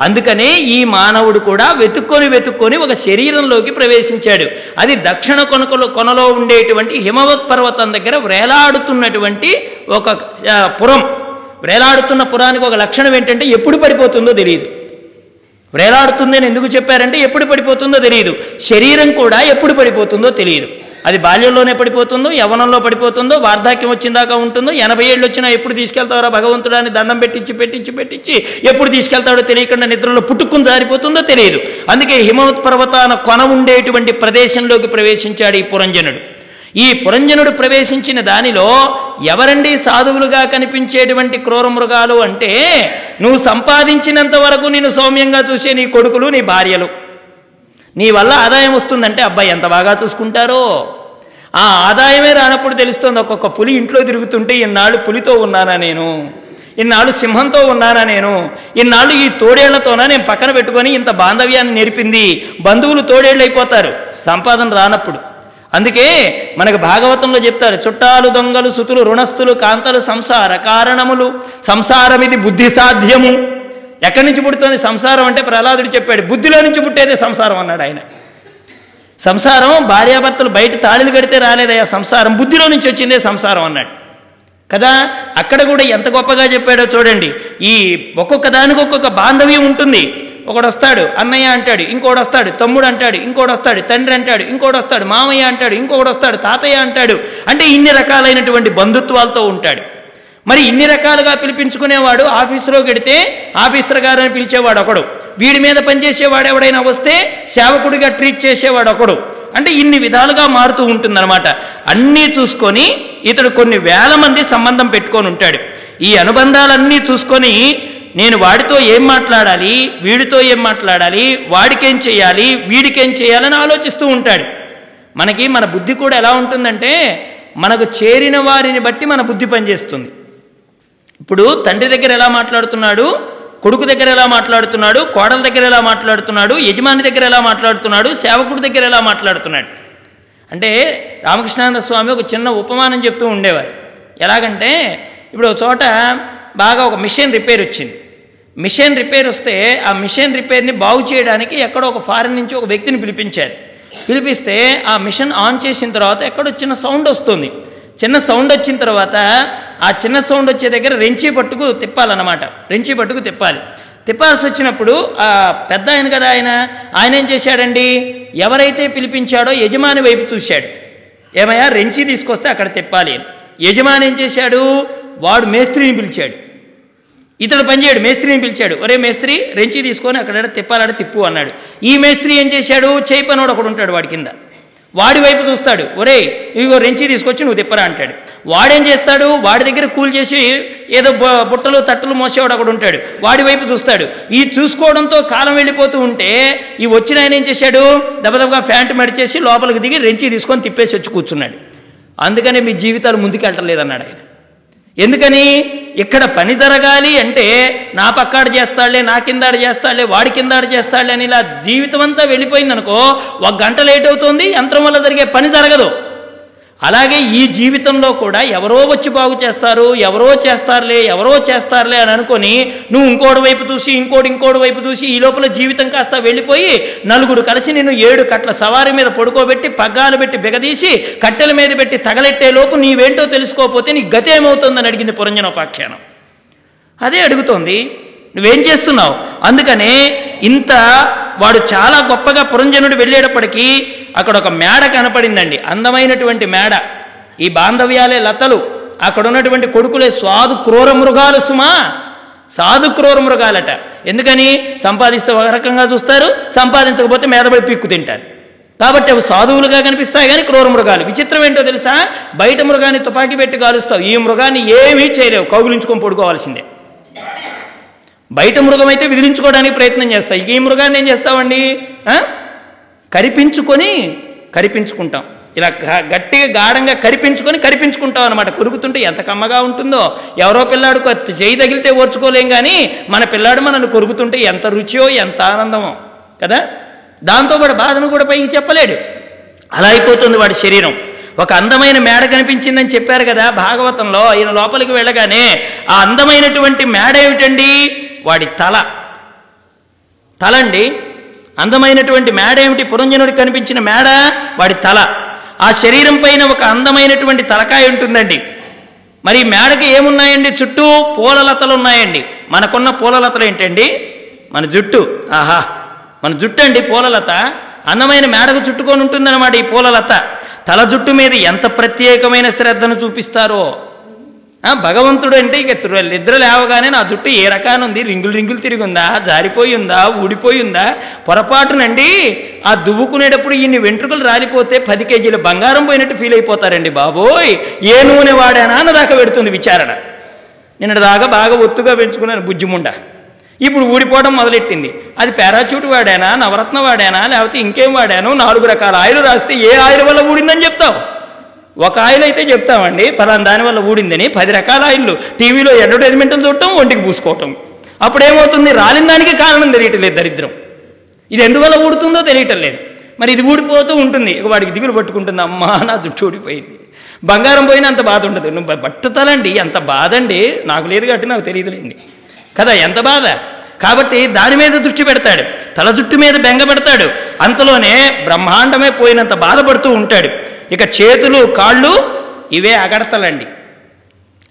అందుకనే ఈ మానవుడు కూడా వెతుక్కొని వెతుక్కొని ఒక శరీరంలోకి ప్రవేశించాడు. అది దక్షిణ కొనకలో కొనలో ఉండేటువంటి హిమవత్ పర్వతం దగ్గర వేలాడుతున్నటువంటి ఒక పురం. వేలాడుతున్న పురానికి ఒక లక్షణం ఏంటంటే ఎప్పుడు పడిపోతుందో తెలియదు వేలాడుతుంది అని ఎందుకు చెప్పారంటే ఎప్పుడు పడిపోతుందో తెలియదు. శరీరం కూడా ఎప్పుడు పడిపోతుందో తెలియదు. అది బాల్యంలోనే పడిపోతుందో యవనంలో పడిపోతుందో వార్ధాక్యం వచ్చిందాకా ఉంటుందో ఎనభై ఏళ్ళు వచ్చినా ఎప్పుడు తీసుకెళ్తారో భగవంతుడాన్ని దండం పెట్టించి పెట్టించి పెట్టించి ఎప్పుడు తీసుకెళ్తాడో తెలియకుండా నిద్రలో పుట్టుకుని జారిపోతుందో తెలియదు. అందుకే హిమవత్ పర్వతాన కొన ఉండేటువంటి ప్రదేశంలోకి ప్రవేశించాడు ఈ పురంజనుడు. ఈ పురంజనుడు ప్రవేశించిన దానిలో ఎవరండి సాధువులుగా కనిపించేటువంటి క్రూర మృగాలు అంటే నువ్వు సంపాదించినంత వరకు నేను సౌమ్యంగా చూసే నీ కొడుకులు నీ భార్యలు. నీ వల్ల ఆదాయం వస్తుందంటే అబ్బాయి ఎంత బాగా చూసుకుంటారో. ఆ ఆదాయమే రానప్పుడు తెలుస్తుంది ఒక్కొక్క పులి ఇంట్లో తిరుగుతుంటే ఇన్నాళ్ళు పులితో ఉన్నానా నేను? ఇన్నాళ్ళు సింహంతో ఉన్నానా నేను? ఇన్నాళ్ళు ఈ తోడేళ్ళతోనా నేను పక్కన పెట్టుకొని ఇంత బాంధవ్యాన్ని నేర్పింది? బంధువులు తోడేళ్ళు అయిపోతారు సంపాదన రానప్పుడు. అందుకే మనకు భాగవతంలో చెప్తారు చుట్టాలు దొంగలు సుతులు రుణస్థులు కాంతలు సంసార కారణములు. సంసారమిది బుద్ధి సాధ్యము. ఎక్కడి నుంచి పుడుతుంది? సంసారం అంటే ప్రహ్లాదుడు చెప్పాడు బుద్ధిలో నుంచి పుట్టేదే సంసారం అన్నాడు ఆయన. సంసారం భార్యాభర్తలు బయట తాళిలు కడితే రాలేదయ్యా సంసారం బుద్ధిలో నుంచి వచ్చిందే సంసారం అన్నాడు. కదా అక్కడ కూడా ఎంత గొప్పగా చెప్పాడో చూడండి. ఈ ఒక్కొక్క దానికి ఒక్కొక్క బాంధవ్యం ఉంటుంది. ఒకడు వస్తాడు అన్నయ్య అంటాడు ఇంకోడు వస్తాడు తమ్ముడు అంటాడు ఇంకోడు వస్తాడు తండ్రి అంటాడు ఇంకోడు వస్తాడు మామయ్య అంటాడు ఇంకొకడు వస్తాడు తాతయ్య అంటాడు. అంటే ఇన్ని రకాలైనటువంటి బంధుత్వాలతో ఉంటాడు. మరి ఇన్ని రకాలుగా పిలిపించుకునేవాడు ఆఫీసులో గడితే ఆఫీసర్ గారని పిలిచేవాడు ఒకడు. వీడి మీద పనిచేసేవాడు ఎవడైనా వస్తే సేవకుడిగా ట్రీట్ చేసేవాడు ఒకడు. అంటే ఇన్ని విధాలుగా మారుతూ ఉంటుందన్నమాట. అన్నీ చూసుకొని ఇతడు కొన్ని వేల మంది సంబంధం పెట్టుకొని ఉంటాడు. ఈ అనుబంధాలన్నీ చూసుకొని నేను వాడితో ఏం మాట్లాడాలి? వీడితో ఏం మాట్లాడాలి? వాడికేం చేయాలి? వీడికేం చేయాలని ఆలోచిస్తూ ఉంటాడు. మనకి మన బుద్ధి కూడా ఎలా ఉంటుందంటే మనకు చేరిన వారిని బట్టి మన బుద్ధి పనిచేస్తుంది. ఇప్పుడు తండ్రి దగ్గర ఎలా మాట్లాడుతున్నాడు? కొడుకు దగ్గర ఎలా మాట్లాడుతున్నాడు? కోడల దగ్గర ఎలా మాట్లాడుతున్నాడు? యజమాని దగ్గర ఎలా మాట్లాడుతున్నాడు? సేవకుడి దగ్గర ఎలా మాట్లాడుతున్నాడు? అంటే రామకృష్ణానంద స్వామి ఒక చిన్న ఉపమానం చెప్తూ ఉండేవారు. ఎలాగంటే ఇప్పుడు ఒక చోట బాగా ఒక మిషన్ రిపేర్ వచ్చింది. మిషన్ రిపేర్ వస్తే ఆ మిషన్ రిపేర్ని బాగు చేయడానికి ఎక్కడో ఒక ఫారెన్ నుంచి ఒక వ్యక్తిని పిలిపించారు. పిలిపిస్తే ఆ మిషన్ ఆన్ చేసిన తర్వాత ఎక్కడో చిన్న సౌండ్ వస్తుంది. చిన్న సౌండ్ వచ్చిన తర్వాత ఆ చిన్న సౌండ్ వచ్చే దగ్గర రెంచి పట్టుకు తిప్పాలన్నమాట. రెంచి పట్టుకు తిప్పాలి. తిప్పాల్సి వచ్చినప్పుడు ఆ పెద్ద ఆయన కదా ఆయన? ఆయన ఏం చేశాడండి? ఎవరైతే పిలిపించాడో యజమాని వైపు చూశాడు. ఏమయ్యా రెంచి తీసుకొస్తే అక్కడ తిప్పాలి యజమాని ఏం చేశాడు? వాడు మేస్త్రిని పిలిచాడు. ఇతడు పనిచేయడు మేస్త్రిని పిలిచాడు. ఒరే మేస్త్రి రెంచి తీసుకొని అక్కడ తిప్పాలాడ తిప్పు అన్నాడు. ఈ మేస్త్రి ఏం చేశాడు? చేయి పనోడు ఒకడు ఉంటాడు వాడి కింద. వాడి వైపు చూస్తాడు. ఒరే ఇగో రెంచి తీసుకొచ్చి నువ్వు తిప్పరా అంటాడు. వాడేం చేస్తాడు? వాడి దగ్గర కూల్ చేసి ఏదో బు- బుట్టలు తట్టలు మోసేవాడు ఒకడు ఉంటాడు. వాడి వైపు చూస్తాడు. ఈ చూసుకోవడంతో కాలం వెళ్ళిపోతూ ఉంటే ఈ వచ్చిన ఆయన ఏం చేశాడు? దెబ్బదెబ్బగా ఫ్యాంట్ మడిచేసి లోపలికి దిగి రెంచి తీసుకొని తిప్పేసి వచ్చి కూర్చున్నాడు. అందుకనే మీ జీవితాలు ముందుకెళ్ళలేదన్నాడు ఆయన. ఎందుకని? ఇక్కడ పని జరగాలి అంటే నా పక్కాడు చేస్తాడులే నా కిందాడు చేస్తాడులే వాడి కిందాడు చేస్తాడులే అని ఇలా జీవితం అంతా వెళ్ళిపోయిందనుకో ఒక గంట లేట్ అవుతుంది యంత్రం వల్ల జరిగే పని జరగదు. అలాగే ఈ జీవితంలో కూడా ఎవరో వచ్చి బాగు చేస్తారు ఎవరో చేస్తారులే ఎవరో చేస్తారులే అని అనుకొని నువ్వు ఇంకోటి వైపు చూసి ఇంకోటి ఇంకోటి వైపు చూసి ఈ లోపల జీవితం కాస్త వెళ్ళిపోయి నలుగురు కలిసి నేను ఏడు కట్ల సవారి మీద పడుకోబెట్టి పగ్గాలు పెట్టి బిగదీసి కట్టెల మీద పెట్టి తగలెట్టే లోపు నీవేంటో తెలుసుకోకపోతే నీ గతేమవుతుందని అడిగింది పురంజనోపాఖ్యానం. అదే అడుగుతోంది నువ్వేం చేస్తున్నావు? అందుకనే ఇంత వాడు చాలా గొప్పగా పురంజనుడు వెళ్ళేటప్పటికీ అక్కడ ఒక మేడ కనపడిందండి. అందమైనటువంటి మేడ. ఈ బాంధవ్యాలే లతలు. అక్కడ ఉన్నటువంటి కొడుకులే స్వాదు క్రూర మృగాలు సుమా. సాధు క్రూర మృగాలట. ఎందుకని? సంపాదిస్తే ఒక రకంగా చూస్తారు సంపాదించకపోతే మేదబడి పిక్కు తింటారు. కాబట్టి అవి సాధువులుగా కనిపిస్తాయి కానీ క్రూర మృగాలు. విచిత్రం ఏంటో తెలుసా? బయట మృగాన్ని తుపాకీ పెట్టి కాలుస్తావు ఈ మృగాన్ని ఏమీ చేయలేవు. కౌగులించుకొని పడుకోవాల్సిందే. బయట మృగం అయితే విదిలించుకోవడానికి ప్రయత్నం చేస్తాయి. ఈ మృగాన్ని ఏం చేస్తామండి? కరిపించుకొని కరిపించుకుంటాం. ఇలా గట్టిగా గాఢంగా కరిపించుకొని కరిపించుకుంటాం అనమాట కొరుకుతుంటే ఎంత కమ్మగా ఉంటుందో. ఎవరో పిల్లాడు చేయి తగిలితే ఓర్చుకోలేం కానీ మన పిల్లాడు మనల్ని కొరుకుతుంటే ఎంత రుచియో ఎంత ఆనందమో. కదా? దాంతో వాడు బాధను కూడా పైకి చెప్పలేడు. అలా అయిపోతుంది వాడి శరీరం. ఒక అందమైన మేడ కనిపించిందని చెప్పారు కదా భాగవతంలో. ఈయన లోపలికి వెళ్ళగానే ఆ అందమైనటువంటి మేడ ఏమిటండి? వాడి తల. తల అండి అందమైనటువంటి మేడ ఏమిటి? పురంజనుడికి కనిపించిన మేడ వాడి తల. ఆ శరీరం పైన ఒక అందమైనటువంటి తలకాయ ఉంటుందండి. మరి ఈ మేడకి ఏమున్నాయండి? చుట్టూ పూలలతలు ఉన్నాయండి మనకున్న పూలలతలు ఏంటండి? మన జుట్టు. ఆహా! మన జుట్టు అండి పూలలత. అందమైన మేడకు చుట్టుకొని ఉంటుందన్నమాట ఈ పూలలత. తల జుట్టు మీద ఎంత ప్రత్యేకమైన శ్రద్ధను చూపిస్తారో. భగవంతుడు అంటే ఇక నిద్ర లేవగానే నా జుట్టు ఏ రకానుంది? రింగులు రింగులు తిరిగి ఉందా జారిపోయి ఉందా ఊడిపోయి ఉందా పొరపాటునండి. ఆ దువ్వుకునేటప్పుడు ఇన్ని వెంట్రుకలు రాలిపోతే పది కేజీల బంగారం పోయినట్టు ఫీల్ అయిపోతారండి బాబోయ్. ఏ నూనె వాడానా అన్న దాకా పెడుతుంది విచారణ. నిన్నటి దాకా బాగా ఒత్తుగా పెంచుకున్నాను బుజ్జిముండ. ఇప్పుడు ఊడిపోవడం మొదలెట్టింది. అది పారాచూట్ వాడానా? నవరత్న వాడానా? లేకపోతే ఇంకేం వాడాను? నాలుగు రకాల ఆయిల్ రాస్తే ఏ ఆయిల్ వల్ల ఊడిందని చెప్తావు? ఒక ఆయిల్ అయితే చెప్తామండి పలానా దాని వల్ల ఊడిందని పది రకాల ఆయిల్లు. టీవీలో అడ్వర్టైజ్మెంట్లు చూడటం ఒంటికి పూసుకోవటం. అప్పుడు ఏమవుతుంది రాలిన దానికి కారణం తెలియటలేదు దరిద్రం. ఇది ఎందువల్ల ఊడుతుందో తెలియటం లేదు మరి ఇది ఊడిపోతూ ఉంటుంది. ఇక వాడికి దిగులు పట్టుకుంటుంది అమ్మా నా జుట్టు ఊడిపోయింది. బంగారం పోయినా అంత బాధ ఉండదు. నువ్వు పట్టుతలండి ఎంత బాధ అండి? నాకు లేదు కాబట్టి నాకు తెలియదులేండి. కదా ఎంత బాధ? కాబట్టి దాని మీద దృష్టి పెడతాడు. తల జుట్టు మీద బెంగ పెడతాడు. అంతలోనే బ్రహ్మాండమే పోయినంత బాధపడుతూ ఉంటాడు. ఇక చేతులు కాళ్ళు ఇవే అగడతలండి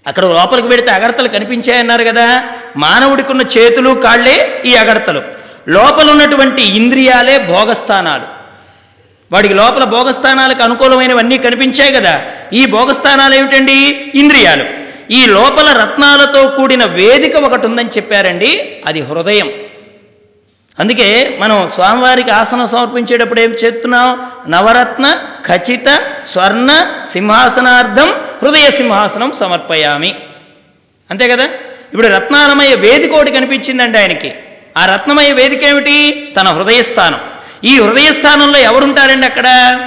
అక్కడ లోపలికి పెడితే అగడతలు కనిపించాయన్నారు కదా మానవుడికి ఉన్న చేతులు కాళ్ళే ఈ అగడతలు లోపల ఉన్నటువంటి ఇంద్రియాలే భోగస్థానాలు. వాడికి లోపల భోగస్థానాలకు అనుకూలమైనవన్నీ కనిపించాయి కదా ఈ భోగస్థానాలు ఏమిటండి? ఇంద్రియాలు. ఈ లోపల రత్నాలతో కూడిన వేదిక ఒకటి ఉందని చెప్పారండి అది హృదయం. అందుకే మనం స్వామివారికి ఆసనం సమర్పించేటప్పుడు ఏం చెప్తున్నాం? నవరత్న ఖచ్చిత స్వర్ణ సింహాసనార్థం హృదయ సింహాసనం సమర్పయామి. అంతే కదా? ఇప్పుడు రత్నాలమయ వేదిక ఒకటి కనిపించిందండి ఆయనకి. ఆ రత్నమయ వేదిక ఏమిటి? తన హృదయస్థానం. ఈ హృదయస్థానంలో ఎవరుంటారండి అక్కడ?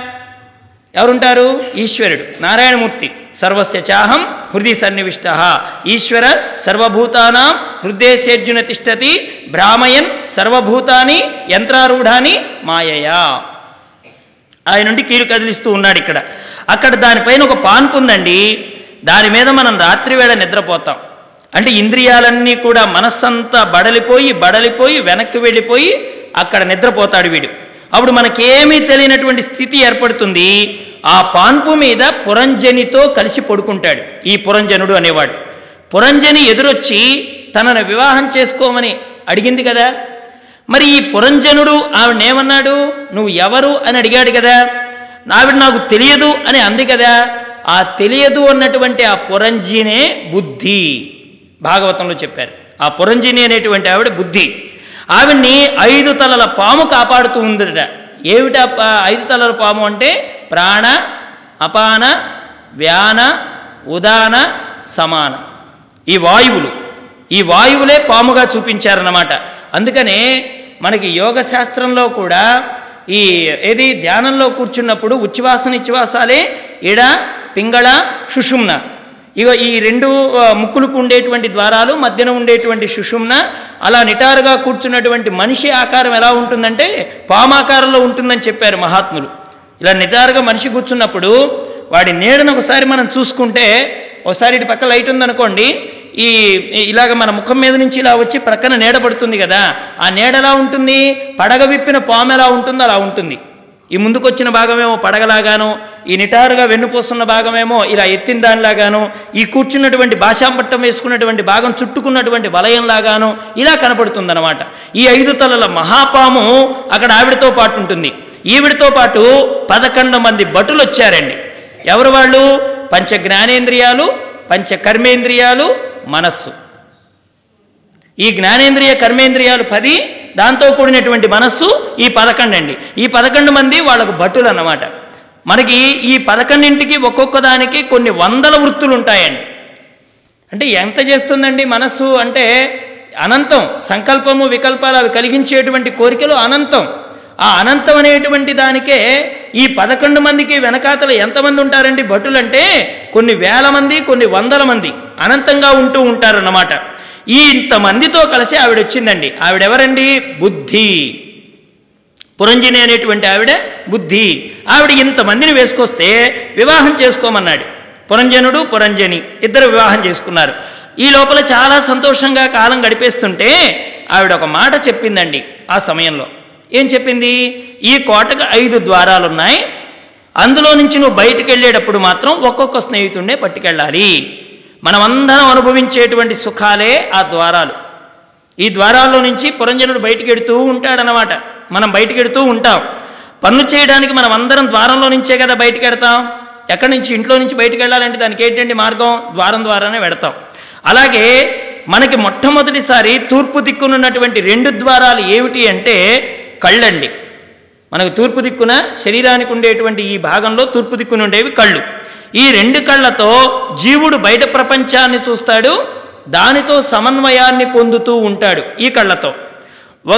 ఎవరుంటారు? ఈశ్వరుడు. నారాయణమూర్తి. సర్వస్య చాహం హృది సన్నివిష్ట. ఈశ్వర సర్వభూతానాం హృదయసేర్జున తిష్టతి భ్రామయన్ సర్వభూతాని యంత్రారూఢాని మాయయా. ఆయన నుండి కీలు కదిలిస్తూ ఉన్నాడు ఇక్కడ. అక్కడ దానిపైన ఒక పాన్పు ఉందండి దాని మీద మనం రాత్రివేళ నిద్రపోతాం. అంటే ఇంద్రియాలన్నీ కూడా మనస్సంతా బడలిపోయి బడలిపోయి వెనక్కి వెళ్ళిపోయి అక్కడ నిద్రపోతాడు వీడు. అప్పుడు మనకేమీ తెలియనటువంటి స్థితి ఏర్పడుతుంది. ఆ పాన్పు మీద పురంజనితో కలిసి పడుకుంటాడు. ఈ పురంజనుడు అనేవాడు. పురంజని ఎదురొచ్చి తనను వివాహం చేసుకోమని అడిగింది కదా. మరి ఈ పురంజనుడు ఆవిడనేమన్నాడు నువ్వు ఎవరు అని అడిగాడు కదా. ఆవిడ నాకు తెలియదు అని అంది కదా. ఆ తెలియదు అన్నటువంటి ఆ పురంజీనే బుద్ధి. భాగవతంలో చెప్పారు. ఆ పురంజీని అనేటువంటి ఆవిడ బుద్ధి. ఆవిడ్ని ఐదు తలల పాము కాపాడుతూ ఉందట. ఏమిట ఐదు తలల పాము అంటే? ప్రాణ అపాన వ్యాన ఉదాన సమాన. ఈ వాయువులు. ఈ వాయువులే పాముగా చూపించారన్నమాట. అందుకనే మనకి యోగ శాస్త్రంలో కూడా ఈ ఏది ధ్యానంలో కూర్చున్నప్పుడు ఉచ్ఛ్వాస నిశ్వాసాలే ఇడ పింగళ సుషుమ్న. ఇక ఈ రెండు ముక్కులకు ఉండేటువంటి ద్వారాలు మధ్యన ఉండేటువంటి సుషుమ్న అలా నిటారుగా కూర్చున్నటువంటి మనిషి ఆకారం ఎలా ఉంటుందంటే పామాకారంలో ఉంటుందని చెప్పారు మహాత్ములు. ఇలా నిటారుగా మనిషి కూర్చున్నప్పుడు వాడి నీడను ఒకసారి మనం చూసుకుంటే ఒకసారి ఇటు పక్క లైట్ ఉందనుకోండి ఈ ఈ- ఇలాగ మన ముఖం మీద నుంచి ఇలా వచ్చి ప్రక్కన నీడ పడుతుంది కదా ఆ నీడ ఎలా ఉంటుంది? పడగ విప్పిన పాము ఎలా ఉంటుందో అలా ఉంటుంది. ఈ ముందుకొచ్చిన భాగమేమో పడగలాగాను ఈ నిటారుగా వెన్నుపోస్తున్న భాగమేమో ఇలా ఎత్తిన దానిలాగాను ఈ కూర్చున్నటువంటి భాషాంపట్టం వేసుకున్నటువంటి భాగం చుట్టుకున్నటువంటి వలయంలాగాను ఇలా కనపడుతుందన్నమాట. ఈ ఐదు తలల మహాపాము అక్కడ ఆవిడతో పాటు ఉంటుంది. ఈవిడితో పాటు పదకొండు మంది భటులు వచ్చారండి ఎవరు వాళ్ళు? పంచ జ్ఞానేంద్రియాలు పంచ కర్మేంద్రియాలు మనస్సు. ఈ జ్ఞానేంద్రియ కర్మేంద్రియాలు పది దాంతో కూడినటువంటి మనస్సు ఈ పదకొండు అండి. ఈ పదకొండు మంది వాళ్ళకు భటులు అన్నమాట మనకి ఈ పదకొండింటికి ఒక్కొక్క దానికి కొన్ని వందల వృత్తులు ఉంటాయండి అంటే ఎంత చేస్తుందండి మనస్సు అంటే అనంతం సంకల్పము వికల్పాలు అవి కలిగించేటువంటి కోరికలు అనంతం. ఆ అనంతం అనేటువంటి దానికే ఈ పదకొండు మందికి వెనకాతలు ఎంతమంది ఉంటారండి భటులు అంటే కొన్ని వేల మంది కొన్ని వందల మంది అనంతంగా ఉంటూ ఉంటారన్నమాట. ఇంతమందితో కలిసి ఆవిడ వచ్చిందండి ఆవిడెవరండి? బుద్ధి. పురంజని అనేటువంటి ఆవిడ బుద్ధి. ఆవిడ ఇంతమందిని వేసుకొస్తే వివాహం చేసుకోమన్నాడు. పురంజనుడు పురంజని ఇద్దరు వివాహం చేసుకున్నారు. ఈ లోపల చాలా సంతోషంగా కాలం గడిపేస్తుంటే ఆవిడ ఒక మాట చెప్పిందండి ఆ సమయంలో. ఏం చెప్పింది? ఈ కోటకు ఐదు ద్వారాలు ఉన్నాయి అందులో నుంచి నువ్వు బయటికి వెళ్ళేటప్పుడు మాత్రం ఒక్కొక్క స్నేహితుడినే పట్టుకెళ్ళాలి. మనమందరం అనుభవించేటువంటి సుఖాలే ఆ ద్వారాలు. ఈ ద్వారాల్లో నుంచి పురంజనుడు బయటికి ఎడుతూ ఉంటాడనమాట మనం బయటికి ఎడుతూ ఉంటాం. పనులు చేయడానికి మనం అందరం ద్వారంలో నుంచే కదా బయటికి ఎక్కడి నుంచి? ఇంట్లో నుంచి బయటికి వెళ్ళాలంటే దానికి ఏంటండి మార్గం? ద్వారం ద్వారానే వెడతాం. అలాగే మనకి మొట్టమొదటిసారి తూర్పు దిక్కునున్నటువంటి రెండు ద్వారాలు ఏమిటి అంటే కళ్ళండి. మనకు తూర్పు దిక్కున శరీరానికి ఉండేటువంటి ఈ భాగంలో తూర్పు దిక్కున ఉండేవి కళ్ళు. ఈ రెండు కళ్ళతో జీవుడు బయట ప్రపంచాన్ని చూస్తాడు దానితో సమన్వయాన్ని పొందుతూ ఉంటాడు ఈ కళ్ళతో.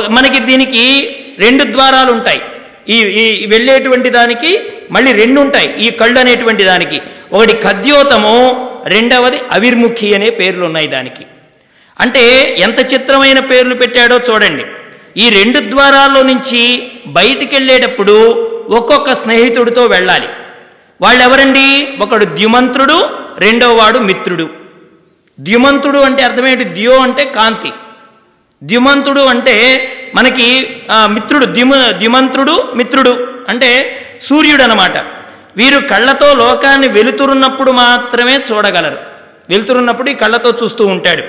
మనకి దీనికి రెండు ద్వారాలు ఉంటాయి. ఈ ఈ వెళ్ళేటువంటి దానికి మళ్ళీ రెండు ఉంటాయి. ఈ కళ్ళు అనేటువంటి దానికి. ఒకటి ఖద్యోతము రెండవది అవిర్ముఖి అనే పేర్లు ఉన్నాయి దానికి. అంటే ఎంత చిత్రమైన పేర్లు పెట్టాడో చూడండి. ఈ రెండు ద్వారాల్లో నుంచి బయటికి వెళ్ళేటప్పుడు ఒక్కొక్క స్నేహితుడితో వెళ్ళాలి. వాళ్ళెవరండి? ఒకడు ద్యుమంత్రుడు రెండో వాడు మిత్రుడు. ద్యుమంతుడు అంటే అర్థమేంటి? ద్యో అంటే కాంతి. ద్యుమంతుడు అంటే మనకి మిత్రుడు ద్యుమ ద్యుమంత్రుడు మిత్రుడు అంటే సూర్యుడు అనమాట వీరు కళ్ళతో లోకాన్ని వెలుతురున్నప్పుడు మాత్రమే చూడగలరు. వెలుతురున్నప్పుడు ఈ కళ్ళతో చూస్తూ ఉంటాడు.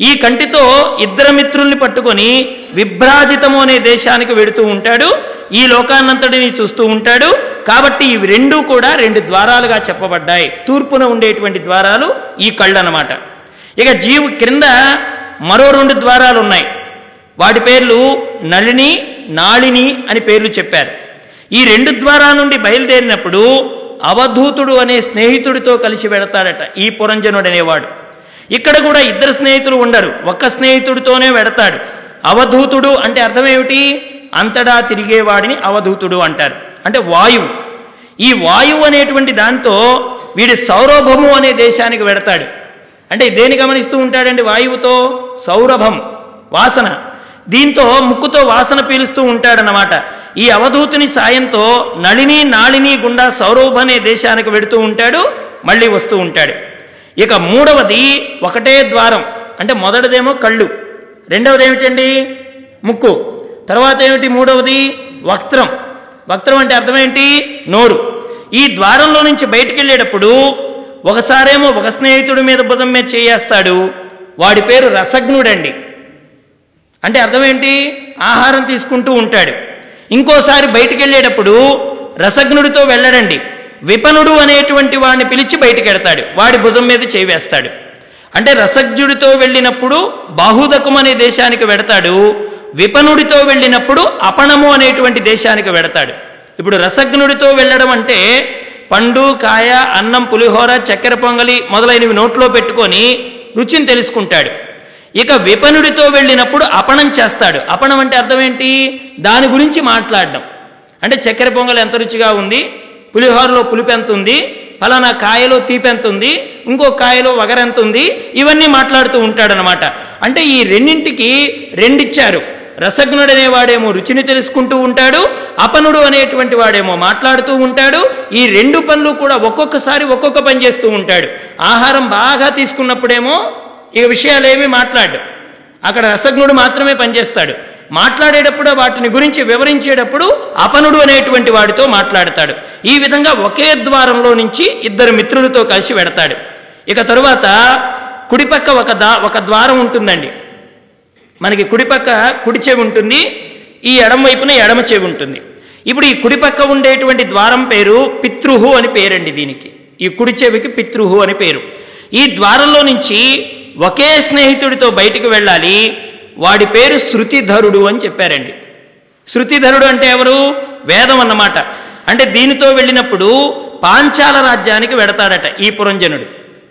ఈ కంటితో ఇద్దరు మిత్రుల్ని పట్టుకొని విభ్రాజితము అనే దేశానికి వెడుతూ ఉంటాడు. ఈ లోకాన్నంతటిని చూస్తూ ఉంటాడు. కాబట్టి ఇవి రెండూ కూడా రెండు ద్వారాలుగా చెప్పబడ్డాయి. తూర్పున ఉండేటువంటి ద్వారాలు ఈ కళ్ళు అన్నమాట ఇక జీవు క్రింద మరో రెండు ద్వారాలు ఉన్నాయి వాటి పేర్లు నళిని నాళిని అని పేర్లు చెప్పారు. ఈ రెండు ద్వారాల నుండి బయలుదేరినప్పుడు అవధూతుడు అనే స్నేహితుడితో కలిసి వెడతాడట ఈ పురంజనుడు అనేవాడు. ఇక్కడ కూడా ఇద్దరు స్నేహితులు ఉండరు. ఒక్క స్నేహితుడితోనే వెడతాడు. అవధూతుడు అంటే అర్థమేమిటి అంతటా తిరిగేవాడిని అవధూతుడు అంటారు. అంటే వాయువు ఈ వాయువు అనేటువంటి దాంతో వీడి సౌరభము అనే దేశానికి వెడతాడు. అంటే దేని గమనిస్తూ ఉంటాడండి వాయువుతో? సౌరభం. వాసన. దీంతో ముక్కుతో వాసన పీలుస్తూ ఉంటాడనమాట ఈ అవధూతుని సాయంతో నళిని నాళిని గుండా సౌరభ అనే దేశానికి వెడుతూ ఉంటాడు. మళ్ళీ వస్తూ ఉంటాడు. ఇక మూడవది ఒకటే ద్వారం. అంటే మొదటిదేమో కళ్ళు. రెండవది ఏమిటండి ముక్కు. తర్వాత ఏమిటి మూడవది? వక్త్రం. వక్త్రం అంటే అర్థమేంటి? నోరు. ఈ ద్వారంలో నుంచి బయటికి వెళ్ళేటప్పుడు ఒకసారేమో ఒక స్నేహితుడి మీద భుజం మీద చేయేస్తాడు. వాడి పేరు రసజ్ఞుడండి. అంటే అర్థమేంటి? ఆహారం తీసుకుంటూ ఉంటాడు. ఇంకోసారి బయటికి వెళ్ళేటప్పుడు రసజ్ఞుడితో వెళ్ళడండి. విపనుడు అనేటువంటి వాడిని పిలిచి బయటకెడతాడు. వాడి భుజం మీద చేవేస్తాడు అంటే రసజ్ఞుడితో వెళ్ళినప్పుడు బాహుదకం అనే దేశానికి వెడతాడు. విపనుడితో వెళ్ళినప్పుడు అపణము అనేటువంటి దేశానికి వెడతాడు. ఇప్పుడు రసజ్ఞుడితో వెళ్ళడం అంటే పండు కాయ అన్నం పులిహోర చక్కెర పొంగలి మొదలైనవి నోట్లో పెట్టుకొని రుచిని తెలుసుకుంటాడు. ఇక విపనుడితో వెళ్ళినప్పుడు అపణం చేస్తాడు. అపణం అంటే అర్థం ఏంటి? దాని గురించి మాట్లాడడం. అంటే చక్కెర పొంగలి ఎంత రుచిగా ఉంది? పులిహోరలో పులుపు ఎంత ఉంది? ఫలానా కాయలో తీపి ఎంత ఉంది? ఇంకో కాయలో వగరెంత ఉంది? ఇవన్నీ మాట్లాడుతూ ఉంటాడనమాట అంటే ఈ రెండింటికి రెండిచ్చారు. రసజ్ఞుడు అనేవాడేమో రుచిని తెలుసుకుంటూ ఉంటాడు అపనుడు అనేటువంటి వాడేమో మాట్లాడుతూ ఉంటాడు ఈ రెండు పనులు కూడా ఒక్కొక్కసారి ఒక్కొక్క పని చేస్తూ ఉంటాడు. ఆహారం బాగా తీసుకున్నప్పుడేమో ఇక విషయాలు ఏమీ మాట్లాడు. అక్కడ రసజ్ఞుడు మాత్రమే పనిచేస్తాడు. మాట్లాడేటప్పుడు వాటిని గురించి వివరించేటప్పుడు అపనుడు అనేటువంటి వాడితో మాట్లాడతాడు. ఈ విధంగా ఒకే ద్వారంలో నుంచి ఇద్దరు మిత్రులతో కలిసి వెడతాడు. ఇక తరువాత కుడిపక్క ఒక దా ఒక ద్వారం ఉంటుందండి. మనకి కుడిపక్క కుడి చెవి ఉంటుంది ఈ ఎడమ వైపున ఎడమ చెవి ఉంటుంది. ఇప్పుడు ఈ కుడిపక్క ఉండేటువంటి ద్వారం పేరు పితృహు అని పేరండి దీనికి. ఈ కుడి చెవికి పితృహు అని పేరు. ఈ ద్వారంలో నుంచి ఒకే స్నేహితుడితో బయటికి వెళ్ళాలి వాడి పేరు శృతిధరుడు అని చెప్పారండి. శృతిధరుడు అంటే ఎవరు? వేదం అన్నమాట. అంటే దీనితో వెళ్ళినప్పుడు పాంచాల రాజ్యానికి వెడతాడట ఈ పురంజనుడు.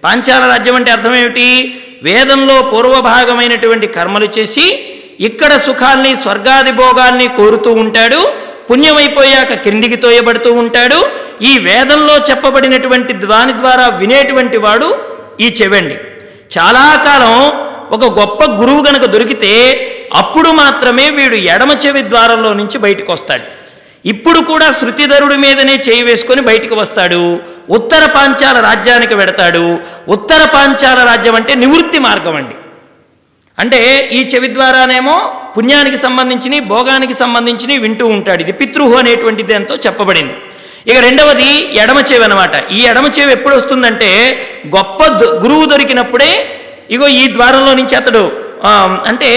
పాంచాల రాజ్యం అంటే అర్థం ఏమిటి? వేదంలో పూర్వభాగమైనటువంటి కర్మలు చేసి ఇక్కడ సుఖాల్ని స్వర్గాది భోగాల్ని కోరుతూ ఉంటాడు. పుణ్యమైపోయాక క్రిందికి తోయబడుతూ ఉంటాడు. ఈ వేదంలో చెప్పబడినటువంటి దాని ద్వారా వినేటువంటి వాడు ఈ చెవండి. చాలా కాలం ఒక గొప్ప గురువు గనక దొరికితే అప్పుడు మాత్రమే వీడు ఎడమ చెవి ద్వారంలో నుంచి బయటకు వస్తాడు. ఇప్పుడు కూడా శృతిధరుడి మీదనే చేయి వేసుకొని బయటికి వస్తాడు. ఉత్తర పాంచాల రాజ్యానికి వెడతాడు. ఉత్తర పాంచాల రాజ్యం అంటే నివృత్తి మార్గం అండి. అంటే ఈ చెవి ద్వారానేమో పుణ్యానికి సంబంధించి భోగానికి సంబంధించి వింటూ ఉంటాడు. ఇది పితృహు అనేటువంటిది ఎంతో చెప్పబడింది. ఇక రెండవది ఎడమ చెవి అనమాట ఈ ఎడమ చెవి ఎప్పుడు వస్తుందంటే గొప్ప దు- గురువు దొరికినప్పుడే ఇగో ఈ ద్వారంలో నుంచి అతడు అంటే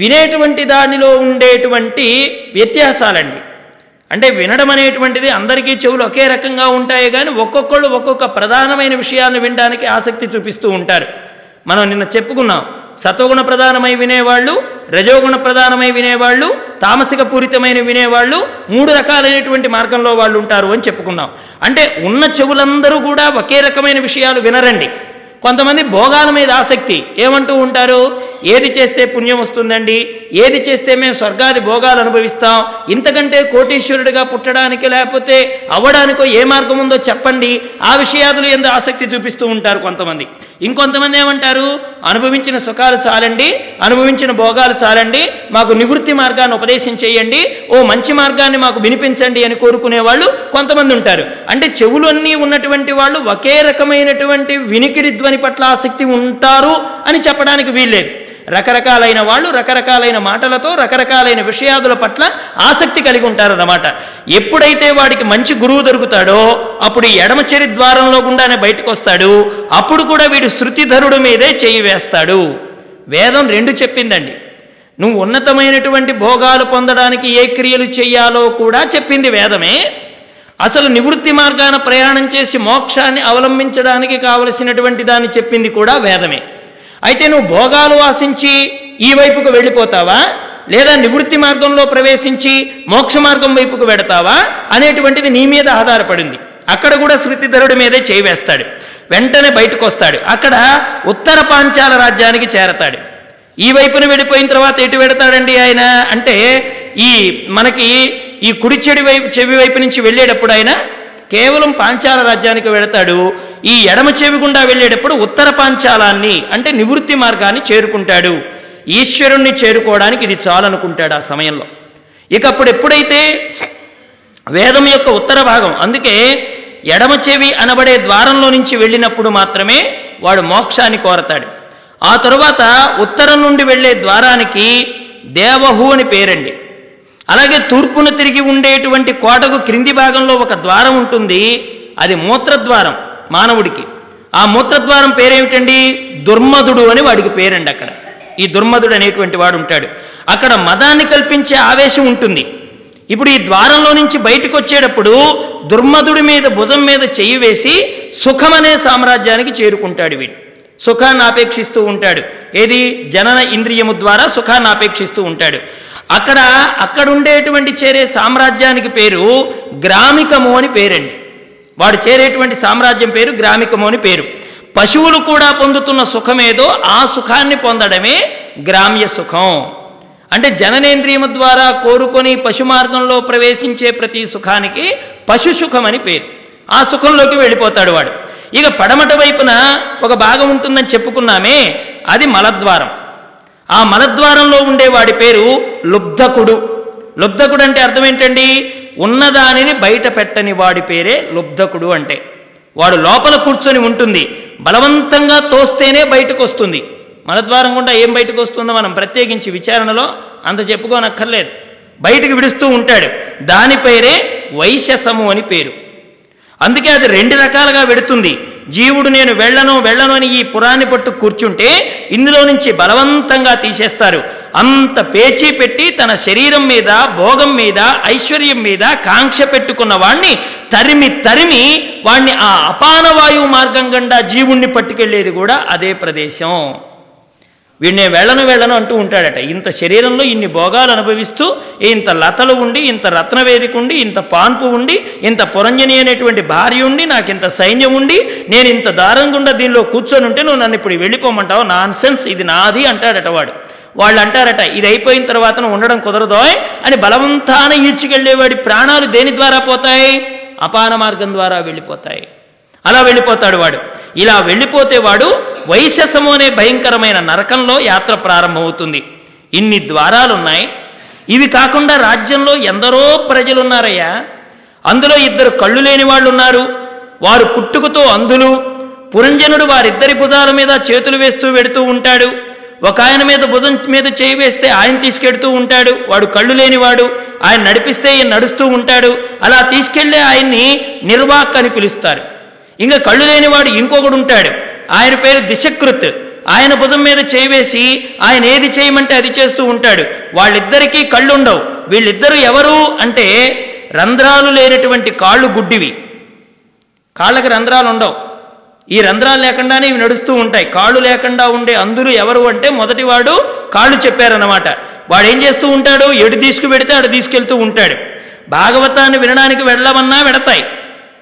వినేటువంటి దానిలో ఉండేటువంటి వ్యత్యాసాలండి. అంటే వినడం అనేటువంటిది అందరికీ చెవులు ఒకే రకంగా ఉంటాయి కానీ ఒక్కొక్కళ్ళు ఒక్కొక్క ప్రధానమైన విషయాలను వినడానికి ఆసక్తి చూపిస్తూ ఉంటారు. మనం నిన్న చెప్పుకున్నాం సత్వగుణ ప్రధానమై వినేవాళ్ళు రజోగుణ ప్రధానమై వినేవాళ్ళు తామసిక పూరితమైన వినేవాళ్ళు మూడు రకాలైనటువంటి మార్గంలో వాళ్ళు ఉంటారు అని చెప్పుకున్నాం. అంటే ఉన్న చెవులందరూ కూడా ఒకే రకమైన విషయాలు వినరండి. కొంతమంది భోగాల మీద ఆసక్తి. ఏమంటూ ఉంటారు? ఏది చేస్తే పుణ్యం వస్తుందండి? ఏది చేస్తే మేము స్వర్గాది భోగాలు అనుభవిస్తాం? ఇంతకంటే కోటీశ్వరుడిగా పుట్టడానికి లేకపోతే అవ్వడానికో ఏ మార్గం ఉందో చెప్పండి. ఆ విషయాదులు ఎందు ఆసక్తి చూపిస్తూ ఉంటారు కొంతమంది. ఇంకొంతమంది ఏమంటారు? అనుభవించిన సుఖాలు చాలండి. అనుభవించిన భోగాలు చాలండి. మాకు నివృత్తి మార్గాన్ని ఉపదేశం చేయండి. ఓ మంచి మార్గాన్ని మాకు వినిపించండి అని కోరుకునే వాళ్ళు కొంతమంది ఉంటారు. అంటే చెవులు అన్నీ ఉన్నటువంటి వాళ్ళు ఒకే రకమైనటువంటి వినికిడి పని పట్ల ఆసక్తి ఉంటారు అని చెప్పడానికి వీల్లేదు. రకరకాలైన వాళ్ళు రకరకాలైన మాటలతో రకరకాలైన విషయాదుల పట్ల ఆసక్తి కలిగి ఉంటారన్నమాట. ఎప్పుడైతే వాడికి మంచి గురువు దొరుకుతాడో అప్పుడు ఎడమచెరి ద్వారంలో గుండానే బయటకు వస్తాడు అప్పుడు కూడా వీడు శృతిధరుడు మీదే చేయి వేస్తాడు. వేదం రెండు చెప్పిందండి. నువ్వు ఉన్నతమైనటువంటి భోగాలు పొందడానికి ఏ క్రియలు చెయ్యాలో కూడా చెప్పింది వేదమే. అసలు నివృత్తి మార్గాన ప్రయాణం చేసి మోక్షాన్ని అవలంబించడానికి కావలసినటువంటి దాన్ని చెప్పింది కూడా వేదమే. అయితే నువ్వు భోగాలు ఆశించి ఈ వైపుకు వెళ్ళిపోతావా? లేదా నివృత్తి మార్గంలో ప్రవేశించి మోక్ష మార్గం వైపుకు వెడతావా? అనేటువంటిది నీ మీద ఆధారపడింది. అక్కడ కూడా శృతిధరుడి మీదే చేయివేస్తాడు. వెంటనే బయటకు వస్తాడు అక్కడ ఉత్తర పాంచాల రాజ్యానికి చేరతాడు. ఈ వైపున వెళ్ళిపోయిన తర్వాత ఎటు వెడతాడండి ఆయన? అంటే ఈ మనకి ఈ కుడి చెడి వైపు చెవి వైపు నుంచి వెళ్ళేటప్పుడు ఆయన కేవలం పాంచాల రాజ్యానికి వెళతాడు. ఈ ఎడమ చెవి గుండా వెళ్ళేటప్పుడు ఉత్తర పాంచాలాన్ని అంటే నివృత్తి మార్గాన్ని చేరుకుంటాడు. ఈశ్వరుణ్ణి చేరుకోవడానికి ఇది చాలనుకుంటాడు ఆ సమయంలో. ఇక అప్పుడు ఎప్పుడైతే వేదం యొక్క ఉత్తర భాగం అందుకే ఎడమ చెవి అనబడే ద్వారంలో నుంచి వెళ్ళినప్పుడు మాత్రమే వాడు మోక్షాన్ని కోరతాడు. ఆ తరువాత ఉత్తరం నుండి వెళ్ళే ద్వారానికి దేవహు అని పేరండి. అలాగే తూర్పున తిరిగి ఉండేటువంటి కోటకు క్రింది భాగంలో ఒక ద్వారం ఉంటుంది. అది మూత్రద్వారం మానవుడికి. ఆ మూత్రద్వారం పేరేమిటండి? దుర్మధుడు అని వాడికి పేరండి అక్కడ. ఈ దుర్మధుడు అనేటువంటి వాడు ఉంటాడు. అక్కడ మదాన్ని కల్పించే ఆవేశం ఉంటుంది. ఇప్పుడు ఈ ద్వారంలో నుంచి బయటకు వచ్చేటప్పుడు దుర్మధుడి మీద భుజం మీద చెయ్యి వేసి సుఖమనే సామ్రాజ్యానికి చేరుకుంటాడు వీడు. సుఖాన్ని ఆపేక్షిస్తూ ఉంటాడు. ఏది? జనన ఇంద్రియము ద్వారా సుఖాన్ని ఆపేక్షిస్తూ ఉంటాడు. అక్కడ అక్కడ ఉండేటువంటి చేరే సామ్రాజ్యానికి పేరు గ్రామికము అని పేరండి. వాడు చేరేటువంటి సామ్రాజ్యం పేరు గ్రామికము అని పేరు. పశువులు కూడా పొందుతున్న సుఖమేదో ఆ సుఖాన్ని పొందడమే గ్రామ్య సుఖం. అంటే జననేంద్రియము ద్వారా కోరుకొని పశు మార్గంలో ప్రవేశించే ప్రతి సుఖానికి పశు సుఖం అని పేరు. ఆ సుఖంలోకి వెళ్ళిపోతాడు వాడు. ఇక పడమట వైపున ఒక భాగం ఉంటుందని చెప్పుకున్నామే అది మలద్వారం. ఆ మలద్వారంలో ఉండే వాడి పేరు లుబ్ధకుడు. లుబ్ధకుడు అంటే అర్థం ఏంటండి? ఉన్నదానిని బయట పెట్టని వాడి పేరే లుబ్ధకుడు అంటే. వాడు లోపల కూర్చొని ఉంటుంది. బలవంతంగా తోస్తేనే బయటకు వస్తుంది మలద్వారం గుండా ఏం బయటకు వస్తుందో మనం ప్రత్యేకించి విచారణలో అంత చెప్పుకోనక్కర్లేదు. బయటికి విడుస్తూ ఉంటాడు. దాని పేరే వైశసము అని పేరు. అందుకే అది రెండు రకాలుగా వెడుతుంది. జీవుడు నేను వెళ్ళను వెళ్ళను అని ఈ పురాన్ని పట్టు కూర్చుంటే ఇందులో నుంచి బలవంతంగా తీసేస్తారు. అంత పేచీ పెట్టి తన శరీరం మీద భోగం మీద ఐశ్వర్యం మీద కాంక్ష పెట్టుకున్న వాణ్ణి తరిమి తరిమి వాణ్ణి ఆ అపానవాయువు మార్గం గండా జీవుణ్ణి పట్టుకెళ్ళేది కూడా అదే ప్రదేశం. వీడిని వెళ్ళను వెళ్ళను అంటూ ఉంటాడట. ఇంత శరీరంలో ఇన్ని భోగాలు అనుభవిస్తూ ఇంత లతలు ఉండి ఇంత రత్నవేదిక ఉండి ఇంత పాన్పు ఉండి ఇంత పురంజని అనేటువంటి భార్య ఉండి నాకు ఇంత సైన్యం ఉండి నేను ఇంత దారం గుండా దీనిలో కూర్చొని ఉంటే నువ్వు నన్ను ఇప్పుడు వెళ్ళిపోమంటావు? నాన్ సెన్స్ ఇది నాది అంటాడట వాడు. వాళ్ళు అంటారట ఇది అయిపోయిన తర్వాత ఉండడం కుదరదోయ్ అని బలవంతాన ఈడ్చుకెళ్ళేవాడి ప్రాణాలు దేని ద్వారా పోతాయి? అపాన మార్గం ద్వారా వెళ్ళిపోతాయి. అలా వెళ్ళిపోతాడు వాడు. ఇలా వెళ్ళిపోతే వాడు వైశసము అనే భయంకరమైన నరకంలో యాత్ర ప్రారంభమవుతుంది. ఇన్ని ద్వారాలున్నాయి. ఇవి కాకుండా రాజ్యంలో ఎందరో ప్రజలున్నారయ్యా. అందులో ఇద్దరు కళ్ళు లేని వాళ్ళు ఉన్నారు వారు పుట్టుకతో అంధులు పురంజనుడు వారిద్దరి భుజాల మీద చేతులు వేస్తూ వెడుతూ ఉంటాడు. ఒక ఆయన మీద భుజం మీద చేయి వేస్తే ఆయన తీసుకెడుతూ ఉంటాడు. వాడు కళ్ళు లేనివాడు. ఆయన నడిపిస్తే ఈయన నడుస్తూ ఉంటాడు. అలా తీసుకెళ్ళే ఆయన్ని నిర్వాక్ అని పిలుస్తారు. ఇంకా కళ్ళు లేనివాడు ఇంకొకడు ఉంటాడు. ఆయన పేరు దిశకృత్. ఆయన భుజం మీద చేవేసి ఆయన ఏది చేయమంటే అది చేస్తూ ఉంటాడు. వాళ్ళిద్దరికీ కళ్ళు ఉండవు వీళ్ళిద్దరూ ఎవరు అంటే రంధ్రాలు లేనటువంటి కాళ్ళు గుడ్డివి. కాళ్ళకి రంధ్రాలు ఉండవు. ఈ రంధ్రాలు లేకుండానే ఇవి నడుస్తూ ఉంటాయి. కాళ్ళు లేకుండా ఉండే అందరూ ఎవరు అంటే మొదటివాడు కాళ్ళు చెప్పారన్నమాట. వాడు ఏం చేస్తూ ఉంటాడు? ఎడు తీసుకు పెడితే అటు తీసుకెళ్తూ ఉంటాడు. భాగవతాన్ని వినడానికి వెళ్ళమన్నా వెడతాయి.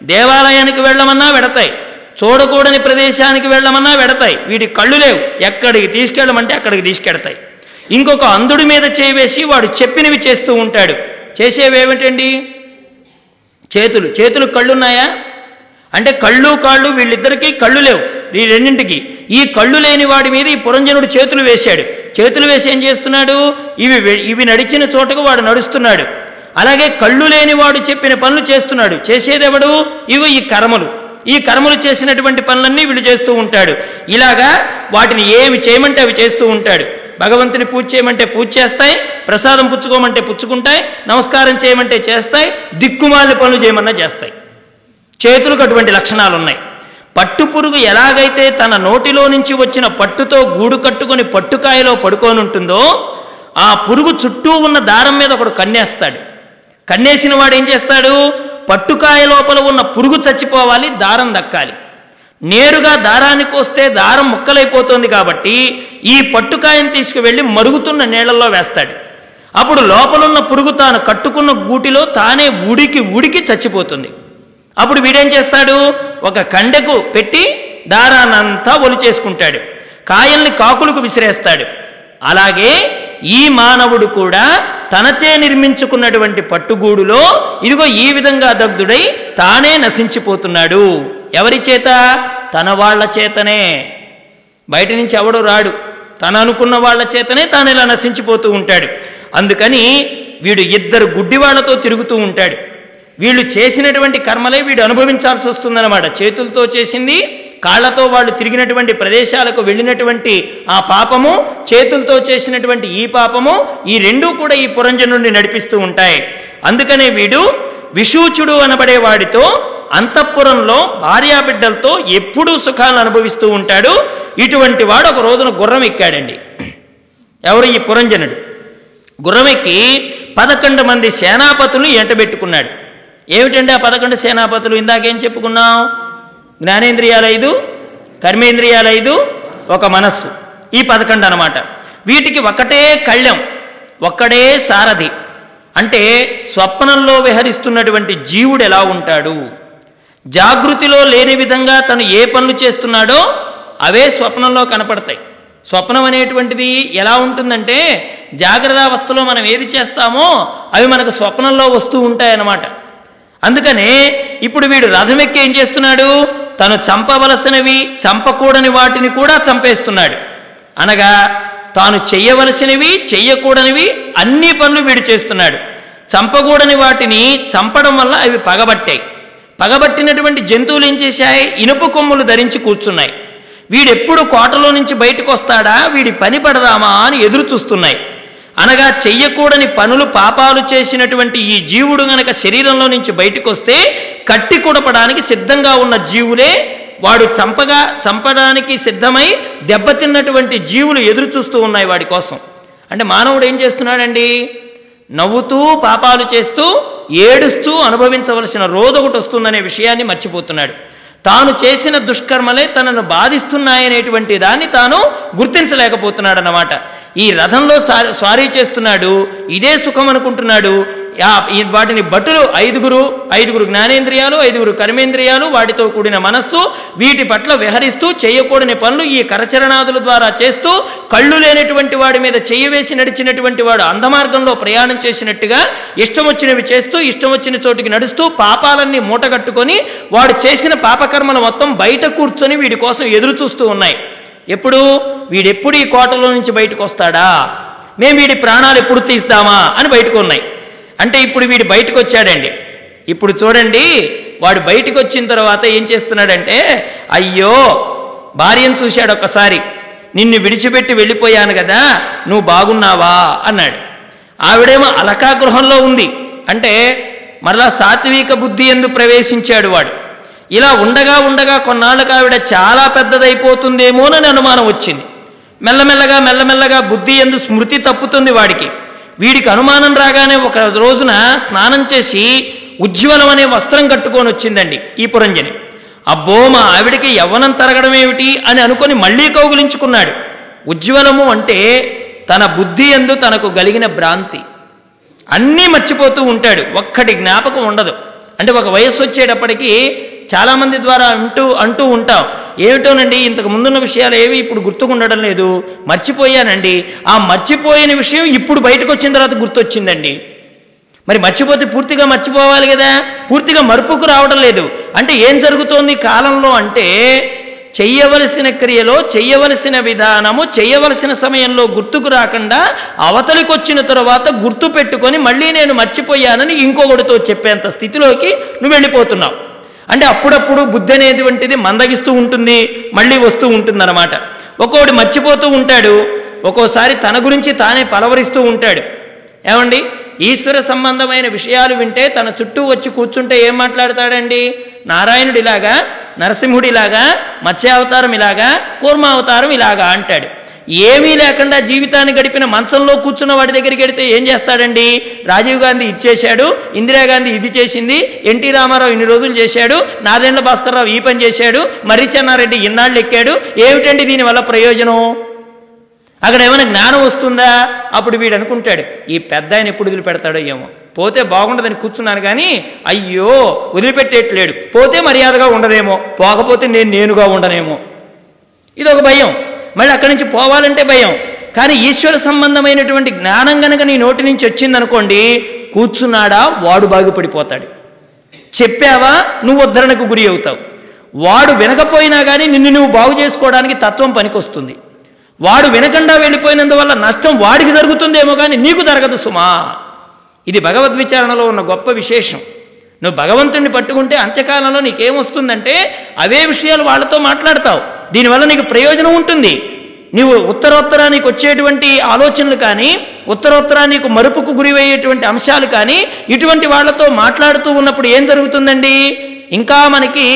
దేవాలయానికి వెళ్ళమన్నా వెడతాయి. చూడకూడని ప్రదేశానికి వెళ్ళమన్నా వెడతాయి. వీటి కళ్ళు లేవు. ఎక్కడికి తీసుకెళ్ళమంటే అక్కడికి తీసుకెడతాయి. ఇంకొక అంధుడి మీద చేవేసి వాడు చెప్పినవి చేస్తూ ఉంటాడు. చేసేవేమిటండి చేతులు. చేతులు కళ్ళున్నాయా? అంటే కళ్ళు కాళ్ళు వీళ్ళిద్దరికీ కళ్ళు లేవు. ఈ రెండింటికి. ఈ కళ్ళు లేని వాడి మీద ఈ పురంజనుడు చేతులు వేశాడు. చేతులు వేసి ఏం చేస్తున్నాడు? ఇవి ఇవి నడిచిన చోటకు వాడు నడుస్తున్నాడు. అలాగే కళ్ళు లేనివాడు చెప్పిన పనులు చేస్తున్నాడు. చేసేదెవడు? ఇగో ఈ కర్మలు. ఈ కర్మలు చేసినటువంటి పనులన్నీ వీళ్ళు చేస్తూ ఉంటాడు. ఇలాగా వాటిని ఏమి చేయమంటే అవి చేస్తూ ఉంటాడు. భగవంతుని పూజ చేయమంటే పూజ చేస్తాయి ప్రసాదం పుచ్చుకోమంటే పుచ్చుకుంటాయి నమస్కారం చేయమంటే చేస్తాయి దిక్కుమాలిన పనులు చేయమన్నా చేస్తాయి. చేతులకు అటువంటి లక్షణాలు ఉన్నాయి పట్టు పురుగు ఎలాగైతే తన నోటిలో నుంచి వచ్చిన పట్టుతో గూడు కట్టుకొని పట్టుకాయలో పడుకోనుంటుందో ఉంటుందో ఆ పురుగు చుట్టూ ఉన్న దారం మీద ఒకడు కన్నేస్తాడు. కన్నేసిన వాడు ఏం చేస్తాడు? పట్టుకాయ లోపల ఉన్న పురుగు చచ్చిపోవాలి దారం దక్కాలి. నేరుగా దారానికి వస్తే దారం ముక్కలైపోతుంది కాబట్టి ఈ పట్టుకాయను తీసుకువెళ్ళి మరుగుతున్న నీళ్ళల్లో వేస్తాడు. అప్పుడు లోపలున్న పురుగు తాను కట్టుకున్న గూటిలో తానే ఉడికి ఉడికి చచ్చిపోతుంది. అప్పుడు వీడేం చేస్తాడు? ఒక కండెకు పెట్టి దారానంతా ఒలి చేసుకుంటాడు. కాయల్ని కాకులకు విసిరేస్తాడు. అలాగే ఈ మానవుడు కూడా తనచే నిర్మించుకున్నటువంటి పట్టుగూడులో ఇదిగో ఈ విధంగా దగ్ధుడై తానే నశించిపోతున్నాడు. ఎవరి చేత? తన వాళ్ళ చేతనే. బయట నుంచి ఎవడు రాడు. తను అనుకున్న వాళ్ళ చేతనే తాను ఇలా నశించిపోతూ ఉంటాడు. అందుకని వీడు ఇద్దరు గుడ్డివాళ్ళతో తిరుగుతూ ఉంటాడు. వీళ్ళు చేసినటువంటి కర్మలే వీడు అనుభవించాల్సి వస్తుందన్నమాట. చేతులతో చేసింది కాళ్ళతో వాళ్ళు తిరిగినటువంటి ప్రదేశాలకు వెళ్ళినటువంటి ఆ పాపము చేతులతో చేసినటువంటి ఈ పాపము ఈ రెండూ కూడా ఈ పురంజనుండి నడిపిస్తూ ఉంటాయి. అందుకనే వీడు విషూచుడు అనబడే వాడితో అంతఃపురంలో భార్యాబిడ్డలతో ఎప్పుడూ సుఖాలను అనుభవిస్తూ ఉంటాడు. ఇటువంటి వాడు ఒక రోజున గుర్రం ఎక్కాడండి. ఎవరు ఈ పురంజనుడు? గుర్రమెక్కి పదకొండు మంది సేనాపతులు ఎంటబెట్టుకున్నాడు. ఏమిటండి ఆ పదకొండు సేనాపతులు? ఇందాకేం చెప్పుకున్నాం? జ్ఞానేంద్రియాలు ఐదు కర్మేంద్రియాలు ఐదు ఒక మనస్సు. ఈ పదకొండు అనమాట వీటికి ఒకటే కళ్ళెం ఒక్కడే సారథి. అంటే స్వప్నంలో విహరిస్తున్నటువంటి జీవుడు ఎలా ఉంటాడు? జాగృతిలో లేని విధంగా తను ఏ పనులు చేస్తున్నాడో అవే స్వప్నంలో కనపడతాయి. స్వప్నం అనేటువంటిది ఎలా ఉంటుందంటే జాగ్రత్త అవస్థలో మనం ఏది చేస్తామో అవి మనకు స్వప్నంలో వస్తూ ఉంటాయన్నమాట. అందుకనే ఇప్పుడు వీడు రథమెక్కి ఏం చేస్తున్నాడు? తను చంపవలసినవి చంపకూడని వాటిని కూడా చంపేస్తున్నాడు. అనగా తాను చెయ్యవలసినవి చెయ్యకూడనివి అన్ని పనులు వీడు చేస్తున్నాడు. చంపకూడని వాటిని చంపడం వల్ల అవి పగబట్టాయి. పగబట్టినటువంటి జంతువులు ఏం చేశాయి? ఇనుప కొమ్ములు ధరించి కూర్చున్నాయి. వీడెప్పుడు కోటలో నుంచి బయటకు వస్తాడా వీడి పని పడదామా అని ఎదురు చూస్తున్నాయి అనగా చెయ్యకూడని పనులు పాపాలు చేసినటువంటి ఈ జీవుడు గనక శరీరంలో నుంచి బయటకు వస్తే కట్టి కూడపడానికి సిద్ధంగా ఉన్న జీవులే వాడు చంపగా చంపడానికి సిద్ధమై దెబ్బతిన్నటువంటి జీవులు ఎదురు చూస్తూ ఉన్నాయి వాడి కోసం. అంటే మానవుడు ఏం చేస్తున్నాడండి? నవ్వుతూ పాపాలు చేస్తూ ఏడుస్తూ అనుభవించవలసిన రోజు ఒకటి వస్తుందనే విషయాన్ని మర్చిపోతున్నాడు. తాను చేసిన దుష్కర్మలే తనను బాధిస్తున్నాయనేటువంటి దాన్ని తాను గుర్తించలేకపోతున్నాడు అన్నమాట ఈ రథంలో సారీ స్వారీ చేస్తున్నాడు ఇదే సుఖం అనుకుంటున్నాడు ఈ వాటిని భటులు ఐదుగురు ఐదుగురు జ్ఞానేంద్రియాలు ఐదుగురు కర్మేంద్రియాలు వాటితో కూడిన మనస్సు వీటి పట్ల విహరిస్తూ చేయకూడని పనులు ఈ కరచరణాదుల ద్వారా చేస్తూ కళ్ళు లేనటువంటి వాడి మీద చెయ్యి వేసి నడిచినటువంటి వాడు అంధమార్గంలో ప్రయాణం చేసినట్టుగా ఇష్టం వచ్చినవి చేస్తూ ఇష్టం వచ్చిన చోటికి నడుస్తూ పాపాలన్నీ మూటగట్టుకొని వాడు చేసిన పాపకర్మలు మొత్తం బయట కూర్చొని వీడి కోసం ఎదురు చూస్తూ ఉన్నాయి. ఎప్పుడు? వీడెప్పుడు ఈ కోటలో నుంచి బయటకు వస్తాడా మేము వీడి ప్రాణాలు ఎప్పుడు తీస్తామా? అని బయటకు ఉన్నాయి. అంటే ఇప్పుడు వీడు బయటకు వచ్చాడండి ఇప్పుడు చూడండి వాడు బయటకు వచ్చిన తర్వాత ఏం చేస్తున్నాడంటే అయ్యో భార్యను చూశాడు ఒక్కసారి. నిన్ను విడిచిపెట్టి వెళ్ళిపోయాను కదా నువ్వు బాగున్నావా? అన్నాడు. ఆవిడేమో అలకా గృహంలో ఉంది. అంటే మరలా సాత్విక బుద్ధి ఎందు ప్రవేశించాడు వాడు. ఇలా ఉండగా ఉండగా కొన్నాళ్ళకు ఆవిడ చాలా పెద్దదైపోతుందేమోనని అనుమానం వచ్చింది. మెల్లమెల్లగా మెల్లమెల్లగా బుద్ధి ఎందు స్మృతి తప్పుతుంది వాడికి. వీడికి అనుమానం రాగానే ఒక రోజున స్నానం చేసి ఉజ్వలం అనే వస్త్రం కట్టుకొని వచ్చిందండి ఈ పురంజని. అబ్బో మా ఆవిడికి యవ్వనం తరగడం ఏమిటి అని అనుకొని మళ్ళీ కౌగులించుకున్నాడు. ఉజ్వలము అంటే తన బుద్ధి ఎందు తనకు కలిగిన భ్రాంతి. అన్నీ మర్చిపోతూ ఉంటాడు. ఒక్కటి జ్ఞాపకం ఉండదు. అంటే ఒక వయస్సు వచ్చేటప్పటికి చాలామంది ద్వారా అంటూ అంటూ ఉంటాం. ఏమిటోనండి ఇంతకు ముందున్న విషయాలు ఏవి ఇప్పుడు గుర్తుకుండడం లేదు. మర్చిపోయానండి. ఆ మర్చిపోయిన విషయం ఇప్పుడు బయటకు వచ్చిన తర్వాత గుర్తొచ్చిందండి. మరి మర్చిపోతే పూర్తిగా మర్చిపోవాలి కదా? పూర్తిగా మరుపుకు రావడం లేదు. అంటే ఏం జరుగుతోంది కాలంలో అంటే చెయ్యవలసిన క్రియలో చెయ్యవలసిన విధానము చెయ్యవలసిన సమయంలో గుర్తుకు రాకుండా అవతలికి వచ్చిన తర్వాత గుర్తు పెట్టుకొని మళ్ళీ నేను మర్చిపోయానని ఇంకొకటితో చెప్పేంత స్థితిలోకి నువ్వు వెళ్ళిపోతున్నావు. అంటే అప్పుడప్పుడు బుద్ధి అనేటువంటిది మందగిస్తూ ఉంటుంది మళ్ళీ వస్తూ ఉంటుందన్నమాట. ఒక్కోడు మర్చిపోతూ ఉంటాడు ఒక్కోసారి తన గురించి తానే పలవరిస్తూ ఉంటాడు. ఏమండి? ఈశ్వర సంబంధమైన విషయాలు వింటే తన చుట్టూ వచ్చి కూర్చుంటే ఏం మాట్లాడతాడండి? నారాయణుడిలాగా నరసింహుడిలాగా మత్స్యావతారం ఇలాగా కూర్మావతారం ఇలాగా అంటాడు. ఏమీ లేకుండా జీవితాన్ని గడిపిన మంచంలో కూర్చున్న వాడి దగ్గరికి వెడితే ఏం చేస్తాడండి? రాజీవ్ గాంధీ ఇచ్చేశాడు ఇందిరాగాంధీ ఇది చేసింది ఎన్టీ రామారావు ఇన్ని రోజులు చేశాడు నాదెండ్ల భాస్కర్రావు ఈ పని చేశాడు మర్రి చెన్నారెడ్డి ఇన్నాళ్ళు ఎక్కాడు ఏమిటండి దీనివల్ల ప్రయోజనం? అక్కడ ఏమైనా జ్ఞానం వస్తుందా? అప్పుడు వీడు అనుకుంటాడు ఈ పెద్ద ఆయన ఎప్పుడు వదిలిపెడతాడో ఏమో. పోతే బాగుండదని కూర్చున్నాను కానీ అయ్యో వదిలిపెట్టేట్లేడు. పోతే మర్యాదగా ఉండదేమో పోకపోతే నేను నేనుగా ఉండనేమో. ఇది ఒక భయం. మళ్ళీ అక్కడి నుంచి పోవాలంటే భయం. కానీ ఈశ్వర సంబంధమైనటువంటి జ్ఞానం గనక నీ నోటి నుంచి వచ్చిందనుకోండి కూర్చున్నాడా వాడు బాగుపడిపోతాడు. చెప్పావా నువ్వు ఉద్ధరణకు గురి అవుతావు. వాడు వినకపోయినా కానీ నిన్ను నువ్వు బాగు చేసుకోవడానికి తత్వం పనికొస్తుంది. వాడు వినకుండా వెళ్ళిపోయినందువల్ల నష్టం వాడికి జరుగుతుందేమో కానీ నీకు జరగదు సుమా. ఇది భగవద్విచారణలో ఉన్న గొప్ప విశేషం. నువ్వు భగవంతుణ్ణి పట్టుకుంటే అంత్యకాలంలో నీకేమొస్తుందంటే అవే విషయాలు వాళ్ళతో మాట్లాడతావు. దీనివల్ల నీకు ప్రయోజనం ఉంటుంది. నీవు ఉత్తరోత్తర నీకు వచ్చేటువంటి ఆలోచనలు కానీ ఉత్తరోత్తర నీకు మరుపుకు గురివయ్యేటువంటి అంశాలు కానీ ఇటువంటి వాళ్ళతో మాట్లాడుతూ ఉన్నప్పుడు ఏం జరుగుతుందండి? ఇంకా మనకి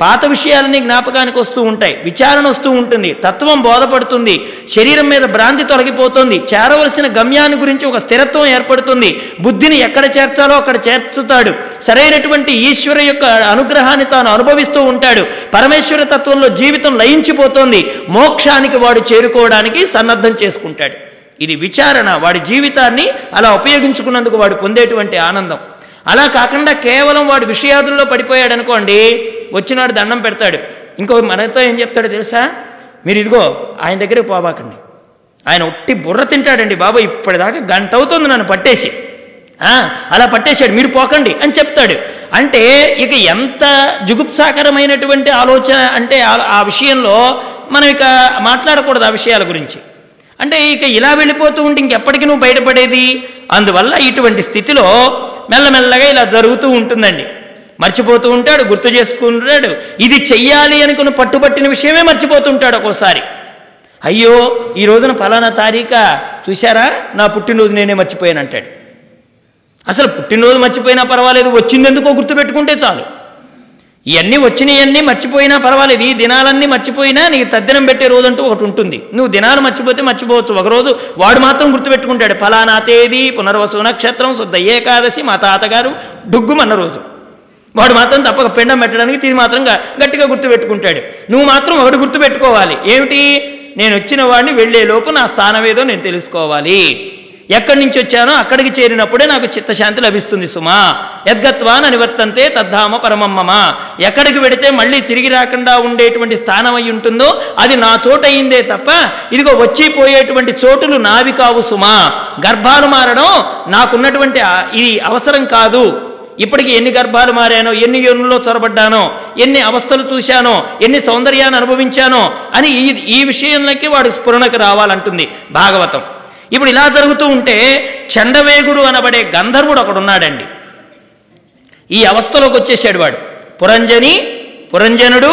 పాత విషయాలన్నీ జ్ఞాపకానికి వస్తూ ఉంటాయి విచారణ వస్తూ ఉంటుంది తత్వం బోధపడుతుంది శరీరం మీద భ్రాంతి తొలగిపోతుంది చేరవలసిన గమ్యాన్ని గురించి ఒక స్థిరత్వం ఏర్పడుతుంది బుద్ధిని ఎక్కడ చేర్చాలో అక్కడ చేర్చుతాడు సరైనటువంటి ఈశ్వర యొక్క అనుగ్రహాన్ని తాను అనుభవిస్తూ ఉంటాడు పరమేశ్వర తత్వంలో జీవితం లయించిపోతుంది మోక్షానికి వాడు చేరుకోవడానికి సన్నద్ధం చేసుకుంటాడు. ఇది విచారణ వాడి జీవితాన్ని అలా ఉపయోగించుకున్నందుకు వాడు పొందేటువంటి ఆనందం. అలా కాకుండా కేవలం వాడు విషయాదుల్లో పడిపోయాడు అనుకోండి వచ్చినాడు దండం పెడతాడు. ఇంకో మనతో ఏం చెప్తాడు తెలుసా? మీరు ఇదిగో ఆయన దగ్గరికి పోబాకండి. ఆయన ఒట్టి బుర్ర తింటాడండి బాబు ఇప్పటిదాకా గంట అవుతుంది నన్ను పట్టేసి. అలా పట్టేశాడు మీరు పోకండి అని చెప్తాడు. అంటే ఇక ఎంత జుగుప్సాకరమైనటువంటి ఆలోచన అంటే ఆ- ఆ విషయంలో మనం ఇక మాట్లాడకూడదు ఆ విషయాల గురించి. అంటే ఇక ఇలా వెళ్ళిపోతూ ఉంటే ఇంకెప్పటికీ నువ్వు బయటపడేది? అందువల్ల ఇటువంటి స్థితిలో మెల్లమెల్లగా ఇలా జరుగుతూ ఉంటుందండి. మర్చిపోతూ ఉంటాడు గుర్తు చేసుకుంటాడు ఇది చెయ్యాలి అనుకుని పట్టుబట్టిన విషయమే మర్చిపోతుంటాడు ఒక్కోసారి. అయ్యో ఈ రోజున ఫలానా తారీఖ? చూశారా? నా పుట్టినరోజు నేనే మర్చిపోయాను అంటాడు అసలు పుట్టినరోజు మర్చిపోయినా పర్వాలేదు వచ్చిందెందుకో గుర్తుపెట్టుకుంటే చాలు. ఇవన్నీ వచ్చినాయన్నీ మర్చిపోయినా పర్వాలేదు ఈ దినాలన్నీ మర్చిపోయినా నీకు తద్దినం పెట్టే రోజు అంటూ ఒకటి ఉంటుంది. నువ్వు దినాలు మర్చిపోతే మర్చిపోవచ్చు. ఒక రోజు వాడు మాత్రం గుర్తుపెట్టుకుంటాడు ఫలానా తేదీ పునర్వసు నక్షత్రం శుద్ధ ఏకాదశి మా తాతగారు డుగ్గుమన్న రోజు. వాడు మాత్రం తప్పక పిండం పెట్టడానికి ఇది మాత్రం గట్టిగా గుర్తుపెట్టుకుంటాడు. నువ్వు మాత్రం ఒకటి గుర్తుపెట్టుకోవాలి. ఏమిటి? నేను వచ్చిన వాడిని వెళ్ళే లోపు నా స్థానం ఏదో నేను తెలుసుకోవాలి. ఎక్కడి నుంచి వచ్చానో అక్కడికి చేరినప్పుడే నాకు చిత్తశాంతి లభిస్తుంది సుమా. యద్గత్వాన్ అనివర్తంతే తద్ధామ పరమమ్మమ. ఎక్కడికి వెడితే మళ్ళీ తిరిగి రాకుండా ఉండేటువంటి స్థానం అయి ఉంటుందో అది నా చోటు అయిందే తప్ప ఇదిగో వచ్చి పోయేటువంటి చోటులు నావి కావు సుమా. గర్భాలు మారడం నాకున్నటువంటి ఇది అవసరం కాదు. ఇప్పటికి ఎన్ని గర్భాలు మారానో ఎన్ని యోనుల్లో చొరబడ్డానో ఎన్ని అవస్థలు చూశానో ఎన్ని సౌందర్యాన్ని అనుభవించానో అని ఈ ఈ విషయంలోకి వాడు స్ఫురణకు రావాలంటుంది భాగవతం. ఇప్పుడు ఇలా జరుగుతూ ఉంటే చండవేగుడు అనబడే గంధర్వుడు ఒకడున్నాడండి ఈ అవస్థలోకి వచ్చేసాడు వాడు. పురంజని పురంజనుడు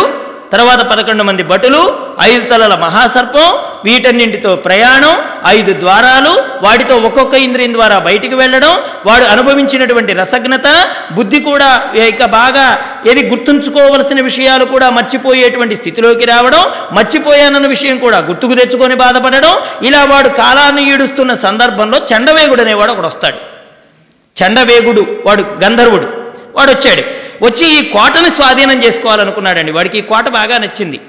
తర్వాత పదకొండు మంది భటులు ఐదు తలల మహాసర్పం వీటన్నింటితో ప్రయాణం ఐదు ద్వారాలు వాటితో ఒక్కొక్క ఇంద్రియం ద్వారా బయటికి వెళ్ళడం వాడు అనుభవించినటువంటి రసజ్ఞత బుద్ధి కూడా ఇక బాగా ఏది గుర్తుంచుకోవలసిన విషయాలు కూడా మర్చిపోయేటువంటి స్థితిలోకి రావడం మర్చిపోయానన్న విషయం కూడా గుర్తుకు తెచ్చుకొని బాధపడడం ఇలా వాడు కాలాన్ని ఈడుస్తున్న సందర్భంలో చండవేగుడు అనేవాడు ఒకడు వస్తాడు. చండవేగుడు వాడు గంధర్వుడు వాడు వచ్చాడు వచ్చి ఈ కోటని స్వాధీనం చేసుకోవాలనుకున్నాడండి. వాడికి ఈ కోట బాగా నచ్చింది.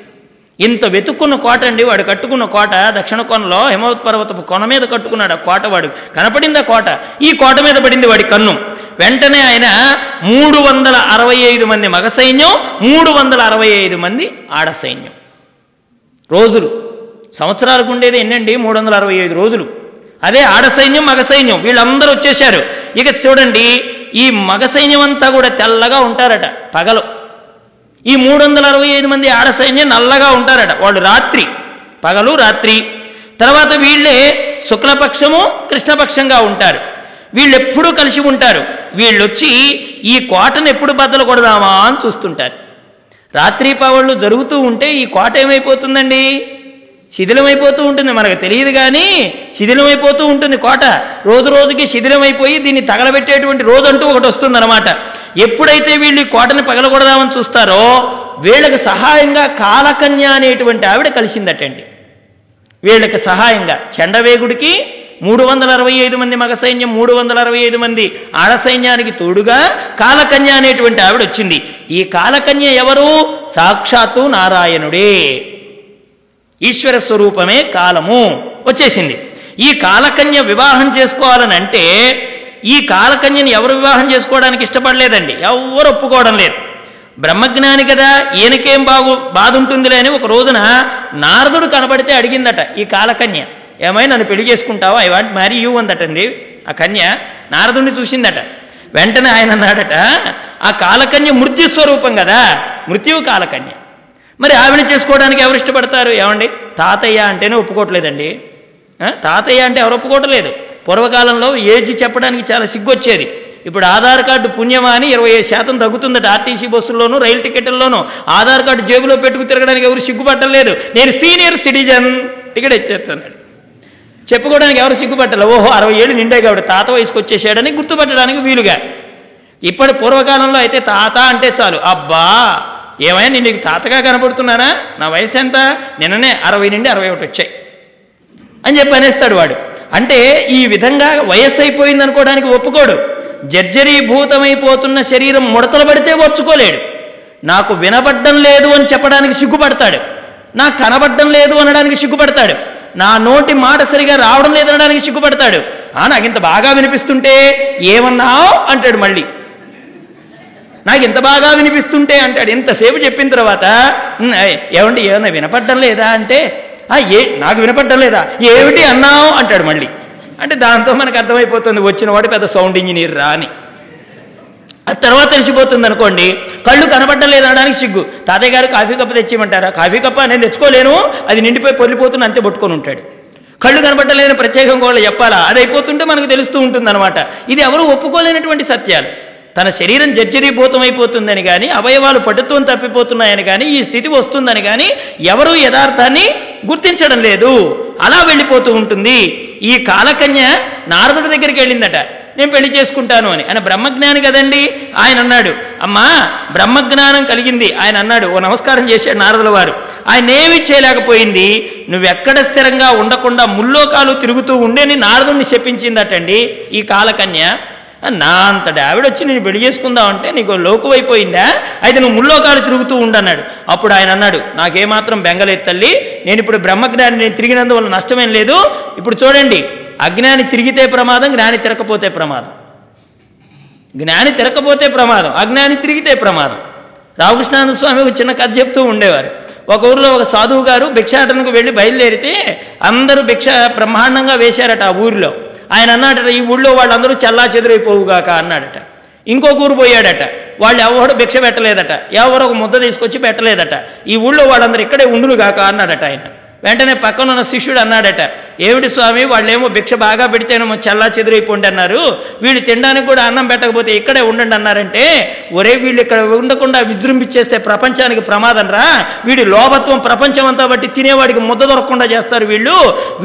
ఇంత వెతుక్కున్న కోట అండి వాడు కట్టుకున్న కోట దక్షిణ కొనలో హిమవత్ పర్వతపు కొన మీద కట్టుకున్నాడు ఆ కోట వాడు. కనపడింది ఆ కోట? ఈ కోట మీద పడింది వాడి కన్ను. వెంటనే ఆయన మూడు వందల అరవై ఐదు మంది మగ సైన్యం మూడు వందల అరవై ఐదు మంది ఆడ సైన్యం. రోజులు. సంవత్సరాలకు ఉండేది ఎన్నండి? మూడు వందల అరవై ఐదు రోజులు. అదే ఆడ సైన్యం మగ సైన్యం. వీళ్ళందరూ వచ్చేశారు. ఇక చూడండి ఈ మగ సైన్యం అంతా కూడా తెల్లగా ఉంటారట పగలు. ఈ మూడు వందల అరవై ఐదు మంది ఆడ సైన్యం నల్లగా ఉంటారట. వాళ్ళు రాత్రి పగలు రాత్రి. తర్వాత వీళ్ళే శుక్లపక్షము కృష్ణపక్షంగా ఉంటారు. వీళ్ళు ఎప్పుడూ కలిసి ఉంటారు. వీళ్ళు వచ్చి ఈ కోటను ఎప్పుడు బద్దలు కొడదామా అని చూస్తుంటారు. రాత్రి పవళ్ళు జరుగుతూ ఉంటే ఈ కోట ఏమైపోతుందండి? శిథిలమైపోతూ ఉంటుంది. మనకు తెలియదు కానీ శిథిలమైపోతూ ఉంటుంది కోట. రోజు రోజుకి శిథిలమైపోయి దీన్ని తగలబెట్టేటువంటి రోజు అంటూ ఒకటి వస్తుందన్నమాట. ఎప్పుడైతే వీళ్ళు ఈ కోటని పగలగొడదామని చూస్తారో వీళ్ళకి సహాయంగా కాలకన్య అనేటువంటి ఆవిడ కలిసిందటండి. వీళ్ళకి సహాయంగా చండవేగుడికి మూడు వందల అరవై ఐదు మంది మగ సైన్యం మూడు వందల అరవై ఐదు మంది ఆడ సైన్యానికి తోడుగా కాలకన్య అనేటువంటి ఆవిడ వచ్చింది. ఈ కాలకన్య ఎవరు? సాక్షాత్తు నారాయణుడే. ఈశ్వర స్వరూపమే కాలము వచ్చేసింది. ఈ కాలకన్య వివాహం చేసుకోవాలని అంటే ఈ కాలకన్యని ఎవరు వివాహం చేసుకోవడానికి ఇష్టపడలేదండి. ఎవరు ఒప్పుకోవడం లేదు. బ్రహ్మజ్ఞాని కదా ఈయనకేం బాగు బాధ ఉంటుందిలే అని ఒక రోజున నారదుడు కనబడితే అడిగిందట ఈ కాలకన్య ఏమై నన్ను పెళ్ళి చేసుకుంటావా? ఐ వాంట్ మ్యారీ యూ అందటండి ఆ కన్య నారదుడిని చూసిందట. వెంటనే ఆయన అన్నాడట ఆ కాలకన్య మృత్యు స్వరూపం కదా మృత్యువు కాలకన్య. మరి ఆవిడ చేసుకోవడానికి ఎవరు ఇష్టపడతారు? ఏమండి? తాతయ్య అంటేనే ఒప్పుకోవట్లేదండి. తాతయ్య అంటే ఎవరు ఒప్పుకోవట్లేదు. పూర్వకాలంలో ఏజ్ చెప్పడానికి చాలా సిగ్గొచ్చేది. ఇప్పుడు ఆధార్ కార్డు పుణ్యమా అని ఇరవై శాతం తగ్గుతుందట. ఆర్టీసీ బస్సుల్లోనూ రైలు టికెట్లలోనూ ఆధార్ కార్డు జేబులో పెట్టుకు తిరగడానికి ఎవరు సిగ్గుపట్టలేదు. నేను సీనియర్ సిటిజన్. టికెట్ ఇచ్చేస్తున్నాడు. చెప్పుకోవడానికి ఎవరు సిగ్గుపట్టలే. ఓహో అరవై ఏళ్ళు నిండాయి కాబట్టి తాత వయసుకు వచ్చేసాడని గుర్తుపట్టడానికి వీలుగా. ఇప్పటి పూర్వకాలంలో అయితే తాత అంటే చాలు. అబ్బా! ఏమైనా నేను నీకు తాతగా కనపడుతున్నానా? నా వయసు ఎంత? నిన్ననే అరవై నుండి అరవై ఒకటి వచ్చాయి. అని చెప్పి అనేస్తాడు వాడు. అంటే ఈ విధంగా వయస్సు అయిపోయింది అనుకోవడానికి ఒప్పుకోడు. జర్జరీభూతమైపోతున్న శరీరం ముడతలు పడితే ఓర్చుకోలేడు. నాకు వినబడ్డం లేదు అని చెప్పడానికి సిగ్గుపడతాడు. నా కనబడ్డం లేదు అనడానికి సిగ్గుపడతాడు. నా నోటి మాట సరిగా రావడం లేదనడానికి సిగ్గుపడతాడు. ఆ నాకు ఇంత బాగా వినిపిస్తుంటే ఏమన్నావు? అంటాడు మళ్ళీ. నాకు ఇంత బాగా వినిపిస్తుంటే అంటాడు. ఇంతసేపు చెప్పిన తర్వాత ఏమండి ఏమన్నా వినపడ్డం లేదా? అంటే "ఆ, ఏ నాకు వినపడ్డం లేదా? ఏమిటి అన్నావు? అంటాడు మళ్ళీ. అంటే దాంతో మనకు అర్థమైపోతుంది వచ్చిన వాడు పెద్ద సౌండ్ ఇంజనీర్ రా అని. ఆ తర్వాత తెలిసిపోతుంది అనుకోండి కళ్ళు కనబడ్డం లేదు? అనడానికి సిగ్గు. తాతయ్య గారు కాఫీ కప్పు తెచ్చిమంటారా? కాఫీ కప్ప? నేను తెచ్చుకోలేను. అది నిండిపోయి పొల్లిపోతున్న అంతే పట్టుకొని ఉంటాడు. కళ్ళు కనబట్టలేని ప్రత్యేకం కూడా చెప్పాలా? అది అయిపోతుంటే మనకు తెలుస్తూ ఉంటుందన్నమాట. ఇది ఎవరు ఒప్పుకోలేనటువంటి సత్యాలు. తన శరీరం జర్జరీభూతమైపోతుందని కానీ అవయవాలు పటుత్వం తప్పిపోతున్నాయని కానీ ఈ స్థితి వస్తుందని కానీ ఎవరూ యథార్థాన్ని గుర్తించడం లేదు. అలా వెళ్ళిపోతూ ఉంటుంది. ఈ కాలకన్య నారదుడి దగ్గరికి వెళ్ళిందట. నేను పెళ్ళి చేసుకుంటాను అని. ఆయన బ్రహ్మజ్ఞాని కదండి? ఆయన అన్నాడు. అమ్మా బ్రహ్మజ్ఞానం కలిగింది. ఆయన అన్నాడు. ఓ నమస్కారం చేశాడు నారదుల వారు. ఆయన ఏమి చేయలేకపోయింది. నువ్వెక్కడ స్థిరంగా ఉండకుండా ముల్లోకాలు తిరుగుతూ ఉండేని నారదుడిని శపించిందటండి ఈ కాలకన్య. నా అంతటి ఆవిడ వచ్చి నేను పెళ్ళి చేసుకుందాం అంటే నీకు లోకువైపోయిందా? అయితే నువ్వు ముల్లోకాలు తిరుగుతూ ఉండన్నాడు. అప్పుడు ఆయన అన్నాడు నాకేమాత్రం బెంగలేదు తల్లి. నేను ఇప్పుడు బ్రహ్మజ్ఞాని నేను తిరిగినందువల్ల నష్టమేం లేదు. ఇప్పుడు చూడండి అజ్ఞాని తిరిగితే ప్రమాదం జ్ఞాని తిరగకపోతే ప్రమాదం. జ్ఞాని తిరగకపోతే ప్రమాదం అజ్ఞాని తిరిగితే ప్రమాదం. రామకృష్ణానంద స్వామి ఒక చిన్న కథ చెప్తూ ఉండేవారు. ఒక ఊరిలో ఒక సాధువు గారు భిక్షాటనకు వెళ్ళి బయలుదేరితే అందరూ భిక్ష బ్రహ్మాండంగా వేశారట ఆ ఊరిలో. ఆయన అన్నాడట ఈ ఊళ్ళో వాళ్ళందరూ చల్లా చెదురైపోవుగాక అన్నాడట. ఇంకో ఊరు పోయాడట. వాళ్ళు ఎవరు భిక్ష పెట్టలేదట. ఎవరు ఒక ముద్ద తీసుకొచ్చి పెట్టలేదట. ఈ ఊళ్ళో వాళ్ళందరూ ఇక్కడే ఉండునుగాక అన్నాడట ఆయన. వెంటనే పక్కన ఉన్న శిష్యుడు అన్నాడట ఏమిటి స్వామి వాళ్ళేమో భిక్ష బాగా పెడితేనేమో చల్లా చెదిరైపోండి అన్నారు. వీళ్ళు తినడానికి కూడా అన్నం పెట్టకపోతే ఇక్కడే ఉండండి అన్నారంటే ఒరే వీళ్ళు ఇక్కడ ఉండకుండా విజృంభించేస్తే ప్రపంచానికి ప్రమాదం రా. వీడి లోభత్వం ప్రపంచం అంతా బట్టి తినేవాడికి ముద్ద దొరకకుండా చేస్తారు వీళ్ళు.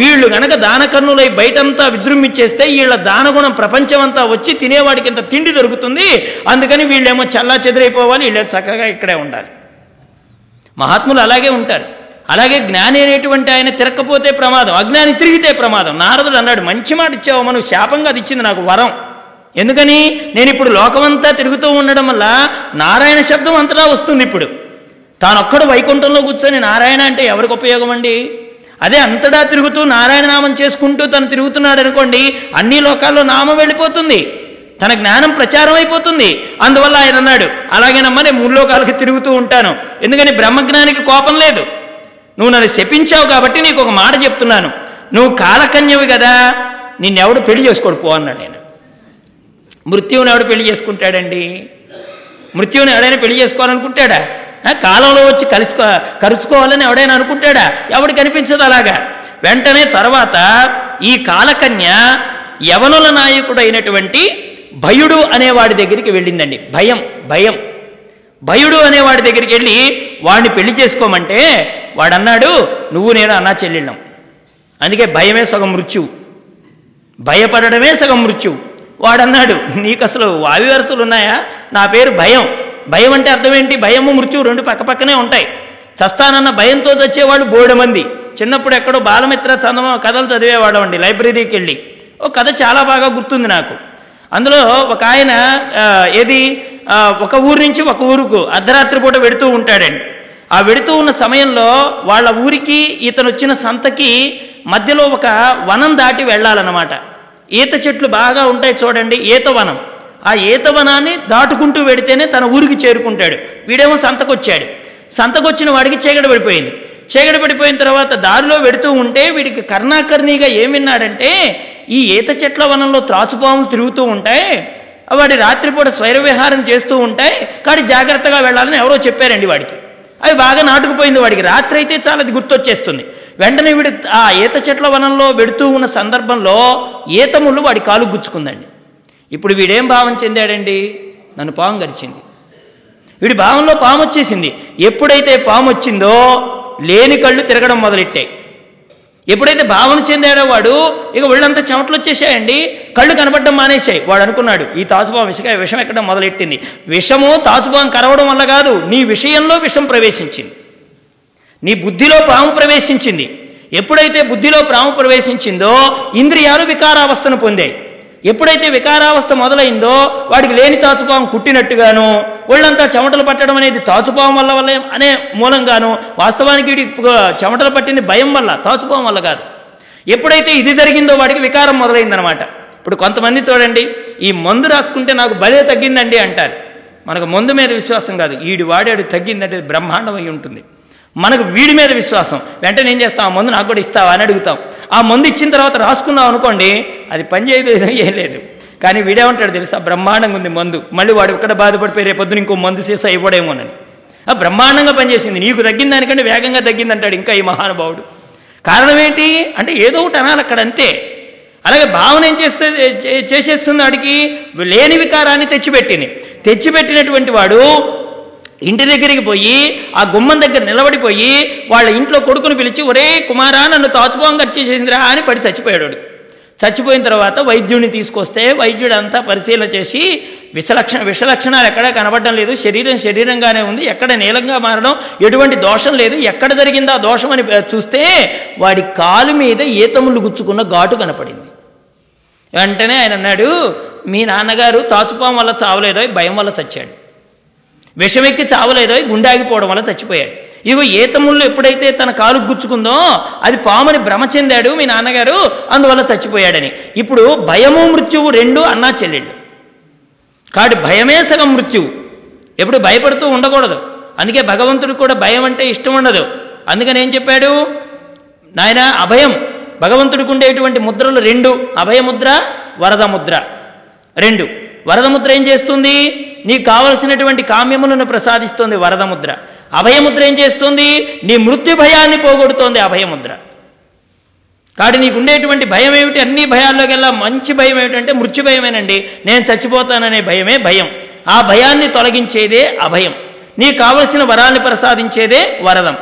వీళ్ళు గనక దానకర్ణులై బయటంతా విజృంభించేస్తే వీళ్ళ దానగుణం ప్రపంచం అంతా వచ్చి తినేవాడికి ఇంత తిండి దొరుకుతుంది. అందుకని వీళ్ళేమో చల్లా చెదిరైపోవాలి వీళ్ళు చక్కగా ఇక్కడే ఉండాలి. మహాత్ములు అలాగే ఉంటారు. అలాగే జ్ఞాని అనేటువంటి ఆయన తిరక్కపోతే ప్రమాదం అజ్ఞాని తిరిగితే ప్రమాదం. నారదుడు అన్నాడు మంచి మాట ఇచ్చావు మనం శాపంగా అది ఇచ్చింది నాకు వరం. ఎందుకని? నేను ఇప్పుడు లోకమంతా తిరుగుతూ ఉండడం వల్ల నారాయణ శబ్దం అంతటా వస్తుంది ఇప్పుడు. తానొక్కడు వైకుంఠంలో కూర్చొని నారాయణ అంటే ఎవరికి ఉపయోగం అండి? అదే అంతటా తిరుగుతూ నారాయణ నామం చేసుకుంటూ తను తిరుగుతున్నాడు అనుకోండి అన్ని లోకాల్లో నామం వెళ్ళిపోతుంది. తన జ్ఞానం ప్రచారం అయిపోతుంది. అందువల్ల ఆయన అన్నాడు అలాగేనమ్మా నేను మూడు లోకాలకి తిరుగుతూ ఉంటాను. ఎందుకని? బ్రహ్మజ్ఞానికి కోపం లేదు. నువ్వు నన్ను శపించావు కాబట్టి నీకు ఒక మాట చెప్తున్నాను. నువ్వు కాలకన్యవి కదా నిన్నెవడు పెళ్ళి చేసుకోడు పో అన్నాడు ఆయన. మృత్యువుని ఎవడు పెళ్ళి చేసుకుంటాడండి? మృత్యువుని ఎవడైనా పెళ్ళి చేసుకోవాలనుకుంటాడా? కాలంలో వచ్చి కలుసుకో కరుచుకోవాలని ఎవడైనా అనుకుంటాడా? ఎవడు కనిపించదు అలాగా? వెంటనే తర్వాత ఈ కాలకన్య యవనుల నాయకుడు అయినటువంటి భయుడు అనేవాడి దగ్గరికి వెళ్ళిందండి. భయం భయం. భయుడు అనేవాడి దగ్గరికి వెళ్ళి వాడిని పెళ్ళి చేసుకోమంటే వాడన్నాడు నువ్వు నేను అన్నా చెల్లెళ్ళం. అందుకే భయమే సగం మృత్యువు. భయపడడమే సగం మృత్యువు. వాడన్నాడు నీకు అసలు వావి వరుసలు ఉన్నాయా? నా పేరు భయం. భయం అంటే అర్థం ఏంటి? భయము మృత్యువు రెండు పక్కపక్కనే ఉంటాయి. చస్తానన్న భయంతో చచ్చేవాడు బోడమంది. చిన్నప్పుడు ఎక్కడో బాలమిత్ర చందమ కథలు చదివేవాడు అండి లైబ్రరీకి వెళ్ళి ఓ కథ చాలా బాగా గుర్తుంది నాకు. అందులో ఒక ఆయన ఏది? ఒక ఊరు నుంచి ఒక ఊరుకు అర్ధరాత్రి పూట వెడుతూ ఉంటాడండి. ఆ వెడుతూ ఉన్న సమయంలో వాళ్ళ ఊరికి ఇతను వచ్చిన సంతకి మధ్యలో ఒక వనం దాటి వెళ్ళాలన్నమాట. ఈత చెట్లు బాగా ఉంటాయి చూడండి ఈత వనం. ఆ ఈత వనాన్ని దాటుకుంటూ వెడితేనే తన ఊరికి చేరుకుంటాడు. వీడేమో సంతకొచ్చాడు. సంతకొచ్చిన వాడికి చీకటి పడిపోయింది. చీకటి పడిపోయిన తర్వాత దారిలో వెడుతూ ఉంటే వీడికి కర్ణాకర్ణిగా ఏం విన్నాడంటే ఈ ఈత చెట్ల వనంలో త్రాచుపాములు తిరుగుతూ ఉంటాయి వాడి రాత్రిపూట స్వైర విహారం చేస్తూ ఉంటాయి కానీ జాగ్రత్తగా వెళ్ళాలని ఎవరో చెప్పారండి వాడికి. అవి బాగా నాటుకుపోయింది వాడికి. రాత్రి అయితే చాలా అది గుర్తొచ్చేస్తుంది. వెంటనే వీడి ఆ ఈత చెట్ల వనంలో వెడుతూ ఉన్న సందర్భంలో ఈతముళ్ళు వాడి కాలు గుచ్చుకుందండి. ఇప్పుడు వీడేం భావం చెందాడండి? నన్ను పాము గరిచింది. వీడి భావంలో పాము వచ్చేసింది. ఎప్పుడైతే పాము వచ్చిందో లేని కళ్ళు తిరగడం మొదలెట్టాయి. ఎప్పుడైతే భావన చెందాడో వాడు ఇక ఒళ్ళంతా చెమటలు వచ్చేసాయండి కళ్ళు కనపడడం మానేశాయి. వాడు అనుకున్నాడు ఈ తాచుపాము విష విషం ఎక్కడం మొదలెట్టింది? విషము తాచుపాము కరవడం వల్ల కాదు నీ విషయంలో విషం ప్రవేశించింది. నీ బుద్ధిలో పాము ప్రవేశించింది. ఎప్పుడైతే బుద్ధిలో ప్రాము ప్రవేశించిందో ఇంద్రియాలు వికారావస్థను పొందాయి. ఎప్పుడైతే వికారావస్థ మొదలైందో వాడికి లేని తాచుపాము కుట్టినట్టుగాను ఒళ్ళంతా చెమటలు పట్టడం అనేది తాచుపాము వల్ల వల్ల అనే మూలంగాను వాస్తవానికి వీడి చెమటలు పట్టింది భయం వల్ల తాచుపాము వల్ల కాదు. ఎప్పుడైతే ఇది జరిగిందో వాడికి వికారం మొదలైందనమాట. ఇప్పుడు కొంతమంది చూడండి ఈ మందు రాసుకుంటే నాకు భలే తగ్గిందండి అంటారు. మనకు మందు మీద విశ్వాసం కాదు ఈడు వాడాడు తగ్గిందంటే బ్రహ్మాండం అయి ఉంటుంది. మనకు వీడి మీద విశ్వాసం. వెంటనే ఏం చేస్తాం ఆ మందు నాకు కూడా ఇస్తావా? అని అడుగుతాం. ఆ మందు ఇచ్చిన తర్వాత రాసుకున్నాం అనుకోండి అది పనిచేయదు ఏం లేదు కానీ వీడేమంటాడు తెలుసా? బ్రహ్మాండంగా ఉంది మందు. మళ్ళీ వాడు ఇక్కడ బాధపడిపోయి రేపొద్దున ఇంకో మందు సీసా ఇవ్వడేమోనని ఆ బ్రహ్మాండంగా పనిచేసింది. నీకు తగ్గిన దానికంటే వేగంగా తగ్గిందంటాడు ఇంకా ఈ మహానుభావుడు. కారణం ఏంటి? అంటే ఏదో ఒకటి అనాలి అక్కడ అంతే. అలాగే భావన ఏం చేస్తే చే- చేసేస్తుంది వాడికి లేని వికారాన్ని తెచ్చిపెట్టింది. తెచ్చిపెట్టినటువంటి వాడు ఇంటి దగ్గరికి పోయి ఆ గుమ్మం దగ్గర నిలబడిపోయి వాళ్ళ ఇంట్లో కొడుకుని పిలిచి ఒరే కుమారా నన్ను తాచుపోంగా చేసిందిరా అని పడి చచ్చిపోయాడు చచ్చిపోయిన తర్వాత వైద్యుడిని తీసుకొస్తే వైద్యుడు అంతా పరిశీలన చేసి విషలక్షణ విషలక్షణాలు ఎక్కడా కనబడడం లేదు. శరీరం శరీరంగానే ఉంది. ఎక్కడ నీలంగా మారడం ఎటువంటి దోషం లేదు. ఎక్కడ జరిగిందో ఆ దోషం అని చూస్తే వాడి కాలు మీద ఏతములు గుచ్చుకున్న ఘాటు కనపడింది. వెంటనే ఆయన అన్నాడు మీ నాన్నగారు తాచుపాం వల్ల చావలేదో? భయం వల్ల చచ్చాడు. విషమెక్కి చావలేదో గుండె ఆగిపోవడం వల్ల చచ్చిపోయాడు. ఇగో ఏతముళ్ళు ఎప్పుడైతే తన కాలు గుచ్చుకుందో అది పాముని భ్రమ చెందాడు మీ నాన్నగారు అందువల్ల చచ్చిపోయాడని. ఇప్పుడు భయము మృత్యువు రెండు అన్నా చెల్లెళ్ళు. కాబట్టి భయమే సగం మృత్యువు. ఎప్పుడు భయపడుతూ ఉండకూడదు. అందుకే భగవంతుడికి కూడా భయం అంటే ఇష్టం ఉండదు. అందుకని ఏం చెప్పాడు? నాయన అభయం. భగవంతుడికి ఉండేటువంటి ముద్రలు రెండు. అభయముద్ర వరద ముద్ర. రెండు. వరద ముద్ర ఏం చేస్తుంది? నీకు కావలసినటువంటి కామ్యములను ప్రసాదిస్తుంది వరద ముద్ర అభయముద్ర ఏం చేస్తుంది? నీ మృత్యు భయాన్ని పోగొడుతోంది అభయముద్ర. కాబట్టి నీకు ఉండేటువంటి భయం ఏమిటి అన్ని భయాల్లోకెల్లా మంచి భయం ఏమిటంటే మృత్యు భయమేనండి. నేను చచ్చిపోతాననే భయమే భయం. ఆ భయాన్ని తొలగించేదే అభయం. నీకు కావలసిన వరాల్ని ప్రసాదించేదే వరదం.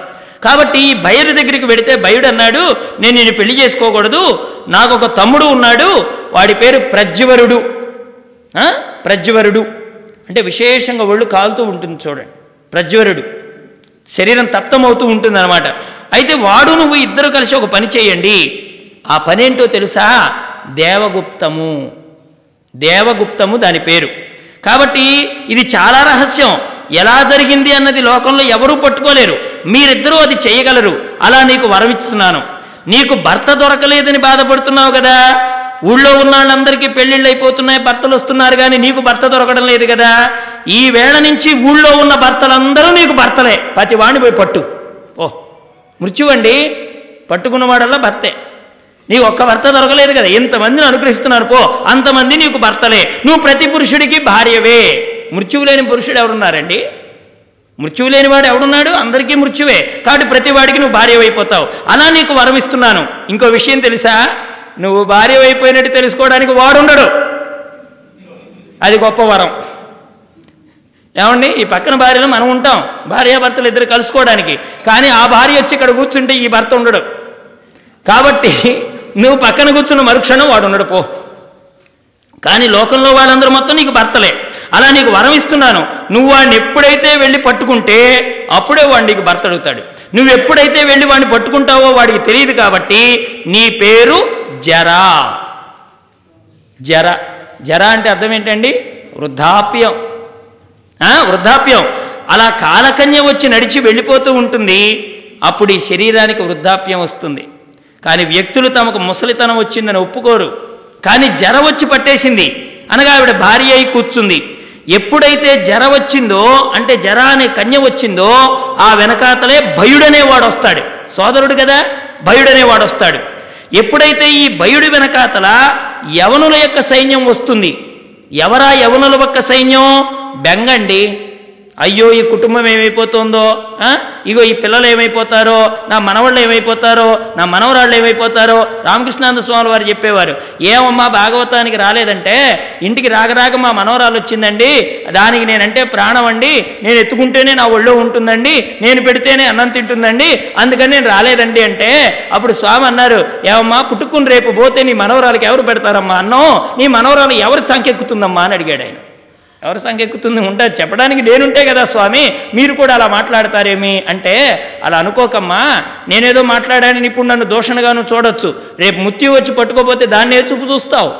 కాబట్టి ఈ భయుడి దగ్గరికి వెడితే భయుడు అన్నాడు నేను నేను పెళ్ళి చేసుకోకూడదు నాకు ఒక తమ్ముడు ఉన్నాడు వాడి పేరు ప్రజ్వరుడు. ప్రజ్వరుడు. అంటే విశేషంగా ఒళ్ళు కాలుతూ ఉంటుంది చూడండి. ప్రజ్వరుడు. శరీరం తప్తమవుతూ ఉంటుంది అనమాట అయితే వాడు నువ్వు ఇద్దరు కలిసి ఒక పని చేయండి. ఆ పని ఏంటో తెలుసా? దేవగుప్తము. దేవగుప్తము దాని పేరు. కాబట్టి ఇది చాలా రహస్యం. ఎలా జరిగింది అన్నది లోకంలో ఎవరూ పట్టుకోలేరు. మీరిద్దరూ అది చేయగలరు. అలా నీకు వరమిస్తున్నాను నీకు భర్త దొరకలేదని బాధపడుతున్నావు కదా? ఊళ్ళో ఉన్న వాళ్ళందరికీ పెళ్ళిళ్ళు అయిపోతున్నాయి భర్తలు వస్తున్నారు కానీ నీకు భర్త దొరకడం లేదు కదా. ఈ వేళ నుంచి ఊళ్ళో ఉన్న భర్తలందరూ నీకు భర్తలే. ప్రతి వాడిని పోయి పట్టు. ఓ మృత్యువండి. పట్టుకున్నవాడల్లా భర్తే. నీకు ఒక్క భర్త దొరకలేదు కదా. ఎంతమందిని అనుగ్రహిస్తున్నారు. పో అంతమంది నీకు భర్తలే. నువ్వు ప్రతి పురుషుడికి భార్యవే. మృత్యువు లేని పురుషుడు ఎవరున్నారండి మృత్యువు లేనివాడు ఎవడున్నాడు? అందరికీ మృత్యువే. కాబట్టి ప్రతి వాడికి నువ్వు భార్యవైపోతావు. అయిపోతావు అలా నీకు వరం ఇస్తున్నాను ఇంకో విషయం తెలుసా? నువ్వు భార్య అయిపోయినట్టు తెలుసుకోవడానికి వాడుండడు. అది గొప్ప వరం. ఏమండి? ఈ పక్కన భార్యలో మనం ఉంటాం. భార్యాభర్తలు ఇద్దరు కలుసుకోవడానికి. కానీ ఆ భార్య వచ్చి ఇక్కడ కూర్చుంటే ఈ భర్త ఉండడు. కాబట్టి నువ్వు పక్కన కూర్చున్న మరుక్షణం వాడు ఉండడు పో. కానీ లోకంలో వాళ్ళందరూ మొత్తం నీకు భర్తలే. అలా నీకు వరం ఇస్తున్నాను. నువ్వు వాడిని ఎప్పుడైతే వెళ్ళి పట్టుకుంటే అప్పుడే వాడు నీకు భర్త అడుగుతాడు. నువ్వు ఎప్పుడైతే వెళ్ళి వాడిని పట్టుకుంటావో వాడికి తెలియదు కాబట్టి నీ పేరు జరా. జర. జర అంటే అర్థం ఏంటండి? వృద్ధాప్యం. వృద్ధాప్యం. అలా కాలకన్య వచ్చి నడిచి వెళ్ళిపోతూ ఉంటుంది. అప్పుడు ఈ శరీరానికి వృద్ధాప్యం వస్తుంది. కానీ వ్యక్తులు తమకు ముసలితనం వచ్చిందని ఒప్పుకోరు. కానీ జర వచ్చి పట్టేసింది. అనగా ఆవిడ భార్య అయి కూర్చుంది. ఎప్పుడైతే జర వచ్చిందో అంటే జర అనే కన్య వచ్చిందో ఆ వెనకాతలే భయుడనేవాడు వస్తాడు. సోదరుడు కదా? భయుడనేవాడు వస్తాడు. ఎప్పుడైతే ఈ భయుడి వెనకాతల యవనుల యొక్క సైన్యం వస్తుంది ఎవరా యవనుల యొక్క సైన్యం? బెంగండి. అయ్యో ఈ కుటుంబం ఏమైపోతుందో? ఇగో ఈ పిల్లలు ఏమైపోతారో? నా మనవాళ్ళు ఏమైపోతారో? నా మనవరాళ్ళు ఏమైపోతారో? రామకృష్ణానంద స్వామి వారు చెప్పేవారు ఏమమ్మా భాగవతానికి రాలేదంటే ఇంటికి రాగరాగ మా మనవరాలు వచ్చిందండి దానికి నేనంటే ప్రాణం అండి. నేను ఎత్తుకుంటేనే నా ఒళ్ళో ఉంటుందండి. నేను పెడితేనే అన్నం తింటుందండి. అందుకని నేను రాలేదండి అంటే అప్పుడు స్వామి అన్నారు ఏమమ్మా పుట్టుకుని రేపు పోతే నీ మనవరాలకి ఎవరు పెడతారమ్మా అన్నం? నీ మనవరాలు ఎవరు సంకెక్కుతుందమ్మా? అని అడిగాడు ఆయన. ఎవరు సంకెక్కుతుంది? ఎక్కుతుంది ఉంటుంది చెప్పడానికి నేనుంటే కదా స్వామి. మీరు కూడా అలా మాట్లాడతారేమి? అంటే అలా అనుకోకమ్మా. నేనేదో మాట్లాడానని ఇప్పుడు నన్ను దూషణగాను చూడొచ్చు. రేపు ముత్తి వచ్చి పట్టుకోపోతే దాన్నే చూపు చూస్తావు.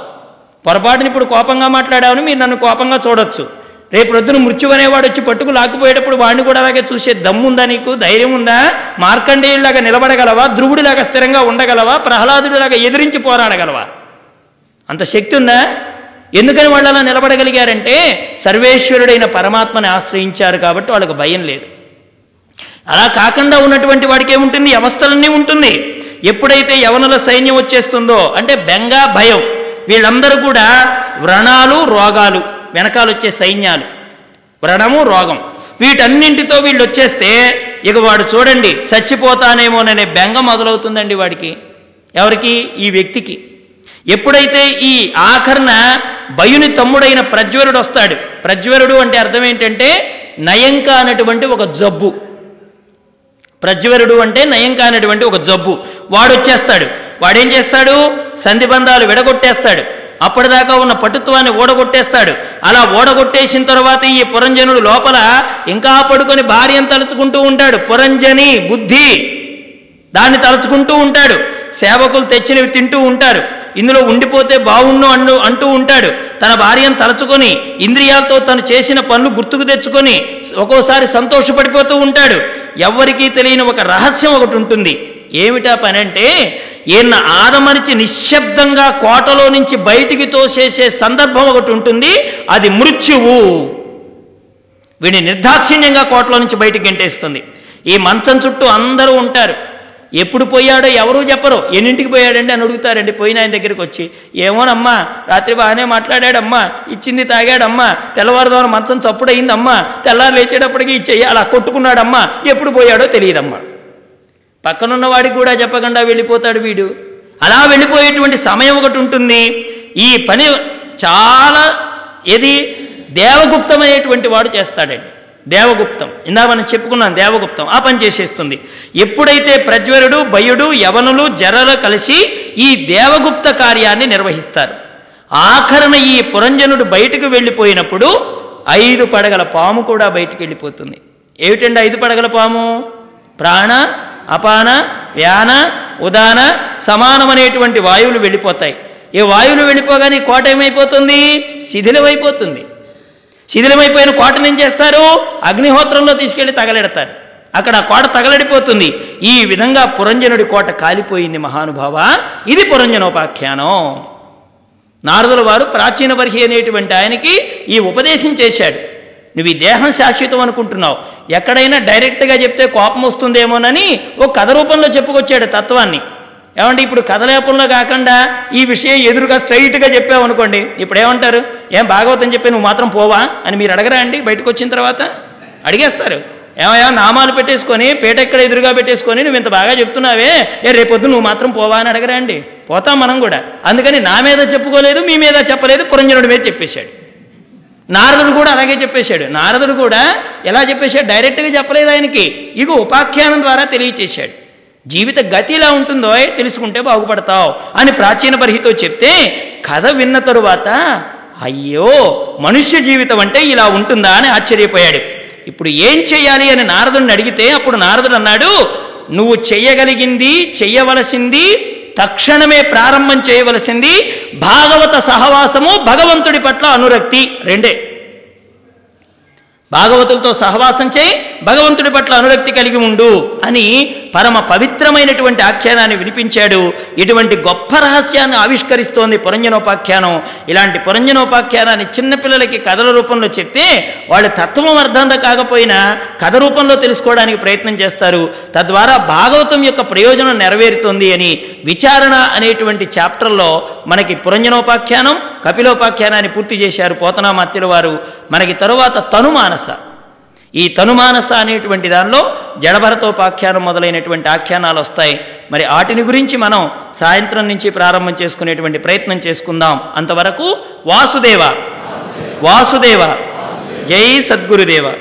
పొరపాటుని ఇప్పుడు కోపంగా మాట్లాడావని మీరు నన్ను కోపంగా చూడొచ్చు. రేపు రొద్దున మృత్యు అనేవాడు వచ్చి పట్టుకు లాక్కుపోయేటప్పుడు వాడిని కూడా అలాగే చూసే దమ్ముందా నీకు? ధైర్యం ఉందా? మార్కండేయుడిలాగా నిలబడగలవా? ధ్రువుడిలాగా స్థిరంగా ఉండగలవా? ప్రహ్లాదుడిలాగా ఎదిరించి పోరాడగలవా? అంత శక్తి ఉందా? ఎందుకని వాళ్ళు అలా నిలబడగలిగారంటే సర్వేశ్వరుడైన పరమాత్మని ఆశ్రయించారు కాబట్టి వాళ్ళకి భయం లేదు. అలా కాకుండా ఉన్నటువంటి వాడికి ఏముంటుంది? వ్యవస్థలన్నీ అవస్థలన్నీ ఉంటుంది. ఎప్పుడైతే యవనుల సైన్యం వచ్చేస్తుందో అంటే బెంగా భయం వీళ్ళందరూ కూడా వ్రణాలు రోగాలు. వెనకాలొచ్చే సైన్యాలు. వ్రణము రోగం. వీటన్నింటితో వీళ్ళు వచ్చేస్తే ఇక వాడు చూడండి చచ్చిపోతానేమోననే బెంగ మొదలవుతుందండి వాడికి. ఎవరికి? ఈ వ్యక్తికి. ఎప్పుడైతే ఈ ఆఖరణ భయుని తమ్ముడైన ప్రజ్వరుడు వస్తాడు ప్రజ్వరుడు అంటే అర్థం ఏంటంటే నయంక అనేటువంటి ఒక జబ్బు. ప్రజ్వరుడు అంటే నయంక అనేటువంటి ఒక జబ్బు. వాడు వచ్చేస్తాడు వాడేం చేస్తాడు? సంధిబంధాలు విడగొట్టేస్తాడు. అప్పటిదాకా ఉన్న పటుత్వాన్ని ఓడగొట్టేస్తాడు. అలా ఓడగొట్టేసిన తర్వాత ఈ పురంజనుడు లోపల ఇంకా పడుకొని భార్యను తలుచుకుంటూ ఉంటాడు. పురంజని బుద్ధి. దాన్ని తలుచుకుంటూ ఉంటాడు. సేవకులు తెచ్చినవి తింటూ ఉంటారు. ఇందులో ఉండిపోతే బాగుండు అంటూ అంటూ ఉంటాడు. తన భార్యను తలుచుకొని ఇంద్రియాలతో తను చేసిన పనులు గుర్తుకు తెచ్చుకొని ఒక్కోసారి సంతోషపడిపోతూ ఉంటాడు. ఎవ్వరికీ తెలియని ఒక రహస్యం ఒకటి ఉంటుంది. ఏమిటా పని అంటే ఈయన ఆదమరిచి నిశ్శబ్దంగా కోటలో నుంచి బయటికి తోసేసే సందర్భం ఒకటి ఉంటుంది అది మృత్యువు. వీడిని నిర్దాక్షిణ్యంగా కోటలో నుంచి బయటికి గెంటేస్తుంది. ఈ మంచం చుట్టూ అందరూ ఉంటారు. ఎప్పుడు పోయాడో ఎవరూ చెప్పరు. ఎన్నింటికి పోయాడండి అని అడుగుతారండి. పోయిన ఆయన దగ్గరికి వచ్చి ఏమోనమ్మా రాత్రి బాగానే మాట్లాడాడమ్మా ఇచ్చింది తాగాడమ్మా తెల్లవారుదాన మంచం చప్పుడయిందమ్మా తెల్లారు లేచేటప్పటికి ఇచ్చేయి అలా కొట్టుకున్నాడమ్మా ఎప్పుడు పోయాడో తెలియదమ్మా. పక్కనున్న వాడికి కూడా చెప్పకుండా వెళ్ళిపోతాడు వీడు. అలా వెళ్ళిపోయేటువంటి సమయం ఒకటి ఉంటుంది. ఈ పని చాలా ఏది? దేవగుప్తమైనటువంటి వాడు చేస్తాడండి. దేవగుప్తం. ఇందా మనం చెప్పుకున్నాం దేవగుప్తం. ఆ పని చేసేస్తుంది. ఎప్పుడైతే ప్రజ్వరుడు భయుడు యవనులు జరలు కలిసి ఈ దేవగుప్త కార్యాన్ని నిర్వహిస్తారు. ఆఖరణ ఈ పురంజనుడు బయటకు వెళ్ళిపోయినప్పుడు ఐదు పడగల పాము కూడా బయటికి వెళ్ళిపోతుంది. ఏమిటండి ఐదు పడగల పాము? ప్రాణ అపాన వ్యాన ఉదాన సమానమనేటువంటి వాయువులు వెళ్ళిపోతాయి. ఈ వాయువులు వెళ్ళిపోగానే కోట ఏమైపోతుంది? శిథిలమైపోతుంది. శిథిలమైపోయిన కోటను ఏం చేస్తారు? అగ్నిహోత్రంలో తీసుకెళ్ళి తగలెడతారు. అక్కడ ఆ కోట తగలడిపోతుంది. ఈ విధంగా పురంజనుడి కోట కాలిపోయింది మహానుభావ. ఇది పురంజనోపాఖ్యానం. నారదుల వారు ప్రాచీన బర్హి అనేటువంటి ఆయనకి ఈ ఉపదేశం చేశాడు. నువ్వు ఈ దేహం శాశ్వతం అనుకుంటున్నావు. ఎక్కడైనా డైరెక్ట్గా చెప్తే కోపం వస్తుందేమోనని ఓ కథ రూపంలో చెప్పుకొచ్చాడు తత్వాన్ని. ఏమంటే ఇప్పుడు కథలేపంలో కాకుండా ఈ విషయం ఎదురుగా స్ట్రైట్గా చెప్పావనుకోండి ఇప్పుడు ఏమంటారు ఏం భాగవతం చెప్పి నువ్వు మాత్రం పోవా? అని మీరు అడగరా అండి? బయటకు వచ్చిన తర్వాత అడిగేస్తారు. ఏమయ్యా నామాలు పెట్టేసుకొని పేట ఎక్కడ ఎదురుగా పెట్టేసుకొని నువ్వు ఇంత బాగా చెప్తున్నావే? ఏ రేపొద్దు నువ్వు మాత్రం పోవా అని అడగరా అండి? పోతాం మనం కూడా. అందుకని నా మీద చెప్పుకోలేదు మీ మీద చెప్పలేదు పురంజనుడి మీద చెప్పేశాడు. నారదుడు కూడా అలాగే చెప్పేశాడు. నారదుడు కూడా ఎలా చెప్పేశాడు? డైరెక్ట్గా చెప్పలేదు ఆయనకి. ఇక ఉపాఖ్యానం ద్వారా తెలియచేశాడు. జీవిత గతి ఇలా ఉంటుందో తెలుసుకుంటే బాగుపడతావు అని ప్రాచీన పరిహితో చెప్తే కథ విన్న తరువాత అయ్యో మనుష్య జీవితం అంటే ఇలా ఉంటుందా అని ఆశ్చర్యపోయాడు. ఇప్పుడు ఏం చేయాలి అని నారదుడిని అడిగితే అప్పుడు నారదుడు అన్నాడు నువ్వు చెయ్యగలిగింది చెయ్యవలసింది తక్షణమే ప్రారంభం చేయవలసింది భాగవత సహవాసము భగవంతుడి పట్ల అనురక్తి రెండే. భాగవతులతో సహవాసం చేయి భగవంతుడి పట్ల అనురక్తి కలిగి ఉండు అని పరమ పవిత్రమైనటువంటి ఆఖ్యానాన్ని వినిపించాడు. ఇటువంటి గొప్ప రహస్యాన్ని ఆవిష్కరిస్తోంది పురంజనోపాఖ్యానం. ఇలాంటి పురంజనోపాఖ్యానాన్ని చిన్నపిల్లలకి కథల రూపంలో చెప్తే వాళ్ళు తత్వం అర్థం కాకపోయినా కథ రూపంలో తెలుసుకోవడానికి ప్రయత్నం చేస్తారు. తద్వారా భాగవతం యొక్క ప్రయోజనం నెరవేరుతోంది అని విచారణ అనేటువంటి చాప్టర్లో మనకి పురంజనోపాఖ్యానం కపిలోపాఖ్యానాన్ని పూర్తి చేశారు పోతనామత్తెరువారు మనకి తరువాత తను మానస్స ఈ తనుమానస అనేటువంటి దానిలో జడభరతోపాఖ్యానం మొదలైనటువంటి ఆఖ్యానాలు వస్తాయి. మరి వాటిని గురించి మనం సాయంత్రం నుంచి ప్రారంభం చేసుకునేటువంటి ప్రయత్నం చేసుకుందాం. అంతవరకు వాసుదేవ. వాసుదేవ. జై సద్గురుదేవ.